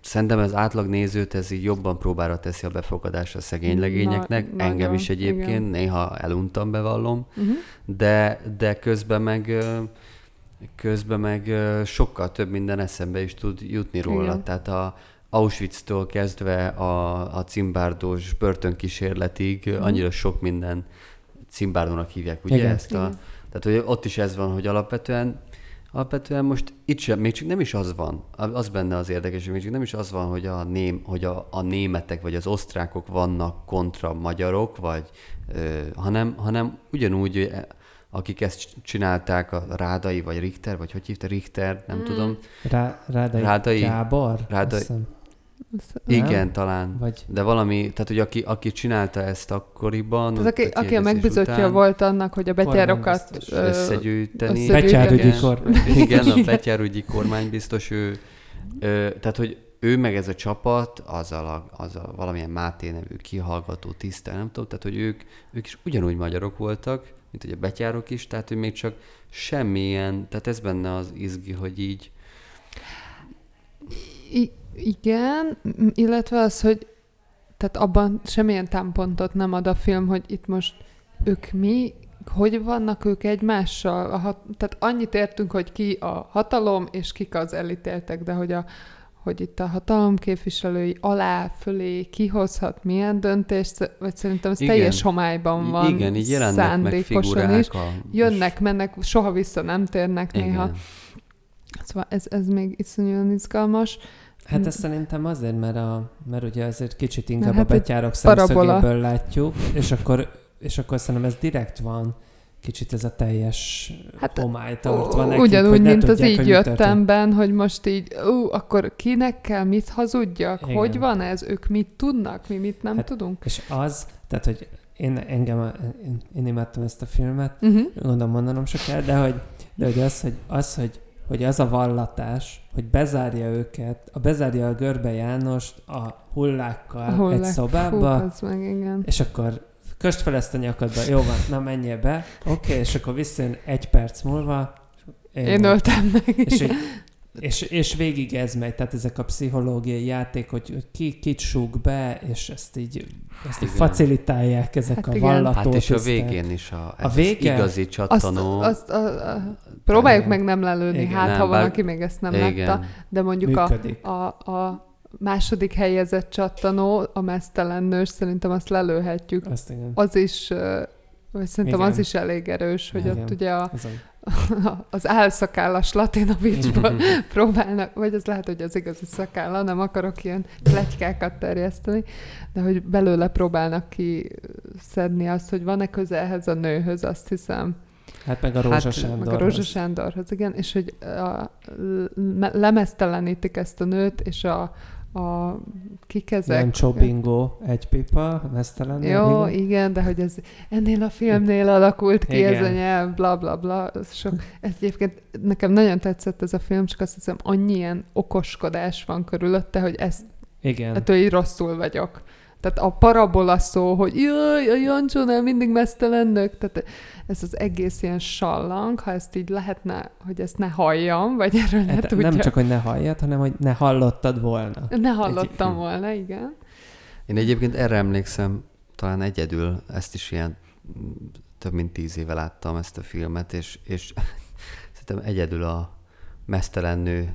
szerintem az átlag nézőt ez így jobban próbára teszi a befogadásra a szegény Na- legényeknek. nagyon, Engem is egyébként, igen. néha eluntam, bevallom, Uh-huh. de, de közben meg közben meg sokkal több minden eszembe is tud jutni róla. Igen. Tehát a Auschwitz-tól kezdve a, a cimbárdós börtönkísérletig Mhm. uh annyira sok minden cimbárdónak hívják, ugye Igen. ezt a... Igen. Tehát hogy ott is ez van, hogy alapvetően alapvetően most itt sem, még csak nem is az van, az benne az érdekes, hogy még csak nem is az van, hogy a, ném, hogy a, a németek vagy az osztrákok vannak kontra magyarok, vagy, ö, hanem, hanem ugyanúgy, akik ezt csinálták, a Rádai, vagy Richter, vagy hogy hívta Richter, nem Mm. tudom. Rá, Rádai, Rádai- Gábor? Rádai- Azt. Nem? Igen, talán. Vagy De valami, tehát hogy aki, aki csinálta ezt akkoriban, Az, aki, a aki a megbizotja után volt annak, hogy a betyárokat összegyűjteni. Betyárügyi Igen. kor. Igen, a betyárügyi kormánybiztos, ő, ö, tehát, hogy ő meg ez a csapat, azzal a, azzal valamilyen Máté nevű kihallgató tisztel, nem tudom, tehát, hogy ők, ők is ugyanúgy magyarok voltak, mint hogy a betyárok is, tehát, hogy még csak semmilyen, tehát ez benne az izgi, hogy így, I- igen, illetve az, hogy tehát abban semmilyen támpontot nem ad a film, hogy itt most ők mi, hogy vannak ők egymással, a hat, tehát annyit értünk, hogy ki a hatalom, és kik az elítéltek, de hogy, a, hogy itt a hatalom képviselői alá, fölé kihozhat milyen döntést, vagy szerintem ez Igen. teljes homályban van igen, így jelennek meg szándékosan figurák. is. A, Jönnek, mennek, soha vissza nem térnek igen. néha. Szóval ez, ez még iszonyúan izgalmas. Hát ez szerintem azért, mert, a, mert ugye azért kicsit inkább hát a betyárok szemszögéből látjuk, és akkor, és akkor szerintem ez direkt van, kicsit ez a teljes Hát, homály tartva nekik, Ugyanúgy, hogy mint az tudják, így mi történt. jöttemben, hogy most így, ú, akkor kinek kell mit hazudjak? Igen. Hogy van ez? Ők mit tudnak? Mi mit nem Hát- tudunk? És az, tehát, hogy én, engem, én, én imádtam ezt a filmet, Uh-huh. gondolom mondanom se kell, de hogy, de hogy az, hogy, az, hogy, hogy az a vallatás, hogy bezárja őket, a bezárja a Görbe Jánost a hullákkal egy szobába, Fú, meg, igen. és akkor köst fel ezt a nyakadba, jó van, na menjél be, oké, okay, és akkor visszajön egy perc múlva, Én van. öltem meg. és, így, és, és végig ez megy, tehát ezek a pszichológiai játék, hogy, ki, kit súg be, és ezt így, ezt így Igen. facilitálják ezek Hát a igen. vallató Hát és a végén is a, A vége? az igazi Azt, csattanó. azt a, a, próbáljuk Igen. meg nem lelőni, Igen. hát Nem, ha van, bár- aki még ezt nem igen. látta. De mondjuk a, működik. a, a második helyezett csattanó, a mesztelen nős, szerintem azt lelőhetjük. Azt igen. Az is, szerintem Igen. az is elég erős, hogy Igen. ott ugye a, Ez a, az álszakállas Latinovicsból próbálnak, vagy az lehet, hogy az igazi szakálla, nem akarok ilyen pletykákat terjeszteni, de hogy belőle próbálnak ki szedni azt, hogy van-e közelhez a nőhöz, azt hiszem. Hát meg a Rózsa Hát, hát, meg a Sándor. Meg a Rózsa Sándorhoz, igen, és hogy a, le- lemeztelenítik ezt a nőt, és a, a kik ezek? Jancsó Bingo, egy pipa, mesztelen. Jó, igen. igen, de hogy ez ennél a filmnél alakult ki ez a Igen. nyelv, bla bla bla. Sok, ez egyébként nekem nagyon tetszett ez a film, csak azt hiszem, annyi ilyen okoskodás van körülötte, hogy ezt, Igen. ettől így rosszul vagyok. Tehát a parabola szó, hogy jaj, a Jancsónál mindig mesztelennök, tehát ez az egész ilyen sallang, ha ezt így lehetne, hogy ezt ne halljam, vagy erről ne Hát tudjak. nem csak, hogy ne halljad, hanem hogy ne hallottad volna. Ne hallottam Egy- volna, igen. Én egyébként erre emlékszem, talán egyedül, ezt is ilyen több mint tíz éve láttam ezt a filmet, és, és szerintem egyedül a mesztelen nő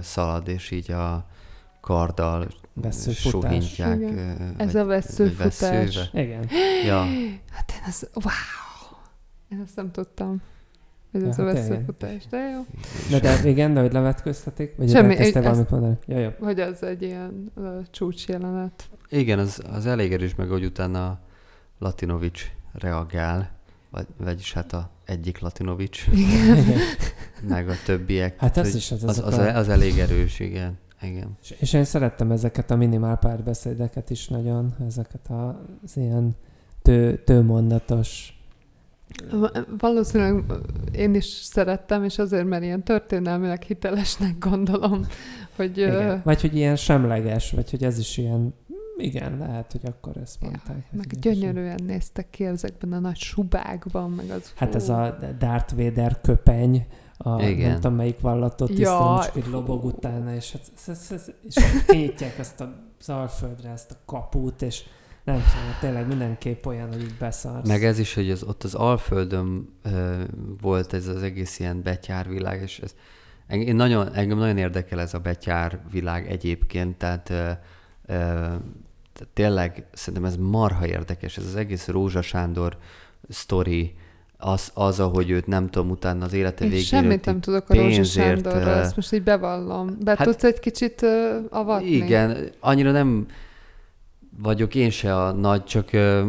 szalad, és így a karddal Vesszőfutás. suhintják. Igen. Ez vagy- a vesszőfutás. vagy vesszővel. Igen. Ja, Hát én ez, wow! Én ezt nem tudtam. Ez Ja, az a hát igen. veszőfutás, de jó. De, de igen, de hogy levetköztetik? Vagy Semmi, elkezdtél ezt- valamit mondani? Ja, jó. Hogy az egy ilyen uh, csúcs jelenet. Igen, az, az elég erős meg, hogy utána Latinovics reagál, vagy, vagyis hát a egyik Latinovics, meg a többiek. Hát ez hogy is az- az, azok az, a- az elég erős, igen. Igen. És, és én szerettem ezeket a minimál párbeszédeket is nagyon, ezeket az ilyen tő, tőmondatos Va- Valószínűleg én is szerettem, és azért, mert ilyen történelmileg hitelesnek gondolom, hogy... Igen. Vagy hogy ilyen semleges, vagy hogy ez is ilyen, "Mm, igen, lehet, hogy akkor ezt Ja, mondták. Ez meg gyönyörűen néztek ki ezekben a nagy subákban, meg az... Hát ez a Darth Vader köpeny, a, Igen. nem tudom melyik vallatott Ja. csak így lobog utána, és, hát, ez, ez, és kétják azt a szalföldre, ezt a kaput, és nem tudom, tényleg mindenképp olyan, hogy így beszarsz. Meg ez is, hogy az, ott az Alföldön ö, volt ez az egész ilyen betyárvilág, és ez, eng- én nagyon, engem nagyon érdekel ez a betyárvilág egyébként, tehát, ö, ö, tehát tényleg szerintem ez marha érdekes, ez az egész Rózsa Sándor sztori, az, az, ahogy őt nem tudom, utána az élete Én végén semmit nem tudok a Rózsa pénzért, ö, ezt most így bevallom. Be hát- tudsz egy kicsit uh, avatni? Igen, annyira nem vagyok én se a nagy, csak uh,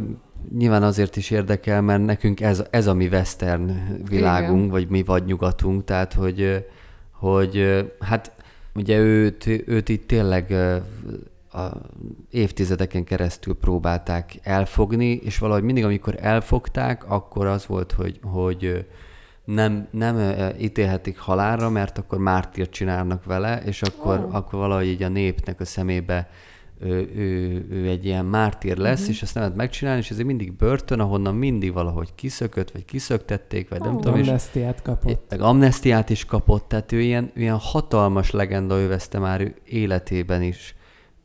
nyilván azért is érdekel, mert nekünk ez, ez a mi western világunk, Igen. vagy mi vagy nyugatunk, tehát hogy, hogy hát ugye őt, őt itt tényleg a évtizedeken keresztül próbálták elfogni, és valahogy mindig, amikor elfogták, akkor az volt, hogy, hogy nem, nem ítélhetik halálra, mert akkor mártírt csinálnak vele, és akkor, oh. akkor valahogy így a népnek a szemébe ő, ő, ő egy ilyen mártír lesz, uh-huh. és ezt nem lehet megcsinálni, és ezért mindig börtön, ahonnan mindig valahogy kiszökött, vagy kiszöktették, vagy nem Ó. tudom, Amnestiát kapott. meg amnestiát is kapott, tehát ő ilyen, ilyen hatalmas legenda övezte már ő életében is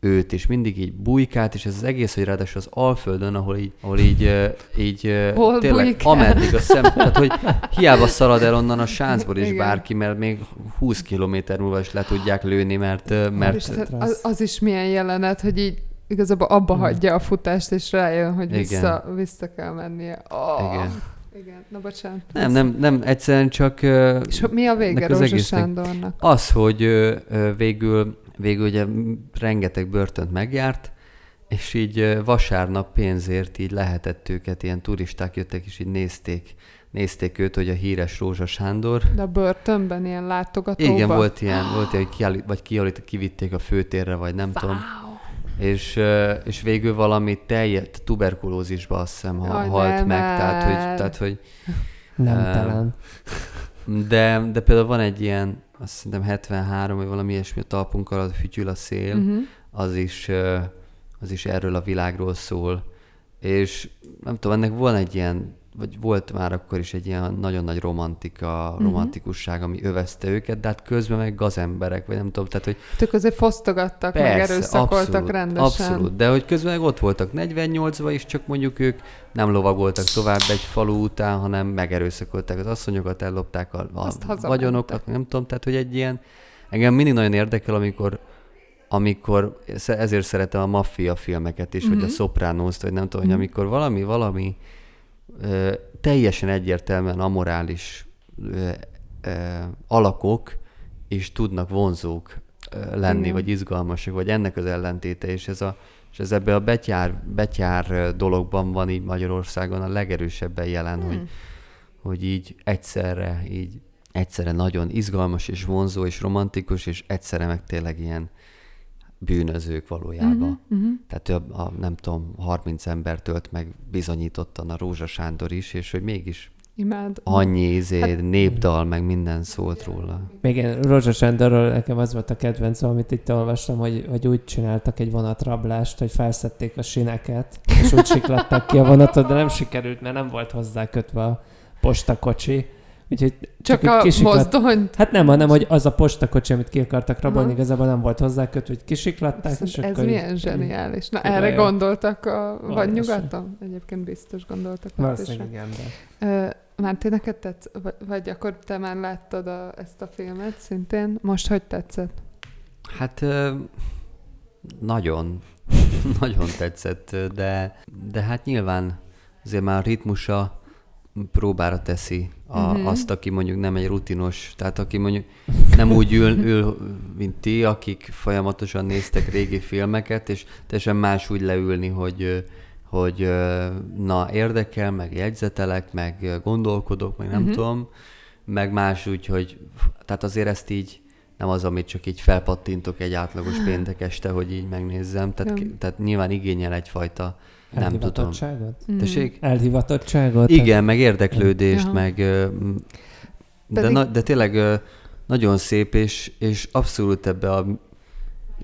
őt, és mindig így bujkált, és ez az egész, hogy ráadásul az Alföldön, ahol így, ahol így, így Hol tényleg bujkál? ameddig a szem, tehát hogy hiába szalad el onnan a sáncból is Igen. bárki, mert még 20 kilométer múlva is le tudják lőni, mert, mert az, az is milyen jelenet, hogy így igazából abba Mm. hagyja a futást, és rájön, hogy Igen. vissza, vissza kell mennie. Oh, Igen. Igen, na bocsánat. nem, nem, nem, egyszerűen csak És mi a vége Rózsa egésznek- Sándornak? Az, hogy végül, végül ugye rengeteg börtönt megjárt, és így vasárnap pénzért így lehetett őket, ilyen turisták jöttek, és így nézték, nézték őt, hogy a híres Rózsa Sándor. De a börtönben ilyen látogatóban? Igen, volt ilyen, volt ilyen, hogy kiállít, vagy kiállít, kivitték a főtérre, vagy nem tudom. Wow. És, ö, és végül valami teljes tuberkulózisba azt hiszem ha, Jaj, halt nem meg, tehát hogy, tehát, hogy Nem Ö, talán. de, de például van egy ilyen, azt szerintem 73, vagy valami ilyesmi a talpunk alatt fütyül a szél, Uh-huh. az is, az is erről a világról szól. És nem tudom, ennek van egy ilyen, vagy volt már akkor is egy ilyen nagyon nagy romantika, Mhm. romantikusság, ami övezte őket, de hát közben meg gazemberek, vagy nem tudom, tehát hogy Ők azért fosztogattak, meg erőszakoltak abszolút, rendesen. abszolút, de hogy közben meg ott voltak 48-ban is, csak mondjuk ők nem lovagoltak tovább egy falu után, hanem megerőszakolták az asszonyokat, ellopták a, a vagyonokat, nem tudom, tehát hogy egy ilyen, engem mindig nagyon érdekel, amikor amikor, ezért szeretem a maffia filmeket is, mm-hmm. vagy a Mhm. sopranos vagy nem tudom, hogy Mhm. amikor valami, valami teljesen egyértelműen amorális alakok is tudnak vonzók lenni, Igen. vagy izgalmasak, vagy ennek az ellentéte, és ez, a, és ez ebbe a betyár, betyár dologban van így Magyarországon a legerősebben jelen, Hmm. hogy, hogy így egyszerre, így egyszerre nagyon izgalmas és vonzó és romantikus, és egyszerre meg tényleg ilyen bűnözők valójában. Mhm, mhm. Tehát ő a, a, nem tudom, 30 ember tölt meg bizonyítottan a Rózsa Sándor is, és hogy mégis Imád. annyi izé, Hát- népdal, meg minden szólt róla. Még én Rózsa Sándorról nekem az volt a kedvencem, amit itt olvastam, hogy, hogy úgy csináltak egy vonatrablást, hogy felszették a sineket, és úgy siklattak ki a vonatot, de nem sikerült, mert nem volt hozzá kötve a postakocsi. Úgyhogy Csak így a kisiklat- mozdonyt. Hát nem, hanem hogy az a postakocsi, amit ki akartak rabolni, Aha. igazából nem volt hozzá kötve, hogy kisiklatták, és Ez akkor milyen zseniális. Na, erre jó. gondoltak a, vagy nyugaton? Egyébként biztos gondoltak. Valószínűleg igen, de... Márti, neked tetsz, vagy, vagy akkor te már láttad a, ezt a filmet szintén? Most hogy tetszett? Hát nagyon, nagyon tetszett, de, de hát nyilván azért már a ritmusa próbára teszi a, uh-huh. azt, aki mondjuk nem egy rutinos, tehát aki mondjuk nem úgy ül, ül, mint ti, akik folyamatosan néztek régi filmeket, és teljesen más úgy leülni, hogy hogy na érdekel, meg jegyzetelek, meg gondolkodok, meg nem uh-huh. tudom, meg más úgy, hogy tehát azért ezt így nem az, amit csak így felpattintok egy átlagos péntek este, hogy így megnézzem, tehát, tehát nyilván igényel egyfajta, nem tudom. Elhivatottságot? Mm. Tessék? Elhivatottságot? Igen, meg érdeklődést, Aha. meg de, Pedig- na, de tényleg nagyon szép, és, és abszolút ebbe a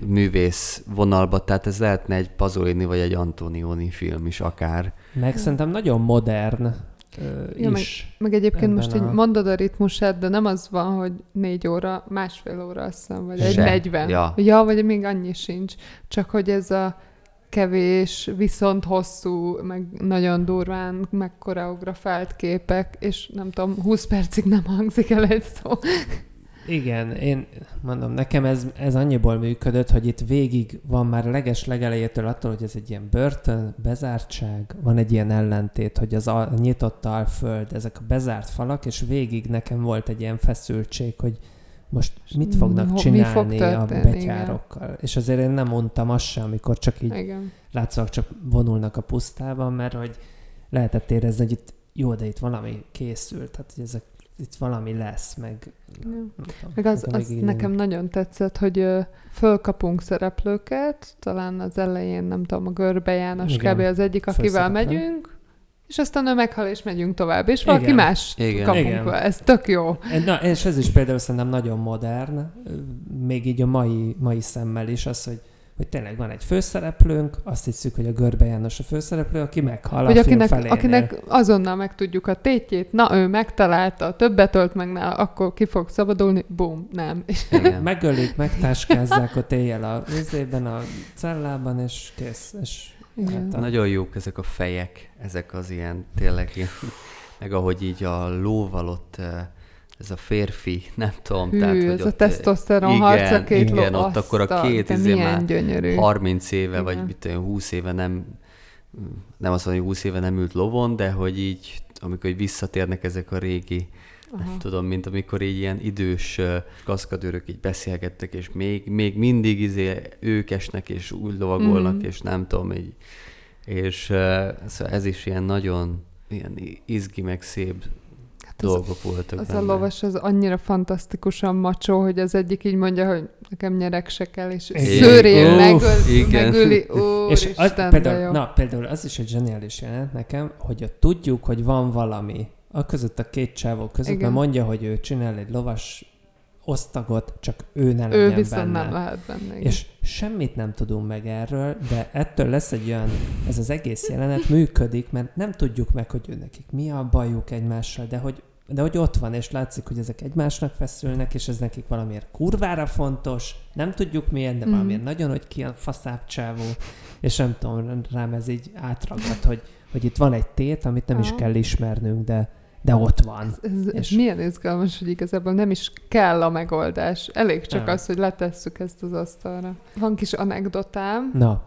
művész vonalba, tehát ez lehetne egy Pazolini vagy egy Antonioni film is akár. Meg szerintem nagyon modern ö, Ja, meg- is. Meg egyébként Ebben most így a- mondod a ritmusát, de nem az van, hogy négy óra, másfél óra azt hiszem, vagy egy Se. negyven. Ja. ja, vagy még annyi sincs. Csak hogy ez a kevés, viszont hosszú, meg nagyon durván megkoreografált képek, és nem tudom, 20 percig nem hangzik el egy szó. Igen, én mondom, nekem ez, ez annyiból működött, hogy itt végig van már leges legelejétől attól, hogy ez egy ilyen börtön, bezártság, van egy ilyen ellentét, hogy az a nyitott alföld, ezek a bezárt falak, és végig nekem volt egy ilyen feszültség, hogy most mit fognak csinálni fog a betyárokkal. És azért én nem mondtam azt sem, amikor csak így Igen. látszólag csak vonulnak a pusztában, mert hogy lehetett érezni, hogy itt jó, de itt valami készült, tehát hogy ezek itt valami lesz, meg tudom, Meg az, az így nekem nagyon tetszett, hogy ö, fölkapunk szereplőket, talán az elején, nem tudom, a Görbe János Igen. kb. az egyik, akivel megyünk, és aztán ő meghal, és megyünk tovább, és valaki Igen. más Igen. kapunk Igen. be. Ez tök jó. Na, és ez is például szerintem nagyon modern, még így a mai, mai szemmel is az, hogy, hogy tényleg van egy főszereplőnk, azt hiszük, hogy a Görbe János a főszereplő, aki meghal Hogy a film akinek, felénél. akinek azonnal megtudjuk a tétjét, na ő megtalálta, többet ölt meg nála, akkor ki fog szabadulni, bum, nem. És Igen. Megölik, megtáskázzák ott éjjel a vizében, a cellában, és kész. És. Hát a- Nagyon jók ezek a fejek, ezek az ilyen tényleg ilyen, meg ahogy így a lóval ott ez a férfi, nem tudom, Hű, tehát, hogy ez a ott, eh, tesztoszteron igen, a két igen, ló, ott akkor a két izé már gyönyörű. 30 éve, Igen. vagy mit tudom, 20 éve nem, nem azt mondom, hogy 20 éve nem ült lovon, de hogy így, amikor így visszatérnek ezek a régi, nem tudom, mint amikor így ilyen idős kaszkadőrök így beszélgettek, és még, még mindig izé ők esnek, és úgy lovagolnak, Mhm. és nem tudom, így, és szóval ez is ilyen nagyon ilyen izgi, meg szép Hát az, dolgok voltak az a benne. lovas az annyira fantasztikusan macsó, hogy az egyik így mondja, hogy nekem nyerek se kell, és Igen. szőrén megöl, igen. megöli. és Úristen, az, de például, na, például az is egy zseniális jelent nekem, hogy ott tudjuk, hogy van valami, a között a két csávó között, Igen. mert mondja, hogy ő csinál egy lovas osztagot, csak ő ne ő legyen viszont benne. nem lehet benne. igen. És semmit nem tudunk meg erről, de ettől lesz egy olyan, ez az egész jelenet működik, mert nem tudjuk meg, hogy ő nekik mi a bajuk egymással, de hogy, de hogy ott van, és látszik, hogy ezek egymásnak feszülnek, és ez nekik valamiért kurvára fontos, nem tudjuk milyen, de Mhm. valamiért nagyon, hogy ki a faszább csávó, és nem tudom, rám ez így átragad, hogy, hogy itt van egy tét, amit nem is kell ismernünk, de, de ott van. Ez, ez És- milyen izgalmas, hogy igazából nem is kell a megoldás. Elég csak Nem. az, hogy letesszük ezt az asztalra. Van kis anekdotám, Na,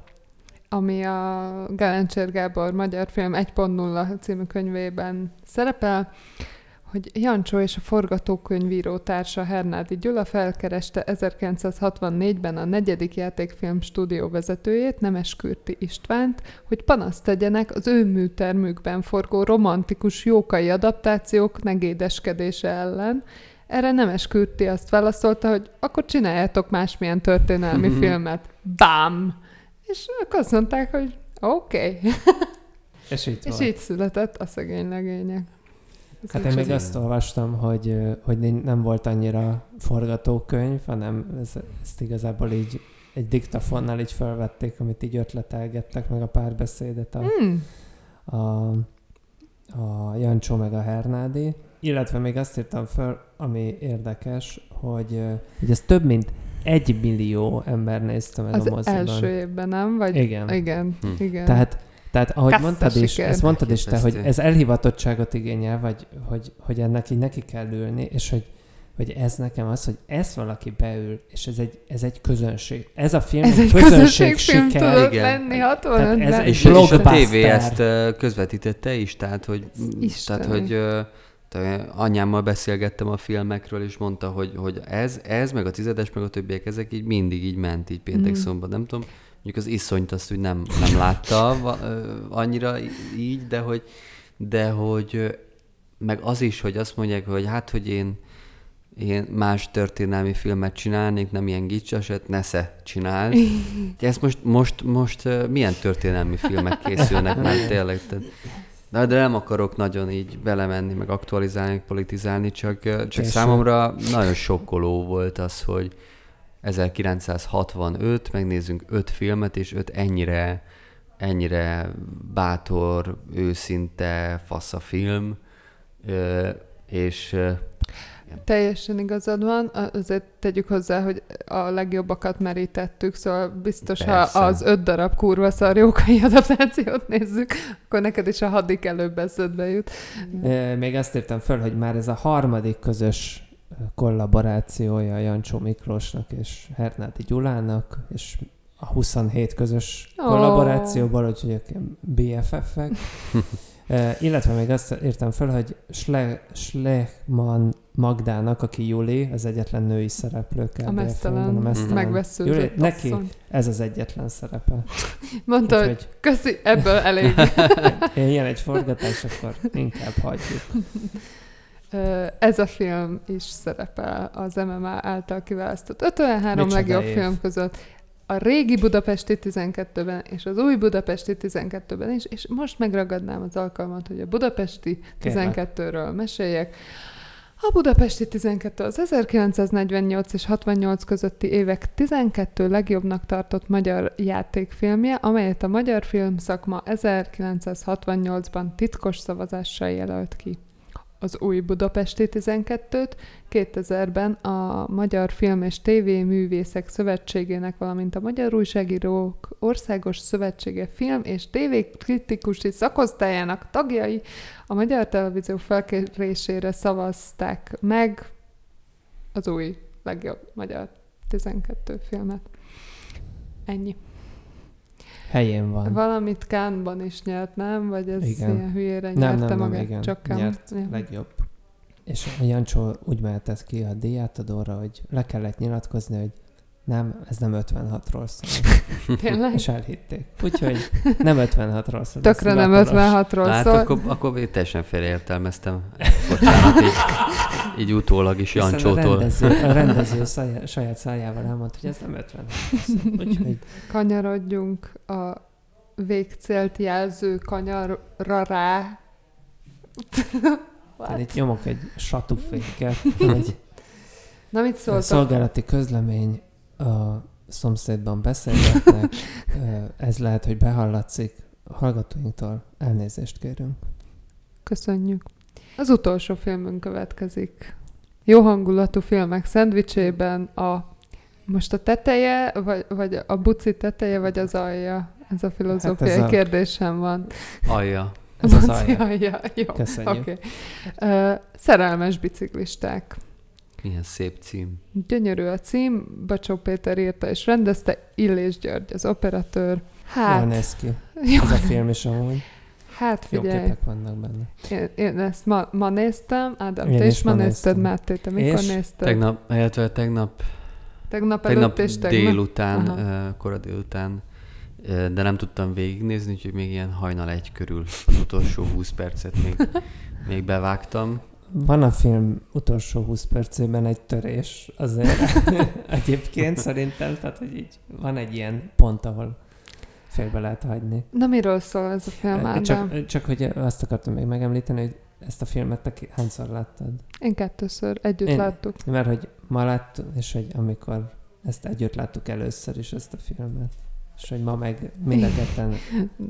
ami a Gálencsér Gábor magyar film 1.0 című könyvében szerepel, hogy Jancsó és a forgatókönyvíró társa Hernádi Gyula felkereste 1964-ben a negyedik játékfilm stúdió vezetőjét, Nemes Kürti Istvánt, hogy panaszt tegyenek az ő műtermükben forgó romantikus jókai adaptációk negédeskedése ellen. Erre Nemes Kürti azt válaszolta, hogy akkor csináljátok másmilyen történelmi filmet. Bám! És akkor azt mondták, hogy oké. Okay. És így És így született a szegény legények. Ez Hát én még azt olvastam, hogy, hogy nem volt annyira forgatókönyv, hanem ez, ezt igazából így egy diktafonnal így felvették, amit így ötletelgettek, meg a párbeszédet a, Hmm. a, a Jancsó meg a Hernádi. Illetve még azt írtam föl, ami érdekes, hogy, hogy ez több mint egy millió ember nézte meg Az a moziban. első évben, nem? Vagy... Igen. Igen, Hm. igen. Tehát, tehát ahogy Kassza mondtad is, siker. ezt mondtad is te, hogy ez elhivatottságot igényel, vagy hogy, hogy ennek így neki kell ülni, és hogy, hogy ez nekem az, hogy ezt valaki beül, és ez egy, ez egy közönség. Ez a film Ez egy közönség közönségfilm siker. tudott Igen. lenni Tehát 65 ez ben egy És, és a tévé ezt közvetítette is, tehát hogy, Isten. tehát, hogy anyámmal beszélgettem a filmekről, és mondta, hogy, hogy ez, ez, meg a tizedes, meg a többiek, ezek így mindig így ment, így péntek Mhm. szombat, nem tudom. Mondjuk az iszonyt azt úgy nem, nem látta annyira így, de hogy, de hogy meg az is, hogy azt mondják, hogy hát, hogy én, én más történelmi filmet csinálnék, nem ilyen gicsaset, nesze csinál. Ezt most, most, most milyen történelmi filmek készülnek már tényleg? Tehát, de, de nem akarok nagyon így belemenni, meg aktualizálni, politizálni, csak, csak Késő. számomra nagyon sokkoló volt az, hogy 1965, megnézzünk öt filmet, és öt ennyire, ennyire bátor, őszinte, fasz a film, és Teljesen igazad van, azért tegyük hozzá, hogy a legjobbakat merítettük, szóval biztos, Persze. ha az öt darab kurva szarjókai adaptációt nézzük, akkor neked is a hadik előbb eszedbe jut. Még azt írtam föl, hogy már ez a harmadik közös kollaborációja Jancsó Miklósnak és Hernádi Gyulának, és a 27 közös Ó. kollaborációból, úgyhogy ők BFF-ek. Ö, illetve még azt írtam föl, hogy Schle- Schlechman Magdának, aki Juli, az egyetlen női szereplő kb. A mesztelen, mesztelen. Juli, neki asszony. ez az egyetlen szerepe. Mondta, hogy Úgyhogy köszi, ebből elég. ilyen egy forgatás, akkor inkább hagyjuk. Ez a film is szerepel az MMA által kiválasztott 53 Micsoda legjobb év. film között. A régi Budapesti 12-ben és az új Budapesti 12-ben is, és most megragadnám az alkalmat, hogy a Budapesti Kérlek. 12-ről meséljek. A Budapesti 12 az 1948 és 68 közötti évek 12 legjobbnak tartott magyar játékfilmje, amelyet a magyar filmszakma 1968-ban titkos szavazással jelölt ki. Az új Budapesti 12-t 2000-ben a Magyar Film és TV Művészek Szövetségének, valamint a Magyar Újságírók Országos Szövetsége Film és TV Kritikusi Szakosztályának tagjai a Magyar Televízió felkérésére szavazták meg az új legjobb magyar 12 filmet. Ennyi. Helyén van. Valamit Kánban is nyert, nem? Vagy ez Igen. ilyen hülyére Nem, nyerte nem, nem, magát? igen. Csak Cannes? Nyert Ja. legjobb. És a Jancsó úgy mehetett ki a díjátadóra, hogy le kellett nyilatkozni, hogy nem, ez nem 56-ról szól. Tényleg? És elhitték. Úgyhogy nem 56-ról szól. Tökre nem hivatalos. 56-ról hát szól. akkor, akkor én teljesen félreértelmeztem. Bocsánat, így, így utólag is Hiszen a Jancsótól. rendező, a rendező szájá, saját szájával elmondta, hogy ez nem 56 szól. Úgyhogy Kanyarodjunk a végcélt jelző kanyarra rá. én itt nyomok egy satuféket, Na mit a szóltak? szolgálati közlemény a szomszédban beszélgetnek, ez lehet, hogy behallatszik. A hallgatóinktól elnézést kérünk. Köszönjük. Az utolsó filmünk következik. Jó hangulatú filmek szendvicsében a most a teteje, vagy, vagy a buci teteje, vagy az alja? Ez a filozófiai Hát ez a- kérdésem van. Alja. Ez az alja. alja. Jó, Köszönjük. oké. Okay. Szerelmes biciklisták. Milyen szép cím. Gyönyörű a cím, Bacsó Péter írta és rendezte, Illés György az operatőr. Jól Hát, néz ki. jó, Ez a film is amúgy. Hát Jó figyelj, képek vannak benne. én, én ezt ma, ma néztem, Ádám, Én te is ma nézted, néztem. Máté, te mikor És? nézted? Tegnap, illetve tegnap, tegnap, tegnap előtt és tegnap? délután, Aha. uh, kora délután, de nem tudtam végignézni, úgyhogy még ilyen hajnal egy körül az utolsó 20 percet még, még bevágtam. Van a film utolsó 20 percében egy törés azért egyébként szerintem, tehát hogy így van egy ilyen pont, ahol félbe lehet hagyni. Na miről szól ez a film? Csak, csak hogy azt akartam még megemlíteni, hogy ezt a filmet te hányszor láttad? Én kettőször együtt Én- láttuk. Mert hogy ma láttuk, és hogy amikor ezt együtt láttuk először is ezt a filmet, és hogy ma meg mind a ketten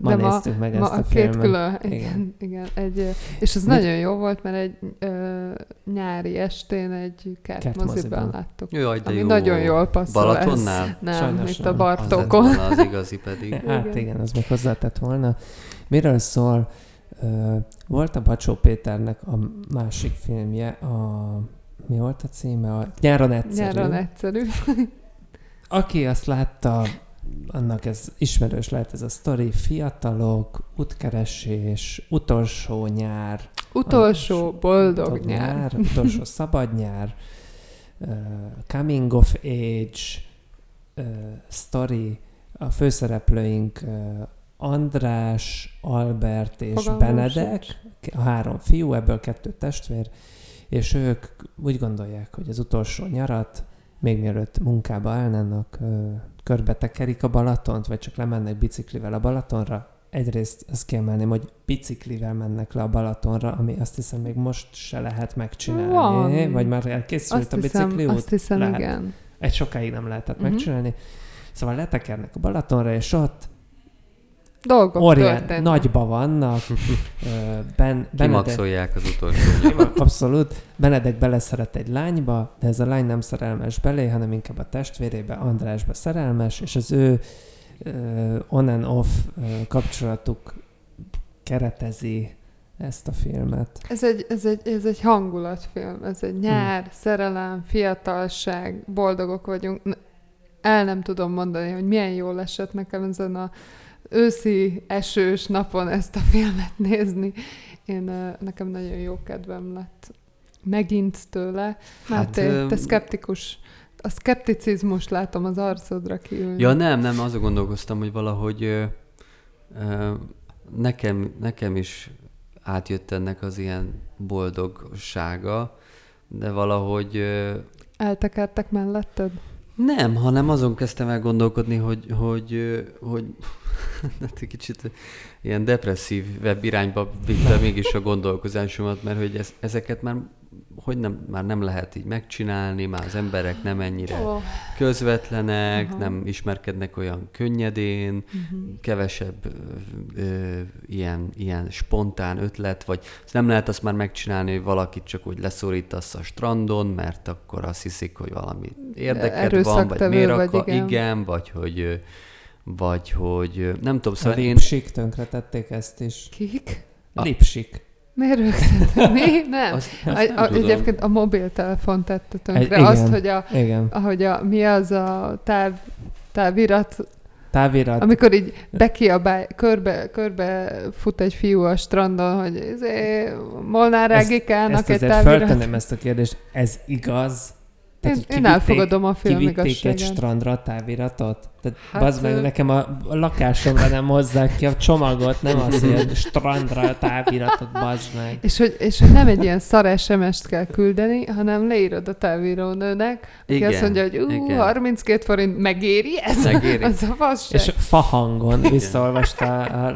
ma De ma, néztük meg ma ezt a, a két filmet. külön, igen, Igen. igen, egy, és ez Mit- nagyon jó volt, mert egy ö, nyári estén egy kertmoziban láttuk. Jaj, de Ami jó. nagyon jól passzol Balatonnál? Ez. Nem, Sajnos itt a nem. Az lett Bartókon. volna az igazi pedig. Hát Igen. igen, az még hozzátett volna. Miről szól? Ö, volt a Bacsó Péternek a másik filmje, a mi volt a címe? A Nyáron egyszerű. Nyáron egyszerű. Aki azt látta, annak ez ismerős lehet ez a sztori. Fiatalok, útkeresés, utolsó nyár, Utolsó boldog nyár. utolsó szabad nyár, uh, coming of age, uh, story, a főszereplőink uh, András, Albert és Fogalmam Benedek, a három fiú, ebből kettő testvér, és ők úgy gondolják, hogy az utolsó nyarat, még mielőtt munkába állnának, körbe tekerik a Balatont, vagy csak lemennek biciklivel a Balatonra. Egyrészt azt kiemelném, hogy biciklivel mennek le a Balatonra, ami azt hiszem még most se lehet megcsinálni. Van. Vagy már elkészült Azt a hiszem, bicikli út? azt hiszem Lehet. igen. Egy sokáig nem lehetett Mhm. megcsinálni. Szóval letekernek a Balatonra, és ott Dolgok Orient, történnek. nagyba vannak. ben, Benedek, Kimaxolják az utolsó. Abszolút. Benedek beleszeret egy lányba, de ez a lány nem szerelmes belé, hanem inkább a testvérébe, Andrásba szerelmes, és az ő uh, on and off uh, kapcsolatuk keretezi ezt a filmet. Ez egy, ez, egy, ez egy hangulatfilm, ez egy nyár, szerelem, fiatalság, boldogok vagyunk. El nem tudom mondani, hogy milyen jól esett nekem ezen a őszi esős napon ezt a filmet nézni. Én, nekem nagyon jó kedvem lett megint tőle. Hát, te öm, szkeptikus, a szkepticizmus látom az arcodra kiülni. Ja nem, nem, azon gondolkoztam, hogy valahogy ö, ö, nekem, nekem is átjött ennek az ilyen boldogsága, de valahogy ö, Eltekertek melletted? Nem, hanem azon kezdtem el gondolkodni, hogy, hogy, ö, hogy hát kicsit ilyen depresszív web irányba vitte mégis a gondolkozásomat, mert hogy ez, ezeket már hogy nem, már nem lehet így megcsinálni, már az emberek nem ennyire Oh. közvetlenek, Aha. nem ismerkednek olyan könnyedén, Uh-huh. kevesebb ö, ö, ilyen, ilyen spontán ötlet, vagy nem lehet azt már megcsinálni, hogy valakit csak úgy leszorítasz a strandon, mert akkor azt hiszik, hogy valami érdeked van, vagy miért vagy, akar, igen. igen, vagy hogy vagy hogy nem tudom, szóval én Lipsik tönkre tették ezt is. Kik? A- Lipsik. Miért rögtön? Mi? Nem. azt, A, azt nem a, tudom. egyébként a mobiltelefon tette tönkre. Igen. Azt, hogy a, Igen. ahogy a, mi az a táv, távirat, Távirat. amikor így bekiabál, körbe, körbe fut egy fiú a strandon, hogy izé, Molnár Ezt- Ágikának Ezt egy azért távirat. feltenném ezt a kérdést. Ez igaz? Én, hogy én kivitték- elfogadom a film Kivitték egy strandra a táviratot? Tehát Hát, hát, meg, nekem a, a lakásomra nem hozzák ki a csomagot, nem az, hogy a strandra a táviratot, bazd meg. És hogy, és hogy nem egy ilyen szar SMS-t kell küldeni, hanem leírod a távírónőnek, aki Igen, azt mondja, hogy ú, igen. 32 forint, megéri ez? Megéri. Az a fasság. És fahangon visszaolvasta, a,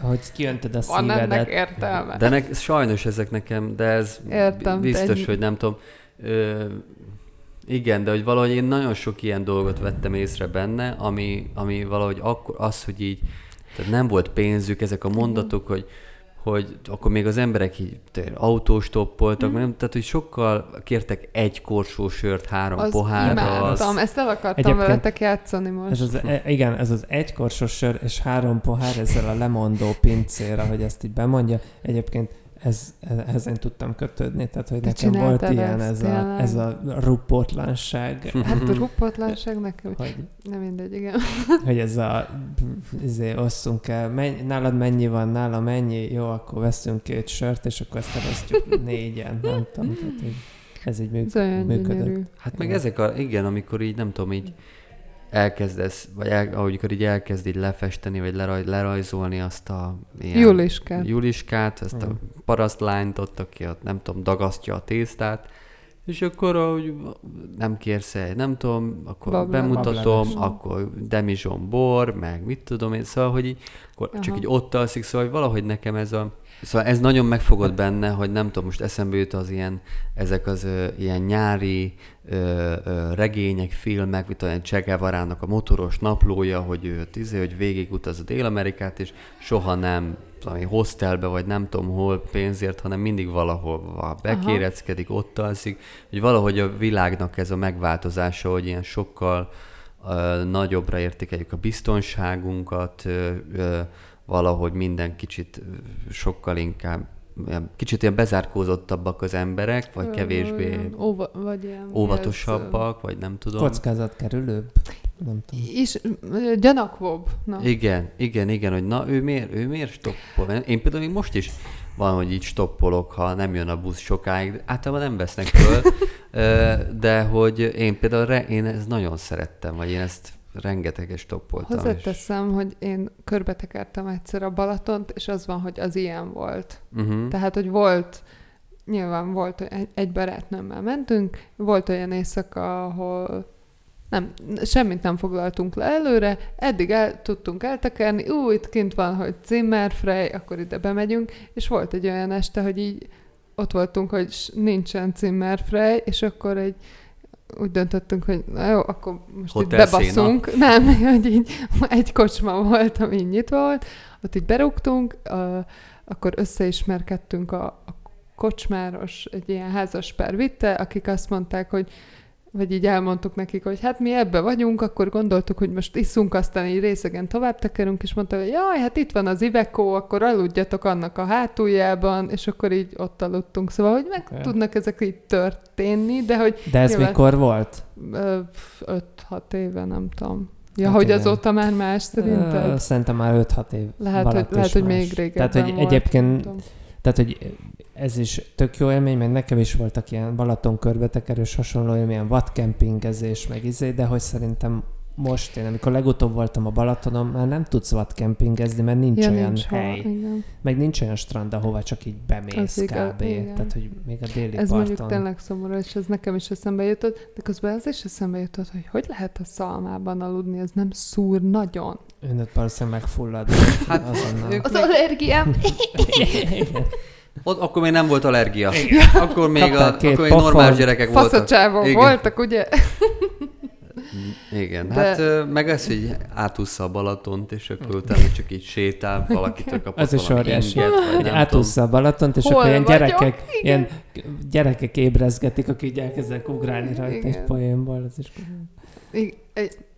hogy kiöntöd a Van ennek szívedet. értelme. De nek, sajnos ezek nekem, de ez Értem, biztos, egy- hogy nem tudom. Ö, igen, de hogy valahogy én nagyon sok ilyen dolgot vettem észre benne, ami, ami valahogy akkor az, hogy így, tehát nem volt pénzük, ezek a mondatok, hogy hogy akkor még az emberek így autóstoppoltak, mm. nem, tehát hogy sokkal kértek egy korsó sört, három Az pohárra. imádtam, ezt el akartam Egyébként veletek játszani most. Ez az, e- igen, ez az egykorsos sör és három pohár ezzel a lemondó pincér, ahogy ezt így bemondja. Egyébként ez, e- ezen tudtam kötődni, tehát hogy Te nekem volt ilyen ez a, ez a rupotlanság, Hát a ruppatlanság nekem, hogy, nem mindegy, igen. hogy ez a izé, osszunk el, menny, nálad mennyi van, nála mennyi, jó, akkor veszünk két sört, és akkor ezt elosztjuk négyen, nem tudom, tehát így, ez így Ez olyan működött. Hát meg ezek a, igen, amikor így nem tudom, így elkezdesz, vagy el, ahogy így elkezd így lefesteni, vagy leraj, lerajzolni azt a ilyen Juliskát. Juliskát, ezt a Mm. parasztlányt ott, aki ott, nem tudom, dagasztja a tésztát, és akkor, ahogy nem kérsz egy, nem tudom, akkor Babla- bemutatom, bableves. akkor demizson bor, meg mit tudom én, szóval, hogy így, akkor csak így ott alszik, szóval hogy valahogy nekem ez a, Szóval ez nagyon megfogott benne, hogy nem tudom, most eszembe jut az ilyen, ezek az ö, ilyen nyári ö, ö, regények, filmek, mint olyan Che Guevara-nak a motoros naplója, hogy ő tízé, hogy végigutaz a Dél-Amerikát, és soha nem valami hostelbe, vagy nem tudom hol pénzért, hanem mindig valahol bekéreckedik, ott alszik, hogy valahogy a világnak ez a megváltozása, hogy ilyen sokkal ö, nagyobbra értékeljük a biztonságunkat, ö, ö, valahogy minden kicsit sokkal inkább, kicsit ilyen bezárkózottabbak az emberek, vagy kevésbé olyan Óva, vagy ilyen, mi ez, óvatosabbak, vagy nem tudom. Kockázat kerülőbb? Nem tudom. És gyanakvóbb. Na. Igen, igen, igen, hogy na ő miért, ő miért stoppol? Én például még most is van, hogy így stoppolok, ha nem jön a busz sokáig, általában nem vesznek föl, de hogy én például, re, én ezt nagyon szerettem, vagy én ezt stoppoltam. és- Hozzáteszem, hogy én körbetekertem egyszer a Balatont, és az van, hogy az ilyen volt. Uh-huh. Tehát, hogy volt, nyilván volt, egy, egy barátnőmmel mentünk, volt olyan éjszaka, ahol nem, semmit nem foglaltunk le előre, eddig el tudtunk eltekerni, ú, itt kint van, hogy Zimmerfrey, akkor ide bemegyünk, és volt egy olyan este, hogy így ott voltunk, hogy nincsen Zimmerfrey, és akkor egy úgy döntöttünk, hogy na jó, akkor most Hotel itt bebaszunk. Nem, hogy így egy kocsma volt, ami nyitva volt, ott így berúgtunk, uh, akkor összeismerkedtünk a, a kocsmáros, egy ilyen házas pár vitte, akik azt mondták, hogy vagy így elmondtuk nekik, hogy hát mi ebbe vagyunk, akkor gondoltuk, hogy most iszunk, aztán így részegen tovább tekerünk, és mondta, hogy jaj, hát itt van az Iveco, akkor aludjatok annak a hátuljában, és akkor így ott aludtunk. Szóval, hogy meg Oké. tudnak ezek így történni, de hogy De ez Nyilván- mikor volt? ö, 5-6 éve, nem tudom. Ja, Hát hogy igen. azóta már más szerinted? Szerintem már 5-6 év Lehet, hogy, lehet, hogy még régebben Tehát, hogy volt, egyébként tudom. Tehát, hogy ez is tök jó élmény, meg nekem is voltak ilyen Balaton körbetekerős hasonló élmény, vadkempingezés, meg izé, de hogy szerintem most én, amikor legutóbb voltam a Balatonon, már nem tudsz vadkempingezni, mert nincs Ja, olyan nincs hely, igen. meg nincs olyan strand, ahova csak így bemész Az igaz, kb. igen. Tehát, hogy még a déli Ez parton. mondjuk tényleg szomorú, és ez nekem is eszembe jutott, de közben az is eszembe jutott, hogy hogy lehet a szalmában aludni, ez nem szúr nagyon. Önöt valószínűleg megfullad Hát, azonnal. ők- Az allergiám. Ott, akkor még nem volt allergia. Akkor még, a, Kaptál akkor még normál pofont. gyerekek voltak. Faszacsávon Igen. voltak, ugye? Igen, De- hát meg ez, hogy átúszza a Balatont, és akkor utána csak így sétál, valakitől kapott Az is óriási. Hogy nem átúszza a Balatont, és Hol akkor ilyen gyerekek, ilyen gyerekek ébrezgetik, akik így elkezdenek ugrálni rajta egy Igen. poénból. Ez is egy-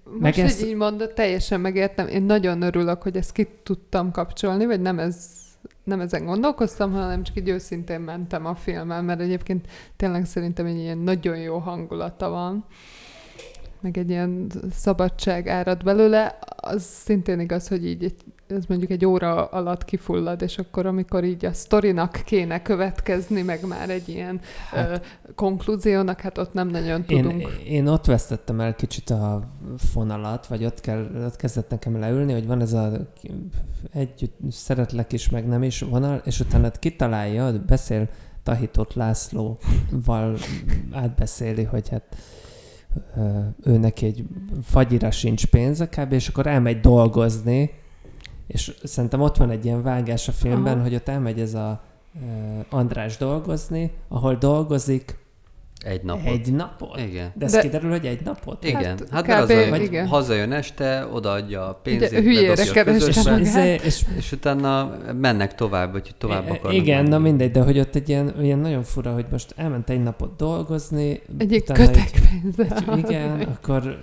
Most, Meg hogy ezt- így mondod, teljesen megértem. Én nagyon örülök, hogy ezt ki tudtam kapcsolni, vagy nem ez nem ezen gondolkoztam, hanem csak így őszintén mentem a filmmel, mert egyébként tényleg szerintem egy ilyen nagyon jó hangulata van, meg egy ilyen szabadság árad belőle. Az szintén igaz, hogy így egy, ez mondjuk egy óra alatt kifullad, és akkor, amikor így a sztorinak kéne következni, meg már egy ilyen hát, ö, konklúziónak, hát ott nem nagyon tudunk. Én, én ott vesztettem el kicsit a fonalat, vagy ott, kell, ott kezdett nekem leülni, hogy van ez a együtt szeretlek is, meg nem is vonal, és utána kitalálja, beszél Tahitott Lászlóval átbeszéli, hogy hát ő neki egy fagyira sincs pénze kb, és akkor elmegy dolgozni, és szerintem ott van egy ilyen vágás a filmben, Aha. hogy ott elmegy ez a András dolgozni, ahol dolgozik Egy napot. egy napot. Igen. De ez De- kiderül, hogy egy napot? Igen, Hát hát, kb. az, hogy igen. hazajön este, odaadja a pénzét, Ugye, hülyére bedobja a kereste És, és és utána mennek tovább, vagy tovább akarnak igen, menni. na mindegy, de hogy ott egy ilyen, ilyen nagyon fura, hogy most elment egy napot dolgozni, egy- kötekpénzzel. egy- Igen, akkor,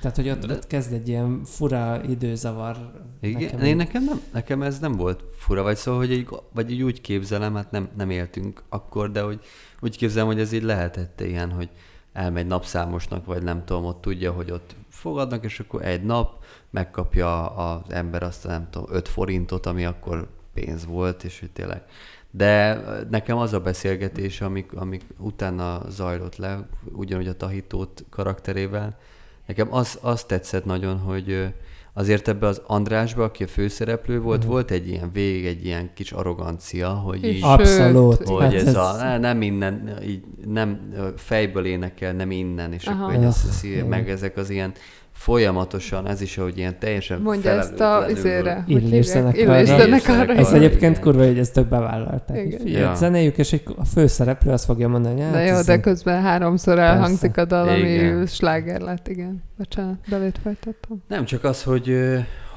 tehát hogy ott, ott kezd egy ilyen fura időzavar Igen, Nekem én nekem, nem, nekem ez nem volt fura, vagy szóval, hogy így, vagy így úgy képzelem, hát nem, nem éltünk akkor, de hogy úgy képzelem, hogy ez így lehetett ilyen, hogy elmegy napszámosnak, vagy nem tudom, ott tudja, hogy ott fogadnak, és akkor egy nap megkapja az ember azt a nem tudom, 5 forintot, ami akkor pénz volt, és hogy tényleg. De nekem az a beszélgetés, amik, amik utána zajlott le, ugyanúgy a Tahitót karakterével, nekem az, az tetszett nagyon, hogy azért ebbe az Andrásba, aki a főszereplő volt, Mhm. volt egy ilyen vég, egy ilyen kis arrogancia, hogy így, a- Abszolút. Hogy Hát ez, a, ne- nem innen, így nem fejből énekel, nem innen, és Aha. akkor ez, ez, meg ezek az ilyen folyamatosan, ez is, hogy ilyen teljesen Mondja ezt a izére. hogy Illés hívják? zenekarra. Illés Illés zenekarra. zenekarra. Ez egyébként kurva, hogy ezt tök bevállalták. Ja. zenéjük, és egy, a főszereplő azt fogja mondani, hát Na jó, de közben háromszor elhangzik a dal, ami Igen. sláger lett, igen. Bocsánat, belét folytattam. Nem csak az, hogy,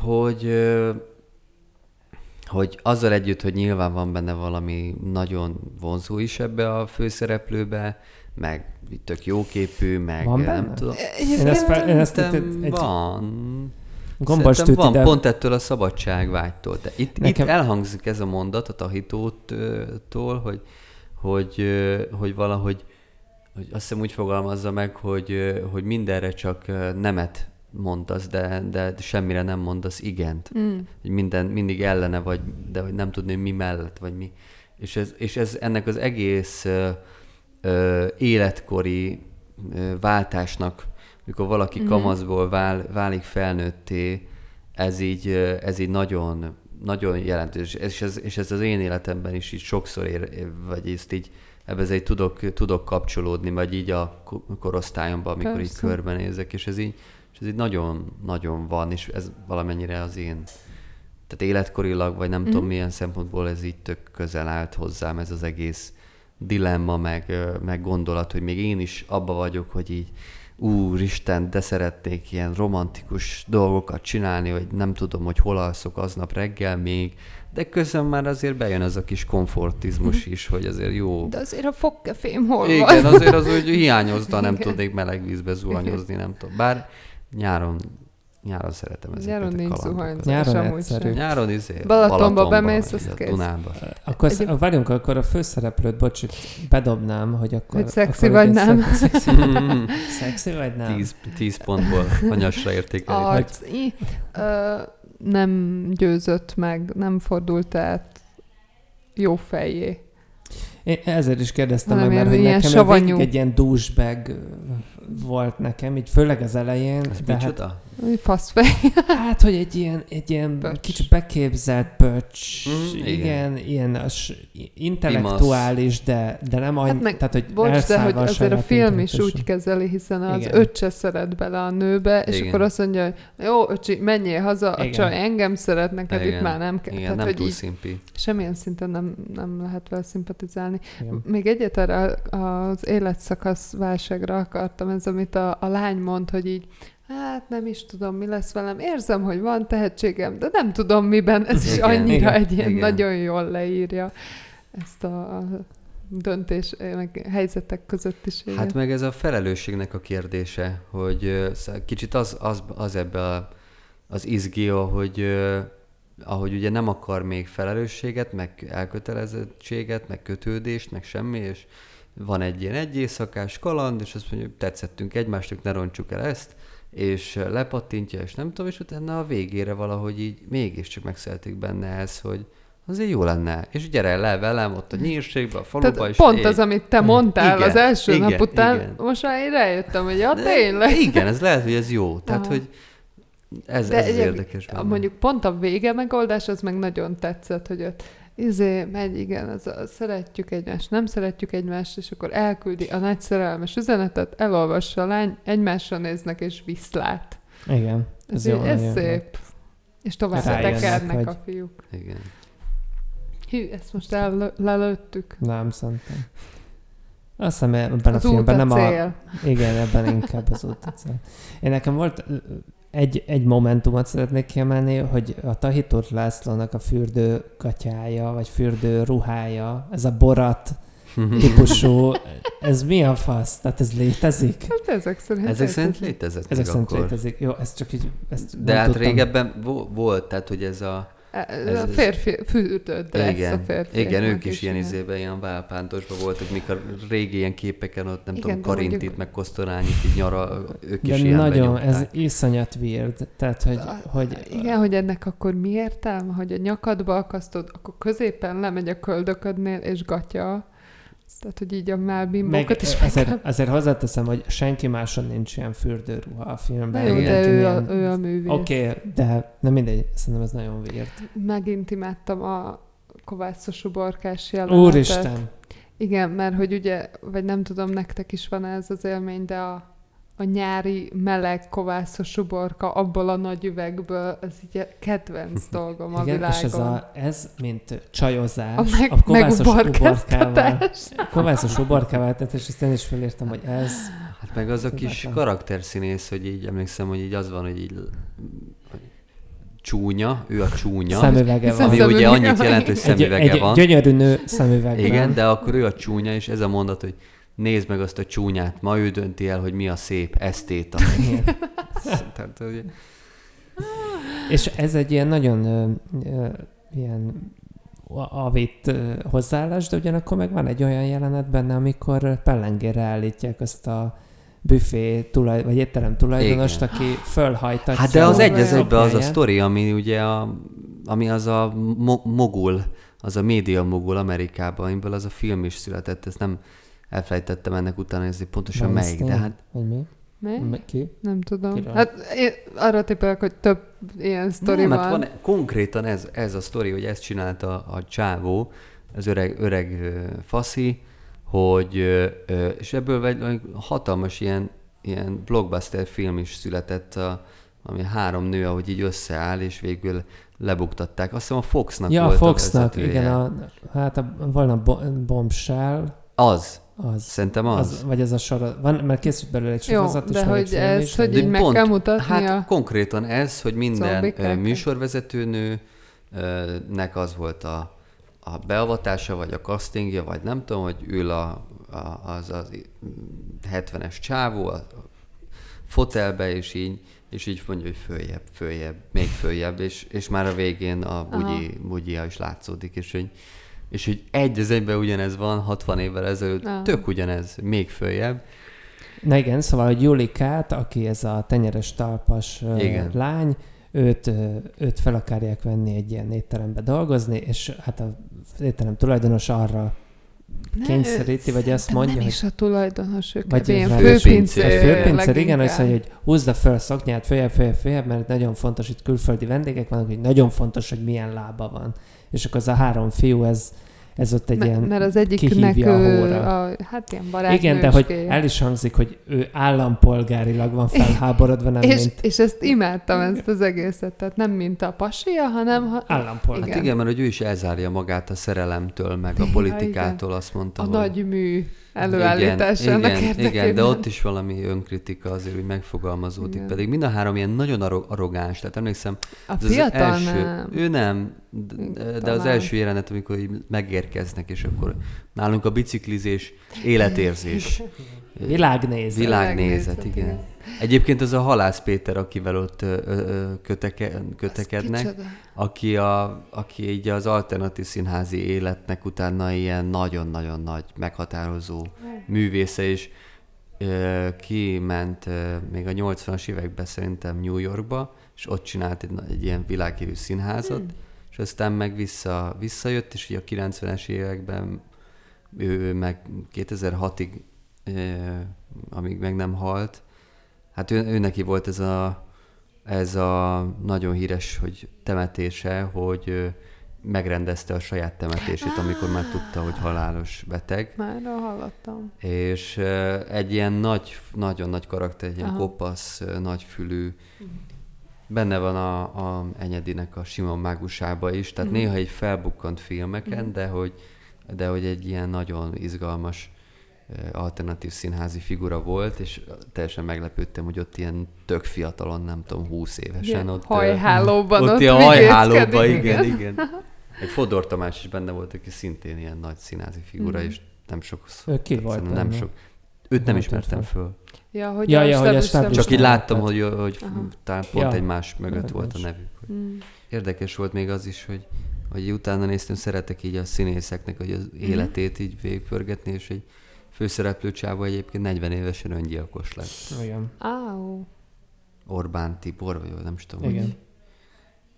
hogy, hogy azzal együtt, hogy nyilván van benne valami nagyon vonzó is ebbe a főszereplőbe, meg tök jóképű, meg Van nem benne? tudom. Én ezt, fel, én ezt egy, egy van. gombos Szerintem van, ide, pont ettől a szabadságvágytól. De itt, Nekem- itt elhangzik ez a mondat a tahitótól, hogy, hogy, hogy valahogy, hogy azt hiszem úgy fogalmazza meg, hogy, hogy mindenre csak nemet mondasz, de, de semmire nem mondasz igent. Mm. Hogy minden, mindig ellene vagy, de hogy nem tudni mi mellett, vagy mi. És ez, és ez ennek az egész ö, ö, életkori ö, váltásnak, mikor valaki Mhm. kamaszból vál, válik felnőtté, ez így, ez így nagyon, nagyon jelentős. És ez, és ez az én életemben is így sokszor ér, vagy ezt így ebbe így tudok, tudok kapcsolódni, vagy így a ko- korosztályomban, amikor így Persze. körbenézek, és ez így, és ez így nagyon, nagyon van, és ez valamennyire az én tehát életkorilag, vagy nem mm. tudom milyen szempontból ez így tök közel állt hozzám ez az egész dilemma, meg, meg gondolat, hogy még én is abba vagyok, hogy így úristen, de szeretnék ilyen romantikus dolgokat csinálni, hogy nem tudom, hogy hol alszok aznap reggel még, de közben már azért bejön az a kis komfortizmus is, hogy azért jó. De azért a fogkefém hol Igen, van? azért az úgy hiányozta, nem Igen. tudnék meleg vízbe zuhanyozni, nem tudom. Bár nyáron, nyáron szeretem ezeket Nyáron a nincs zuhanyzás Nyáron egyszerű. Nyáron izé, Balatonba bemész, az a kész. Dunába. Akkor Egyéb- várjunk, akkor a főszereplőt, bocs, bedobnám, hogy akkor... Hogy szexi akkor vagy nem. Szexi, szexi vagy nem? Tíz, tíz pontból anyasra értékelni. Arc. I, ö, nem győzött meg, nem fordult át jó fejé. Én ezért is kérdeztem meg, Hanem mert hogy ilyen nekem savanyú. egy ilyen douchebag volt nekem, így főleg az elején. Ez de hát, micsoda? Úgy Faszfej. hát, hogy egy ilyen, egy ilyen Pöcs. kicsit beképzelt pöcs, Mm, igen. igen. ilyen as, intellektuális, de, de nem annyi, Hát meg, tehát, hogy Bocs, de hogy a azért a film is úgy kezeli, hiszen az Igen. öccse szeret bele a nőbe, és Igen. akkor azt mondja, hogy jó, öcsi, menjél haza, a Igen. csaj engem szeret, neked itt Igen. már nem kell. Igen, Tehát, nem hogy túl így szimpi. semmilyen szinten nem, nem lehet vele szimpatizálni. Igen. Még egyet erre az életszakasz válságra akartam, ez amit a, a lány mond, hogy így, hát nem is tudom, mi lesz velem, érzem, hogy van tehetségem, de nem tudom miben, ez is Igen, annyira igen, egy ilyen igen. nagyon jól leírja ezt a döntés, meg helyzetek között is. igen. Hát meg ez a felelősségnek a kérdése, hogy kicsit az, az, az ebbe az izgi, hogy ahogy ugye nem akar még felelősséget, meg elkötelezettséget, meg kötődést, meg semmi, és van egy ilyen egy éjszakás kaland, és azt mondja, hogy tetszettünk egymásnak, ne roncsuk el ezt, és lepattintja, és nem tudom, és utána a végére valahogy így mégiscsak megszeretik benne ez, hogy azért jó lenne, és gyere le velem ott a nyírségbe, a faluba, Tehát és pont ég. az, amit te mondtál Igen, az első igen, nap után, igen. most már én rájöttem, hogy ja, De tényleg. Igen, ez lehet, hogy ez jó. Tehát, Aha. hogy ez, De ez egyéb- érdekes benne. Mondjuk pont a vége megoldás, az meg nagyon tetszett, hogy ott izé, megy, igen, az a, szeretjük egymást, nem szeretjük egymást, és akkor elküldi a nagy szerelmes üzenetet, elolvassa a lány, egymásra néznek, és viszlát. Igen. Ez, Ez ez, jó, ez nagyon jó. szép. És tovább tekernek hogy- a fiúk. Igen. Hű, ezt most ellőttük. Nem, szerintem. Azt hiszem ebben Az a filmben nem cél. a... Igen, ebben inkább az út a cél. Én nekem volt egy, egy momentumot szeretnék kiemelni, hogy a Tahitót Lászlónak a fürdő gatyája, vagy fürdő ruhája, ez a borat, típusú, ez mi a fasz? Tehát ez létezik? Hát ezek szerint Ezek szerint létezik. létezett Ezek szerint akkor. létezik. Jó, ez csak így, ezt De hát tudtam. régebben vo- volt, tehát hogy ez a... Ez, Ez- a ez- férfi lesz a igen, férfi. igen, ők is ilyen izében, ilyen válpántosban voltak, mik a régi ilyen képeken ott, nem Igen, tudom, Karintit, mondjuk- meg Kosztolányit így nyara, ők De is ilyen nagyon, ez benyomták. iszonyat weird. Tehát, hogy, hogy Igen, hogy ennek akkor mi értelme, hogy a nyakadba akasztod, akkor középen lemegy a köldöködnél, és gatya. Tehát, hogy így a melbimbókat is azért, meg... azért hozzáteszem, hogy senki máson nincs ilyen fürdőruha a filmben. Jó, de ő ilyen- a, ő a művész. Oké, okay, de nem mindegy, szerintem ez nagyon weird. Megint imádtam a kovászos uborkás jelenetet. Úristen! Igen, mert hogy ugye, vagy nem tudom, nektek is van ez az élmény, de a, a nyári meleg kovászos uborka abból a nagy üvegből, ez így a kedvenc dolgom a Igen, világon. és ez, a, ez mint csajozás, a meg, a kovászos uborkával, kovászos uborkával, tehát és ezt én is felírtam, hogy ez, Hát meg az a kis karakterszínész, hogy így emlékszem, hogy így az van, hogy így csúnya, ő a csúnya, szemüvege van. ami szemüvege ugye annyit jelent, hogy Egy, szemüvege egy van. gyönyörű nő szemüvegben. Igen, de akkor ő a csúnya, és ez a mondat, hogy nézd meg azt a csúnyát, ma ő dönti el, hogy mi a szép, esztéta. Tehát, hogy És ez egy ilyen nagyon ö, ö, ilyen avit hozzáállás, de ugyanakkor meg van egy olyan jelenet benne, amikor pellengére állítják azt a büfé tulaj, vagy étterem tulajdonost, Igen. aki fölhajtatja. Hát de az egy az egybe az a sztori, ami ugye a, ami az a mo- mogul, az a média mogul Amerikában, amiből az a film is született, ezt nem elfelejtettem ennek utána nézni pontosan melyik, de Weinstein? hát Vagy mi? Mi? Ki? Nem tudom. Kiről? Hát én arra tippelek, hogy több ilyen sztori nem, van. hát van konkrétan ez, ez a sztori, hogy ezt csinálta a csávó, az öreg, öreg faszi, hogy, és ebből egy hatalmas ilyen, ilyen blockbuster film is született, a, ami három nő, ahogy így összeáll, és végül lebuktatták. Azt hiszem a Foxnak Ja, a volt Foxnak, vezetője. igen, a, hát a, volna bo- Bombshell, Az. Az. Szerintem az. az. Vagy ez a sorozat. Van, mert készült belőle egy Jó, sorozat, és de hogy ez, is, hogy így meg kell mutatni Hát a... konkrétan ez, hogy minden Zombikákat? ö, műsorvezetőnő ö, nek az volt a, a beavatása, vagy a castingja, vagy nem tudom, hogy ül a, a, az, az 70-es csávó a fotelbe, és így, és így mondja, hogy följebb, följebb, még följebb, és, és már a végén a bugyi, bugyia is látszódik, és hogy, és hogy egy az egyben ugyanez van, 60 évvel ezelőtt, Ah. tök ugyanez, még följebb. Na igen, szóval, hogy Julikát, aki ez a tenyeres talpas Igen. lány, őt, őt fel akarják venni egy ilyen étterembe dolgozni, és hát a étterem tulajdonos arra Ne, kényszeríti, vagy azt mondja, nem hogy is a tulajdonos, ő Vagy ilyen a főpincér. a főpincér, igen, azt mondja, hogy húzza fel a szoknyát, följebb, följebb, följebb, mert nagyon fontos, itt külföldi vendégek vannak, hogy nagyon fontos, hogy milyen lába van. És akkor az a három fiú, ez, ez ott egy Me- ilyen mert az egyiknek a a, hát ilyen barátnőskéje. Igen, de hogy el is hangzik, hogy ő állampolgárilag van felháborodva, nem és, mint és ezt imádtam, ezt az egészet, tehát nem mint a pasia, hanem... Ha, állampolgár. Hát Igen. igen, mert hogy ő is elzárja magát a szerelemtől, meg a politikától, azt mondta, a hogy... nagy mű előállításának igen, igen, érdekében. igen, de ott is valami önkritika azért úgy megfogalmazódik. Igen. Pedig mind a három ilyen nagyon arro- arrogáns. Tehát emlékszem, A ez az első, nem. ő nem, de, de az első jelenet, amikor így megérkeznek, és akkor nálunk a biciklizés, életérzés. Világnézet. Világnézet, igen. igen. Egyébként az a Halász Péter, akivel ott ö, ö, ö, köteke, kötekednek, aki, a, aki így az alternatív színházi életnek utána ilyen nagyon-nagyon nagy, meghatározó művésze, és ö, kiment ö, még a 80-as években szerintem New Yorkba, és ott csinált egy, egy ilyen világhírű színházat, és aztán meg vissza, visszajött, és ugye a 90-es években ő meg 2006-ig, ö, amíg meg nem halt, hát ő, ő neki volt ez a, ez a nagyon híres, hogy temetése, hogy megrendezte a saját temetését, amikor már tudta, hogy halálos beteg. Már hallottam. És egy ilyen nagy, nagyon nagy karakter, egy ilyen Aha. kopasz, nagyfülű, benne van a, a Enyedinek a Simon mágusába is, tehát Mhm. néha egy felbukkant filmeken, de, hogy, de hogy egy ilyen nagyon izgalmas alternatív színházi figura volt, és teljesen meglepődtem, hogy ott ilyen tök fiatalon, nem tudom, 20 évesen Ilyen ott... ö, hajhálóban ott ott ilyen hajhálóban, igen, igen. Egy Fodor Tamás is benne volt, aki szintén ilyen nagy színázi figura, Mhm. és nem sok. Ő ki volt nem benne? sok. Őt nem Volt ismertem föl. Ja, hogy Ja, a ja, hogy a stáb- Csak így láttam, hogy, hogy Aha. talán pont Ja. egymás mögött Meg volt a nevük. Hogy Mm. Érdekes volt még az is, hogy, hogy utána néztem, szeretek így a színészeknek hogy az Mhm. életét így végigpörgetni, és egy főszereplő csávó egyébként 40 évesen öngyilkos lett. Igen. Áó. Orbán Tibor, vagy nem is tudom. hogy- Igen.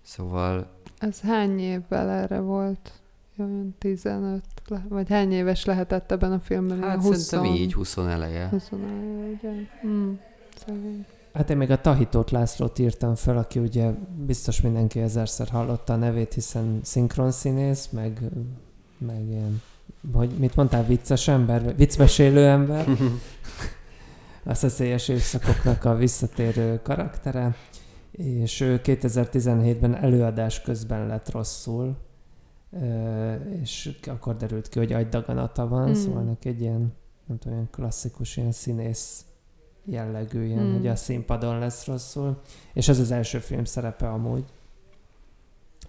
Szóval Ez hány évvel erre volt? Olyan 15, le- vagy hány éves lehetett ebben a filmben? hát Ilyen szerintem így 20 eleje. 21, ugye? Mm, szegény. Hát én még a Tahitót Lászlót írtam fel, aki ugye biztos mindenki ezerszer hallotta a nevét, hiszen szinkronszínész, meg, meg ilyen, hogy mit mondtál, vicces ember, viccmesélő ember. a szeszélyes évszakoknak a visszatérő karaktere, és ő 2017-ben előadás közben lett rosszul, és akkor derült ki, hogy agydaganata van, Mm. szóval neki egy ilyen, nem tudom, ilyen klasszikus, ilyen színész jellegű, ilyen, mm. hogy a színpadon lesz rosszul, és ez az első film szerepe amúgy.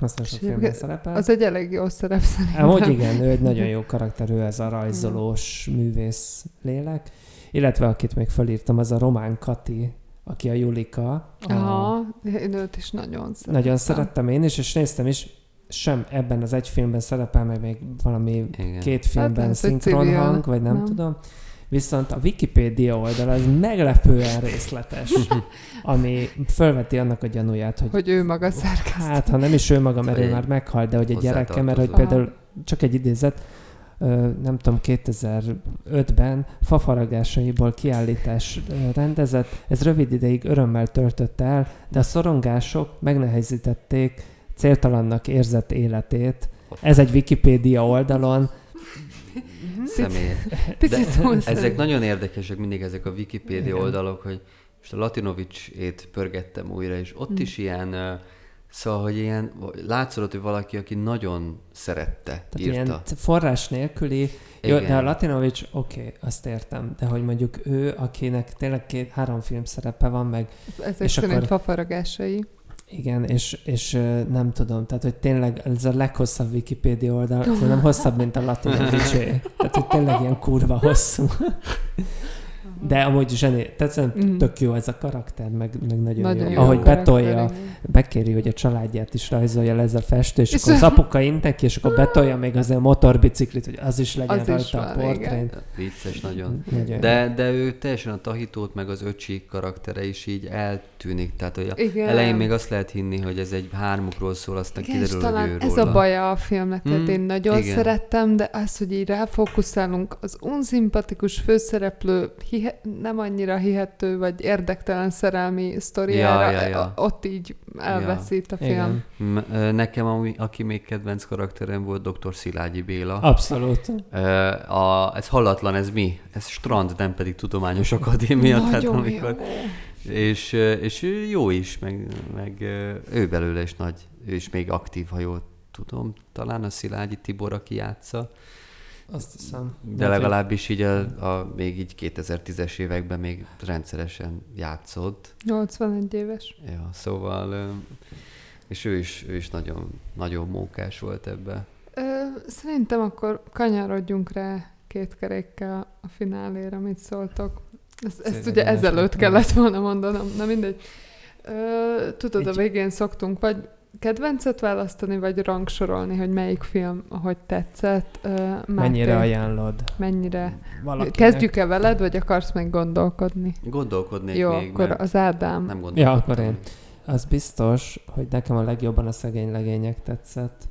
Aztán sok filmben szerepel. Az egy elég jó szerep szerintem. Amúgy igen, ő egy nagyon jó karakter, ő ez a rajzolós művész lélek. Illetve akit még felírtam, az a Román Kati, aki a Julika. A, Aha, én őt is nagyon szeretem. nagyon szerettem én is, és néztem is, sem ebben az egy filmben szerepel, meg még valami Igen. két filmben lehet, hogy szinkronhang, vagy nem, nem? tudom. Viszont a Wikipédia oldal az meglepően részletes, ami fölveti annak a gyanúját, hogy Hogy ő maga szerkesztő. Hát, ha nem is ő maga, mert ő már meghalt, de hogy egy gyereke, mert hogy például csak egy idézet, nem tudom, 2005-ben fafaragásaiból kiállítás rendezett, ez rövid ideig örömmel töltötte el, de a szorongások megnehezítették céltalannak érzett életét. Ez egy Wikipédia oldalon. Személy. Picit De ezek nagyon érdekesek mindig ezek a Wikipédia Igen. oldalok, hogy most a Latinovics-ét pörgettem újra, és ott Mm. is ilyen, szóval, hogy ilyen, látszott, hogy valaki, aki nagyon szerette, Tehát írta. ilyen forrás nélküli. Jó, Igen. de a Latinovics, oké, okay, azt értem, de hogy mondjuk ő, akinek tényleg két, három film szerepe van, meg Ezek és szerint akkor- fafaragásai. Igen, és, és nem tudom, tehát hogy tényleg ez a leghosszabb Wikipédia oldal, szerintem hosszabb, mint a Latinovicsé. Tehát, hogy tényleg ilyen kurva hosszú. De amúgy zseni, tehát szerintem Mhm. tök jó ez a karakter, meg, meg nagyon, Nagyon jó. jó. Ahogy betolja, bekéri, hogy a családját is rajzolja le ez a festő, és, És akkor a- az apuka int neki, és akkor betolja még az a motorbiciklit, hogy az is legyen Az rajta is a portrén. Vicces nagyon. Nagyon. De, de ő teljesen a Tahitót, meg az öcsi karaktere is így eltűnik. Tehát, hogy a Igen. elején még azt lehet hinni, hogy ez egy hármukról szól, aztán Igen, kiderül, hogy talán ő ez róla. a baja a filmnek, tehát Mm, én nagyon igen. szerettem, de az, hogy így ráfókuszálunk az unszimpatikus főszereplő hihe- nem annyira hihető, vagy érdektelen szerelmi sztoriára, Ja, ja, ja. ott így elveszít a film. Igen. Nekem, ami, aki még kedvenc karakterem volt, dr. Szilágyi Béla. Abszolút. A, ez hallatlan, ez mi? Ez strand, nem pedig tudományos akadémia. tehát Nagyon amikor, jó. és, és jó is, meg, meg ő belőle is nagy, ő is még aktív, ha jól tudom. Talán a Szilágyi Tibor, aki játsza. Azt hiszem. De legalábbis így a, a, még így 2010-es években még rendszeresen játszott. 81 éves. Ja, szóval, és ő is, ő is nagyon, nagyon mókás volt ebbe. Ö, szerintem akkor kanyarodjunk rá két kerékkel a fináléra, mit szóltok. Ezt, ezt ugye ezelőtt kellett volna mondanom, na mindegy. Ö, tudod, a végén szoktunk vagy kedvencet választani, vagy rangsorolni, hogy melyik film, hogy tetszett. Máté, Mennyire ajánlod? Mennyire. Valakinek? Kezdjük-e veled, vagy akarsz meg gondolkodni? Gondolkodnék Jó, még, akkor mert az Ádám. nem Ja, gondolkodtam. akkor én. Az biztos, hogy nekem a legjobban a szegény legények tetszett.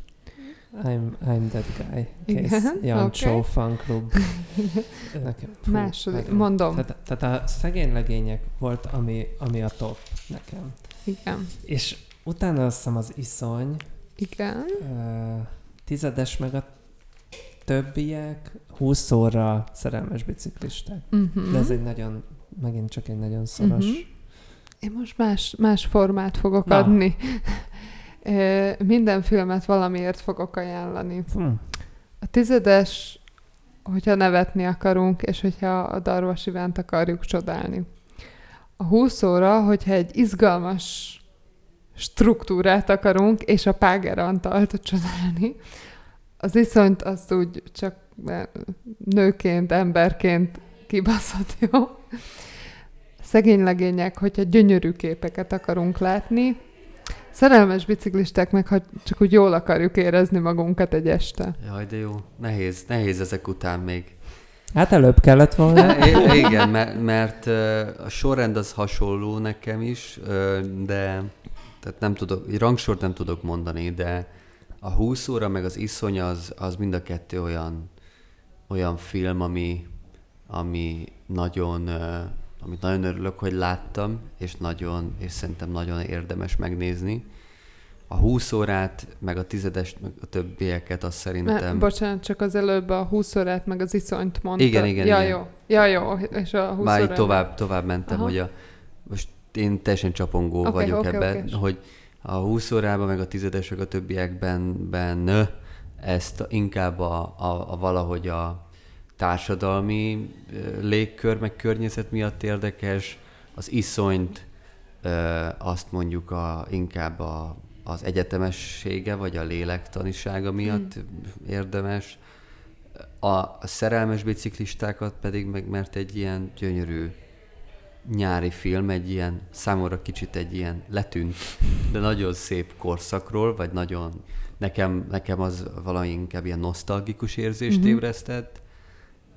I'm, I'm that guy. Kész. Igen, Jancsó oké. fan club. Nekem, fú, Második, nagyon. mondom. Tehát, tehát a szegény legények volt, ami, ami a top nekem. Igen. És utána azt hiszem az iszony, Igen. uh, tizedes meg a többiek, 20 óra szerelmes biciklisták. Uh-huh. De ez egy nagyon, megint csak egy nagyon szoros. Mhm. Én most más, más formát fogok Na. adni. Minden filmet valamiért fogok ajánlani. Hm. A tizedes, hogyha nevetni akarunk, és hogyha a Darvas Ivánt akarjuk csodálni. A 20 óra, hogyha egy izgalmas struktúrát akarunk, és a Páger Antalt csodálni. Az iszonyt azt úgy csak mert nőként, emberként kibaszott jó. Szegény legények, hogyha gyönyörű képeket akarunk látni, szerelmes biciklisták meg, ha csak úgy jól akarjuk érezni magunkat egy este. Jaj, de jó. Nehéz, nehéz ezek után még. Hát előbb kellett volna. I- igen, mert, mert a sorrend az hasonló nekem is, de tehát nem tudok, rangsort nem tudok mondani, de a 20 óra meg az iszony az, az mind a kettő olyan, olyan film, ami, ami nagyon, amit nagyon örülök, hogy láttam, és nagyon, és szerintem nagyon érdemes megnézni. A 20 órát, meg a tizedest, meg a többieket, azt szerintem... Mert, bocsánat, csak az előbb a 20 órát meg az iszonyt mondta. Igen, igen, ja, igen. jó. Ja, jó. És a 20 Már órát- tovább, tovább mentem, Aha. hogy a, most én teljesen csapongó okay, vagyok okay, ebben, okay. hogy a 20 órában, meg a tizedesek a többiekben ben, ezt inkább a, a, a valahogy a társadalmi légkör, meg környezet miatt érdekes, az iszonyt, ö, azt mondjuk a, inkább a, az egyetemessége, vagy a lélektanisága miatt érdemes. A, a szerelmes biciklistákat pedig meg, mert egy ilyen gyönyörű nyári film, egy ilyen, számomra kicsit egy ilyen letűnt, de nagyon szép korszakról, vagy nagyon, nekem, nekem az valami inkább ilyen nosztalgikus érzést Mhm. mm-hmm. ébresztett,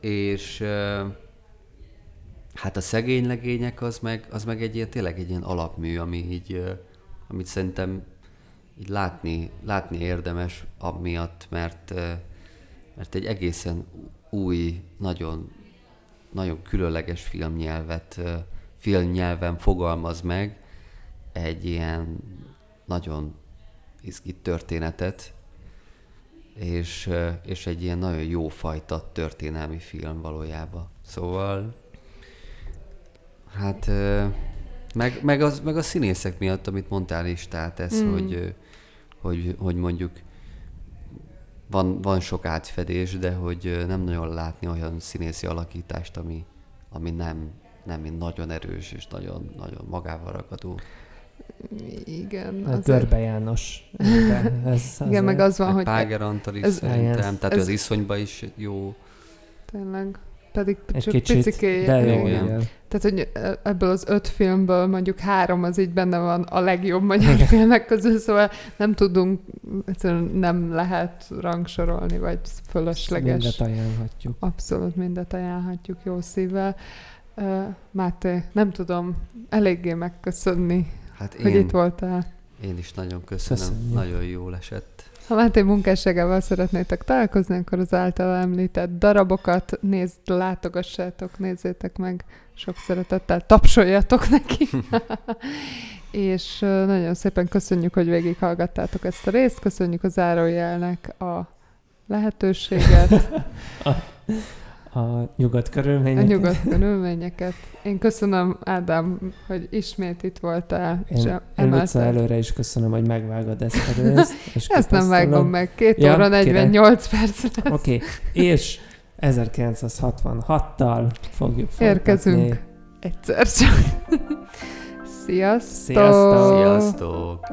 és hát a szegény legények az meg, az meg egy ilyen, tényleg egy ilyen alapmű, ami így, amit szerintem így látni, látni érdemes amiatt, mert, mert egy egészen új, nagyon, nagyon különleges filmnyelvet, filmnyelven fogalmaz meg egy ilyen nagyon izgi történetet, és, és egy ilyen nagyon jó fajta történelmi film valójában. Szóval, hát, meg, meg, az, meg a színészek miatt, amit mondtál is, tehát ez, Mm. hogy, hogy, hogy mondjuk van, van sok átfedés, de hogy nem nagyon látni olyan színészi alakítást, ami, ami nem, nem ilyen nagyon erős és nagyon, nagyon magával ragadó. Igen. A azért- Görbe János. De Ez, Igen, meg az van, Meg hogy Páger Antal is ez- szerintem, Igen. tehát ez- az iszonyba is jó. tényleg pedig egy csak kicsit, picikéjek. de jó, igen. igen. Tehát, hogy ebből az öt filmből mondjuk három az így benne van a legjobb magyar filmek közül, szóval nem tudunk, egyszerűen nem lehet rangsorolni, vagy fölösleges. Mindet ajánlhatjuk. Abszolút mindet ajánlhatjuk jó szívvel. Uh, Máté, nem tudom eléggé megköszönni, Hát hogy én, itt voltál. én is nagyon köszönöm, Köszönjük. nagyon jól esett. Ha Máté munkásságával szeretnétek találkozni, akkor az által említett darabokat nézd, látogassátok, nézzétek meg, sok szeretettel tapsoljatok neki. És nagyon szépen köszönjük, hogy végighallgattátok ezt a részt, köszönjük a zárójelnek a lehetőséget, A nyugat a körülményeket. nyugodt körülményeket. Én köszönöm, Ádám, hogy ismét itt voltál, és Én, em- én Luca előre is köszönöm, hogy megvágod ezt a részt. És Ezt nem vágom meg, 2 Ja, óra király. 48 perc lesz. Oké, okay. és 1966-tal fogjuk Érkezünk. folytatni. Egyszer csak. Sziasztok! Sziasztok! Sziasztok!